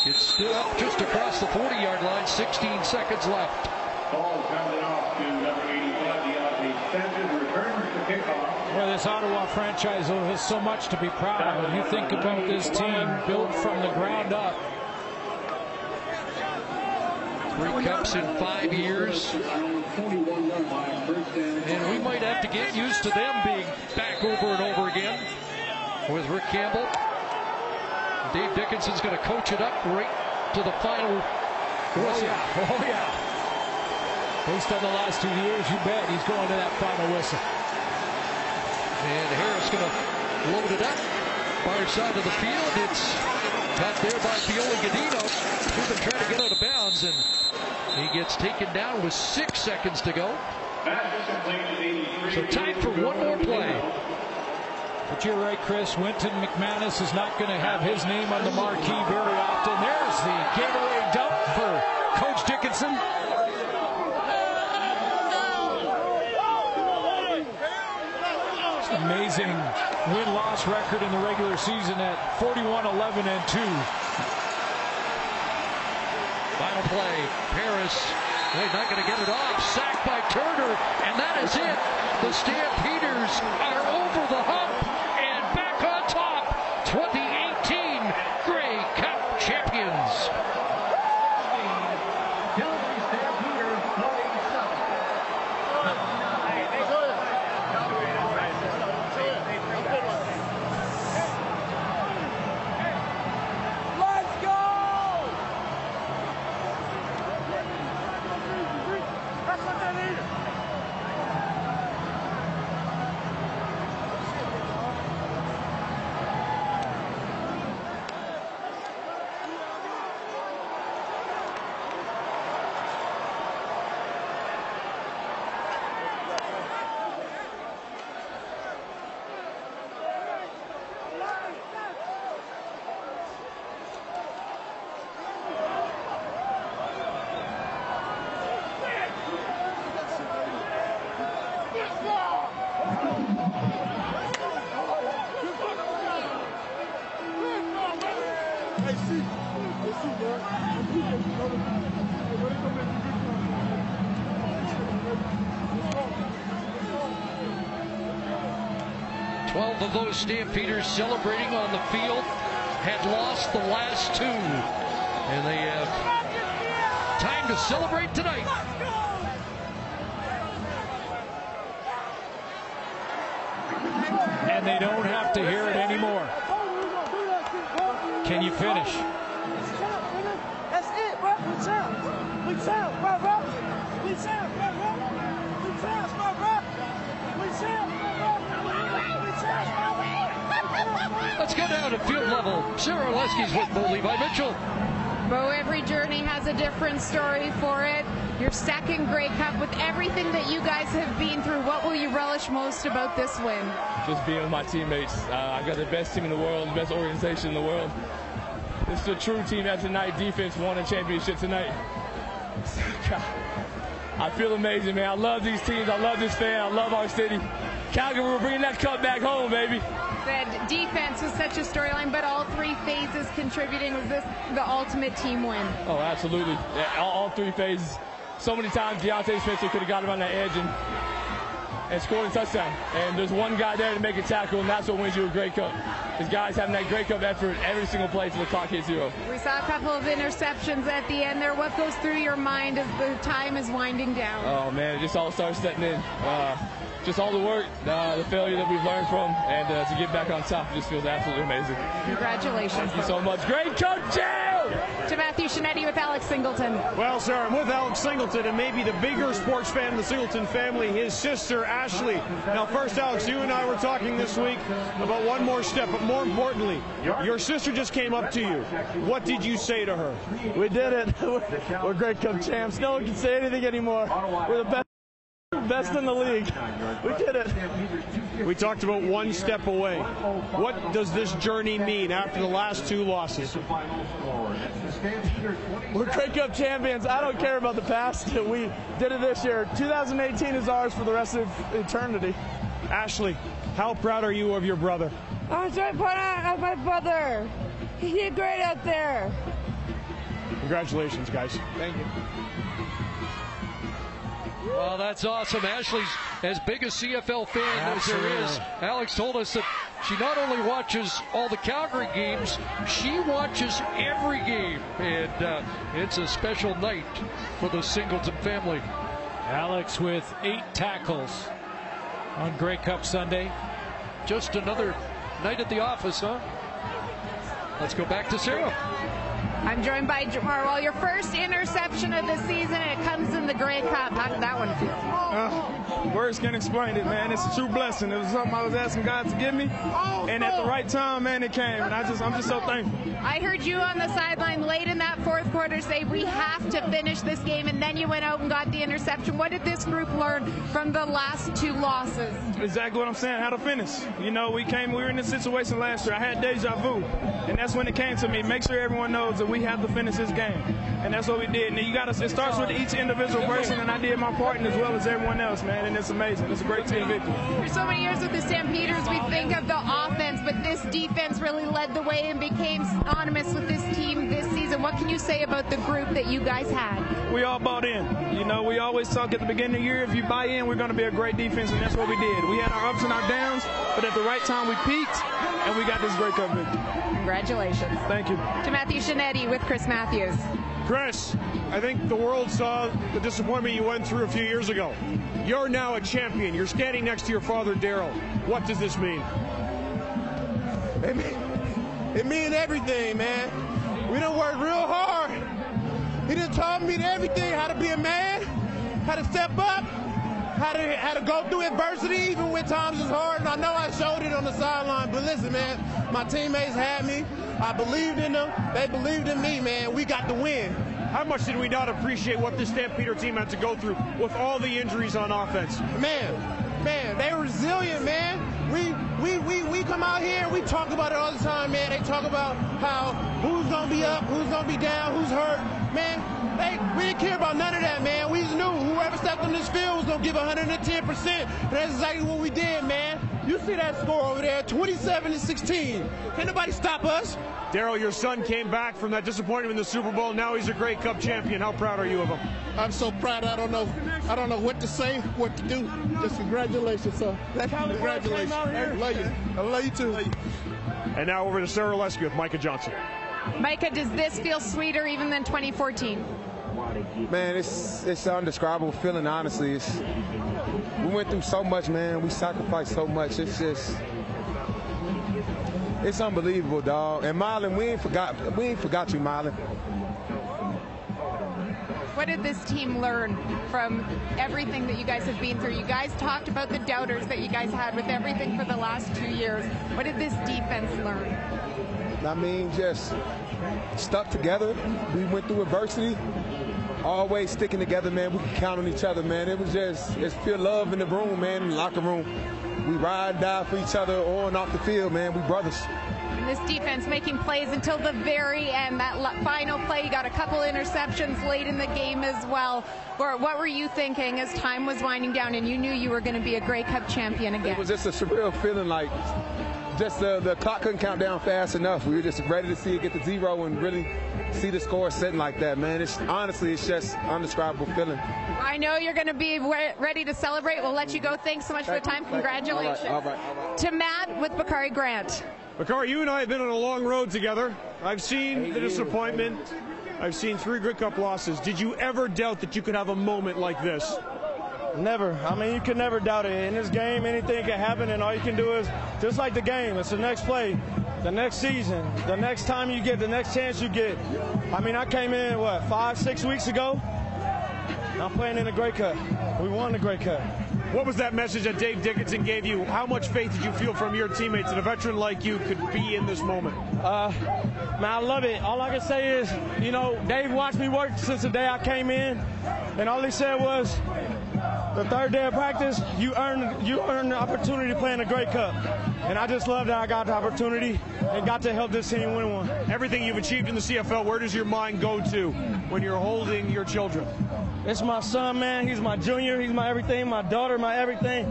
get stood up just across the 40-yard line. 16 seconds left. Ball grounded off to number 85, Diontae Spencer, returns the kickoff. Well, this Ottawa franchise has so much to be proud of. You think about this team built from the ground up. Three cups in five years. And we might have to get used to them being back over and over again with Rick Campbell. Dave Dickenson's going to coach it up right to the final oh, whistle. Oh, yeah. [LAUGHS] Oh, yeah. Based on the last two years, you bet he's going to that final whistle. And Harris going to load it up. Far side of the field. It's got there by Feoli-Gudino. He's been trying to get out of bounds, and he gets taken down with six seconds to go. So time for one more play. But you're right, Chris. Wynton McManus is not going to have his name on the marquee very often. There's the Gatorade dump for Coach Dickenson. Amazing win-loss record in the regular season at 41-11 and 2. Final play. Paris. They're not going to get it off. Sacked by Turner. And that is it. The Stampeders are over the hump of those Stampeders celebrating on the field had lost the last two, and they have time to celebrate tonight. And they don't have to hear it anymore. Can you finish? That's it, bro. We champ. We champ, bro, bro. We champ, bro, bro. We champ, bro, bro. We champ, bro, bro. We champ, bro, bro. Let's go down to field level. Sara Orlesky's with Bo Levi Mitchell. Bo, every journey has a different story for it. Your second Grey Cup with everything that you guys have been through. What will you relish most about this win? Just being with my teammates. Uh, I got the best team in the world, the best organization in the world. This is a true team after tonight. Defense won a championship tonight. [LAUGHS] I feel amazing, man. I love these teams. I love this fan. I love our city. Calgary, we're bringing that cup back home, baby. Said defense was such a storyline, but all three phases contributing. Was this the ultimate team win? Oh, absolutely. Yeah, all, all three phases. So many times Diontae Spencer could have got him on that edge and, and scored a touchdown. And there's one guy there to make a tackle, and that's what wins you a Grey Cup. Is guys having that Grey Cup effort every single play till the clock hits zero. We saw a couple of interceptions at the end there. What goes through your mind as the time is winding down? Oh man, it just all starts setting in. Uh, just all the work, uh, the failure that we've learned from, and uh, to get back on top just feels absolutely amazing. Congratulations. Thank you so much. Great coaching! To Matthew Scianitti with Alex Singleton. Well, sir, I'm with Alex Singleton and maybe the bigger sports fan in the Singleton family, his sister, Ashley. Now, first, Alex, you and I were talking this week about one more step, but more importantly, your sister just came up to you. What did you say to her? We did it. [LAUGHS] We're Grey Cup champs. No one can say anything anymore. We're the best. Best in the league. We did it. We talked about one step away. What does this journey mean after the last two losses? We're Grey Cup champions. I don't care about the past. [LAUGHS] We did it this year. 2018 is ours for the rest of eternity. Ashley, how proud are you of your brother? I'm so proud of my brother. He did great out there. Congratulations, guys. Thank you. Well, that's awesome. Ashley's as big a CFL fan as there is. Alex told us that she not only watches all the Calgary games, she watches every game. And uh, it's a special night for the Singleton family. Alex with eight tackles on Grey Cup Sunday. Just another night at the office, huh? Let's go back to Sarah. I'm joined by Jamar. Well, your first interception of the season, and it comes in the Grey Cup. How did that one feel? Uh, words can't explain it, man. It's a true blessing. It was something I was asking God to give me, and at the right time, man, it came. And I just, I'm just so thankful. I heard you on the sideline late in that fourth quarter say we have to finish this game, and then you went out and got the interception. What did this group learn from the last two losses? Exactly what I'm saying. How to finish. You know, we came, we were in this situation last year. I had deja vu, and that's when it came to me. Make sure everyone knows that we have to finish this game, and that's what we did. And you got to. It starts with each individual person, and I did my part, and as well as everyone else, man. And it's amazing. It's a great team victory. For so many years with the Stampeders, we think of the offense, but this defense really led the way and became synonymous with this team this season. What can you say about the group that you guys had? We all bought in. You know, we always talk at the beginning of the year, if you buy in, we're going to be a great defense, and that's what we did. We had our ups and our downs, but at the right time, we peaked, and we got this Grey Cup victory. Congratulations. Thank you. To Matthew Scianitti with Chris Matthews. Chris, I think the world saw the disappointment you went through a few years ago. You're now a champion. You're standing next to your father, Daryl. What does this mean? It, mean, it means everything, man. We done worked real hard. He done taught me everything, how to be a man, how to step up, how to how to go through adversity even when times is hard. And I know I showed it on the sideline, but listen, man, my teammates had me. I believed in them. They believed in me, man. We got the win. How much did we not appreciate what this Stampeder team had to go through with all the injuries on offense? Man, man, they were resilient, man. We we we we come out here and we talk about it all the time, man. They talk about how who's gonna be up, who's gonna be down, who's hurt. Man, Hey, we didn't care about none of that, man. We just knew whoever stepped on this field was gonna give 110%. And that's exactly what we did, man. You see that score over there, 27 to 16. Can't nobody stop us. Daryl, your son came back from that disappointment in the Super Bowl. Now he's a Grey Cup champion. How proud are you of him? I'm so proud. I don't know. I don't know what to say, what to do. Just congratulations, sir. Congratulations. I love you. I love you too. And now over to Sara Orlesky with Micah Johnson. Micah, does this feel sweeter even than 2014? Man, it's it's an indescribable feeling. Honestly, it's we went through so much, man. We sacrificed so much. It's just it's unbelievable, dog. And Marlon, we ain't forgot we ain't forgot you, Marlon. What did this team learn from everything that you guys have been through? You guys talked about the doubters that you guys had with everything for the last two years. What did this defense learn? I mean, just stuck together. We went through adversity. Always sticking together, man. We can count on each other, man. It was just, it's pure love in the room, man, in the locker room. We ride die for each other on and off the field, man. We brothers. And this defense making plays until the very end. That final play, you got a couple interceptions late in the game as well. Or what were you thinking as time was winding down and you knew you were going to be a Grey Cup champion again? It was just a surreal feeling like just the, the clock couldn't count down fast enough. We were just ready to see it get to zero and really see the score sitting like that, man. It's honestly, it's just indescribable feeling. I know you're going to be ready to celebrate. We'll let you go. Thanks so much for the time. Congratulations. All right, all right, all right. To Matt with Bakari Grant. Bakari, you and I have been on a long road together. I've seen the disappointment. I've seen three Grey Cup losses. Did you ever doubt that you could have a moment like this? Never. I mean, you can never doubt it. In this game, anything can happen, and all you can do is just like the game. It's the next play, the next season, the next time you get, the next chance you get. I mean, I came in what five, six weeks ago. I'm playing in the Grey Cup. We won the Grey Cup. What was that message that Dave Dickenson gave you? How much faith did you feel from your teammates that a veteran like you could be in this moment? Uh, man, I love it. All I can say is, you know, Dave watched me work since the day I came in, and all he said was, the third day of practice, you earned you earn the opportunity to play in the Grey Cup. And I just love that I got the opportunity and got to help this team win one. Everything you've achieved in the CFL, where does your mind go to when you're holding your children? It's my son, man. He's my junior. He's my everything. My daughter, my everything.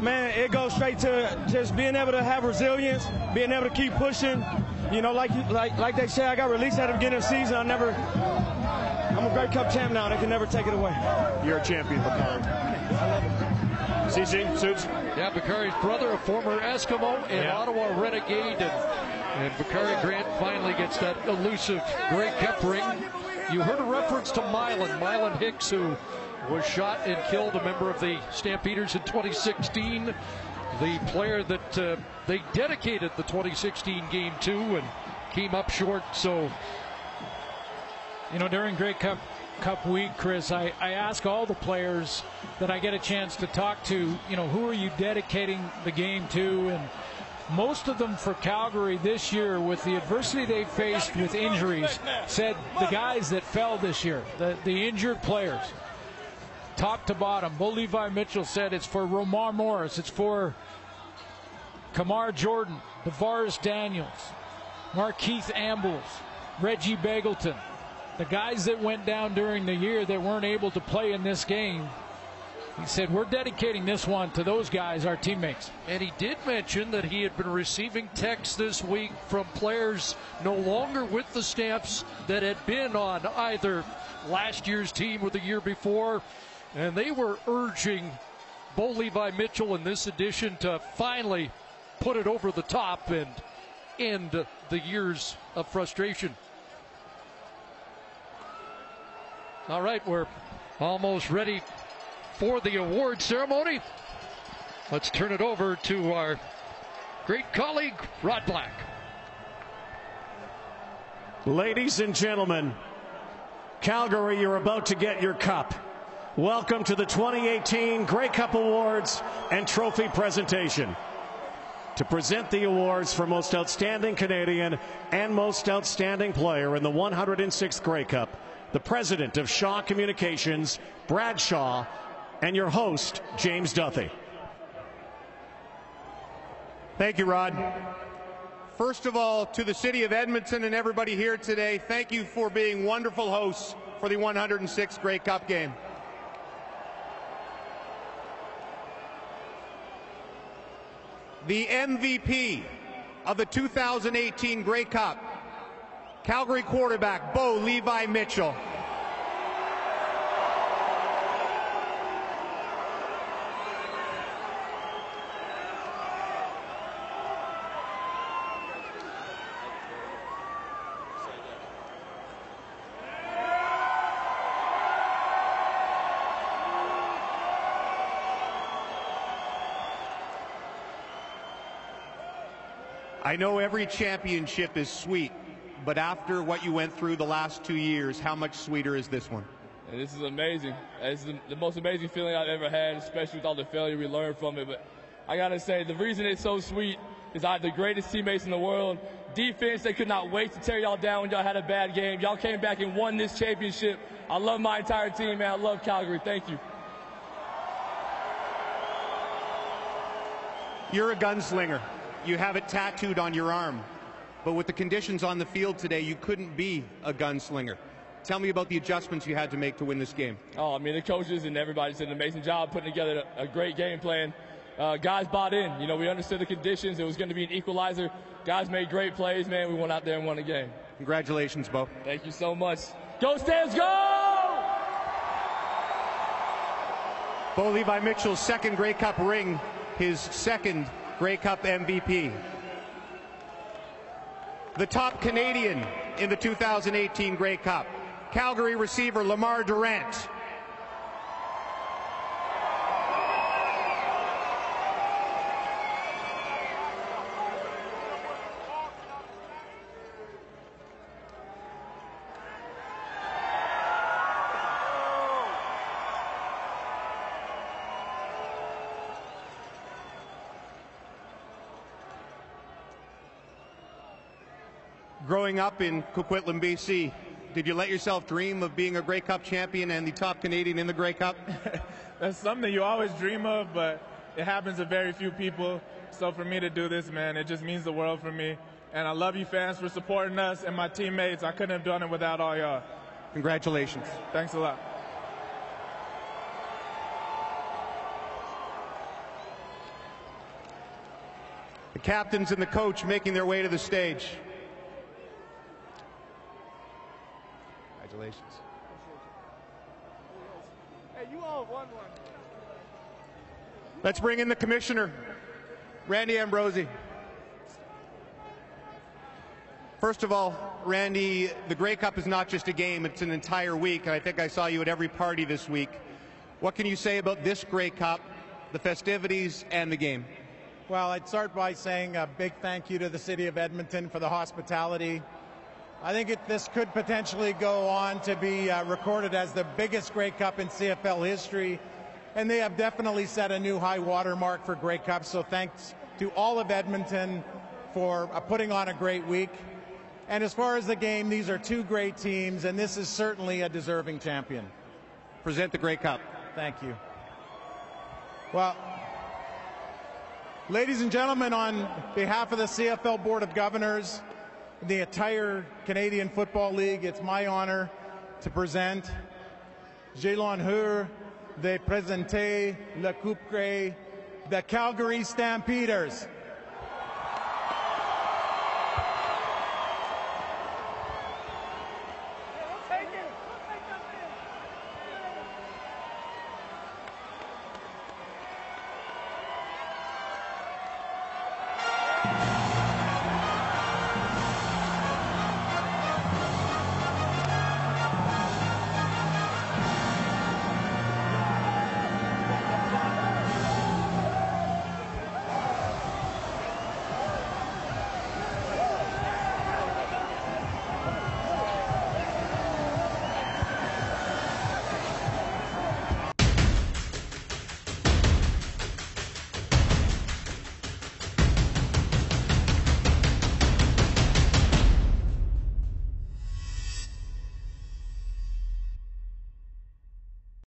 Man, it goes straight to just being able to have resilience, being able to keep pushing. You know, like like like they say, I got released at the beginning of the season. I never. I'm a Grey Cup champ now. They can never take it away. You're a champion, McCarr. I love Bakari. CC, Suits. Yeah, Bakari's brother, a former Eskimo and yeah. Ottawa Renegade. And, and Bakari Grant finally gets that elusive Grey Cup ring. You heard a reference to Mylan, Mylan Hicks, who was shot and killed, a member of the Stampeders in 2016. The player that uh, they dedicated the 2016 game to and came up short. So, you know, during Grey Cup Cup week, Chris, I, I ask all the players that I get a chance to talk to, you know, who are you dedicating the game to? And most of them for Calgary this year, with the adversity they faced with injuries, said the guys that fell this year, the, the injured players, top to bottom. Bo Levi Mitchell said it's for Romar Morris, it's for Kamar Jordan, DaVaris Daniels, Markeith Ambles, Reggie Begelton the guys that went down during the year that weren't able to play in this game, he said, We're dedicating this one to those guys, our teammates. And he did mention that he had been receiving texts this week from players no longer with the Stamps that had been on either last year's team or the year before. And they were urging Bo Levi Mitchell in this edition to finally put it over the top and end the years of frustration. All right, we're almost ready for the award ceremony. Let's turn it over to our great colleague, Rod Black. Ladies and gentlemen, Calgary, you're about to get your cup. Welcome to the 2018 Grey Cup Awards and Trophy presentation. To present the awards for Most Outstanding Canadian and Most Outstanding Player in the 106th Grey Cup, the president of Shaw Communications, Brad Shaw, and your host, James Duthie. Thank you, Rod. First of all, to the city of Edmonton and everybody here today, thank you for being wonderful hosts for the 106th Grey Cup game. The MVP of the 2018 Grey Cup, Calgary quarterback Bo Levi Mitchell. I know every championship is sweet, but after what you went through the last two years, how much sweeter is this one? And this is amazing. It's the, the most amazing feeling I've ever had, especially with all the failure we learned from it. But I gotta say, the reason it's so sweet is I had the greatest teammates in the world. Defense, they could not wait to tear y'all down when y'all had a bad game. Y'all came back and won this championship. I love my entire team, man. I love Calgary. Thank you. You're a gunslinger. You have it tattooed on your arm. But with the conditions on the field today, you couldn't be a gunslinger. Tell me about the adjustments you had to make to win this game. Oh, I mean, the coaches and everybody did an amazing job putting together a, great game plan. Uh, guys bought in. You know, we understood the conditions. It was going to be an equalizer. Guys made great plays, man. We went out there and won the game. Congratulations, Bo. Thank you so much. Go Stamps, go! Bo Levi Mitchell's second Grey Cup ring, his second Grey Cup MVP. The top Canadian in the 2018 Grey Cup, Calgary receiver Lemar Durant. Growing up in Coquitlam, BC, did you let yourself dream of being a Grey Cup champion and the top Canadian in the Grey Cup? [LAUGHS] That's something you always dream of, but it happens to very few people. So for me to do this, man, it just means the world for me. And I love you fans for supporting us and my teammates. I couldn't have done it without all y'all. Congratulations. Thanks a lot. The captains and the coach making their way to the stage. Congratulations. Hey, you all won one. Let's bring in the commissioner, Randy Ambrosie. First of all, Randy, the Grey Cup is not just a game, it's an entire week, and I think I saw you at every party this week. What can you say about this Grey Cup, the festivities, and the game? Well, I'd start by saying a big thank you to the City of Edmonton for the hospitality. I think it, this could potentially go on to be uh, recorded as the biggest Grey Cup in CFL history, and they have definitely set a new high watermark for Grey Cups. So thanks to all of Edmonton for uh, putting on a great week. And as far as the game, these are two great teams, and this is certainly a deserving champion. Present the Grey Cup. Thank you. Well, ladies and gentlemen, on behalf of the CFL Board of Governors, the entire Canadian Football League, it's my honor to present J'ai l'honneur de présenter Coupe Grey, the Calgary Stampeders.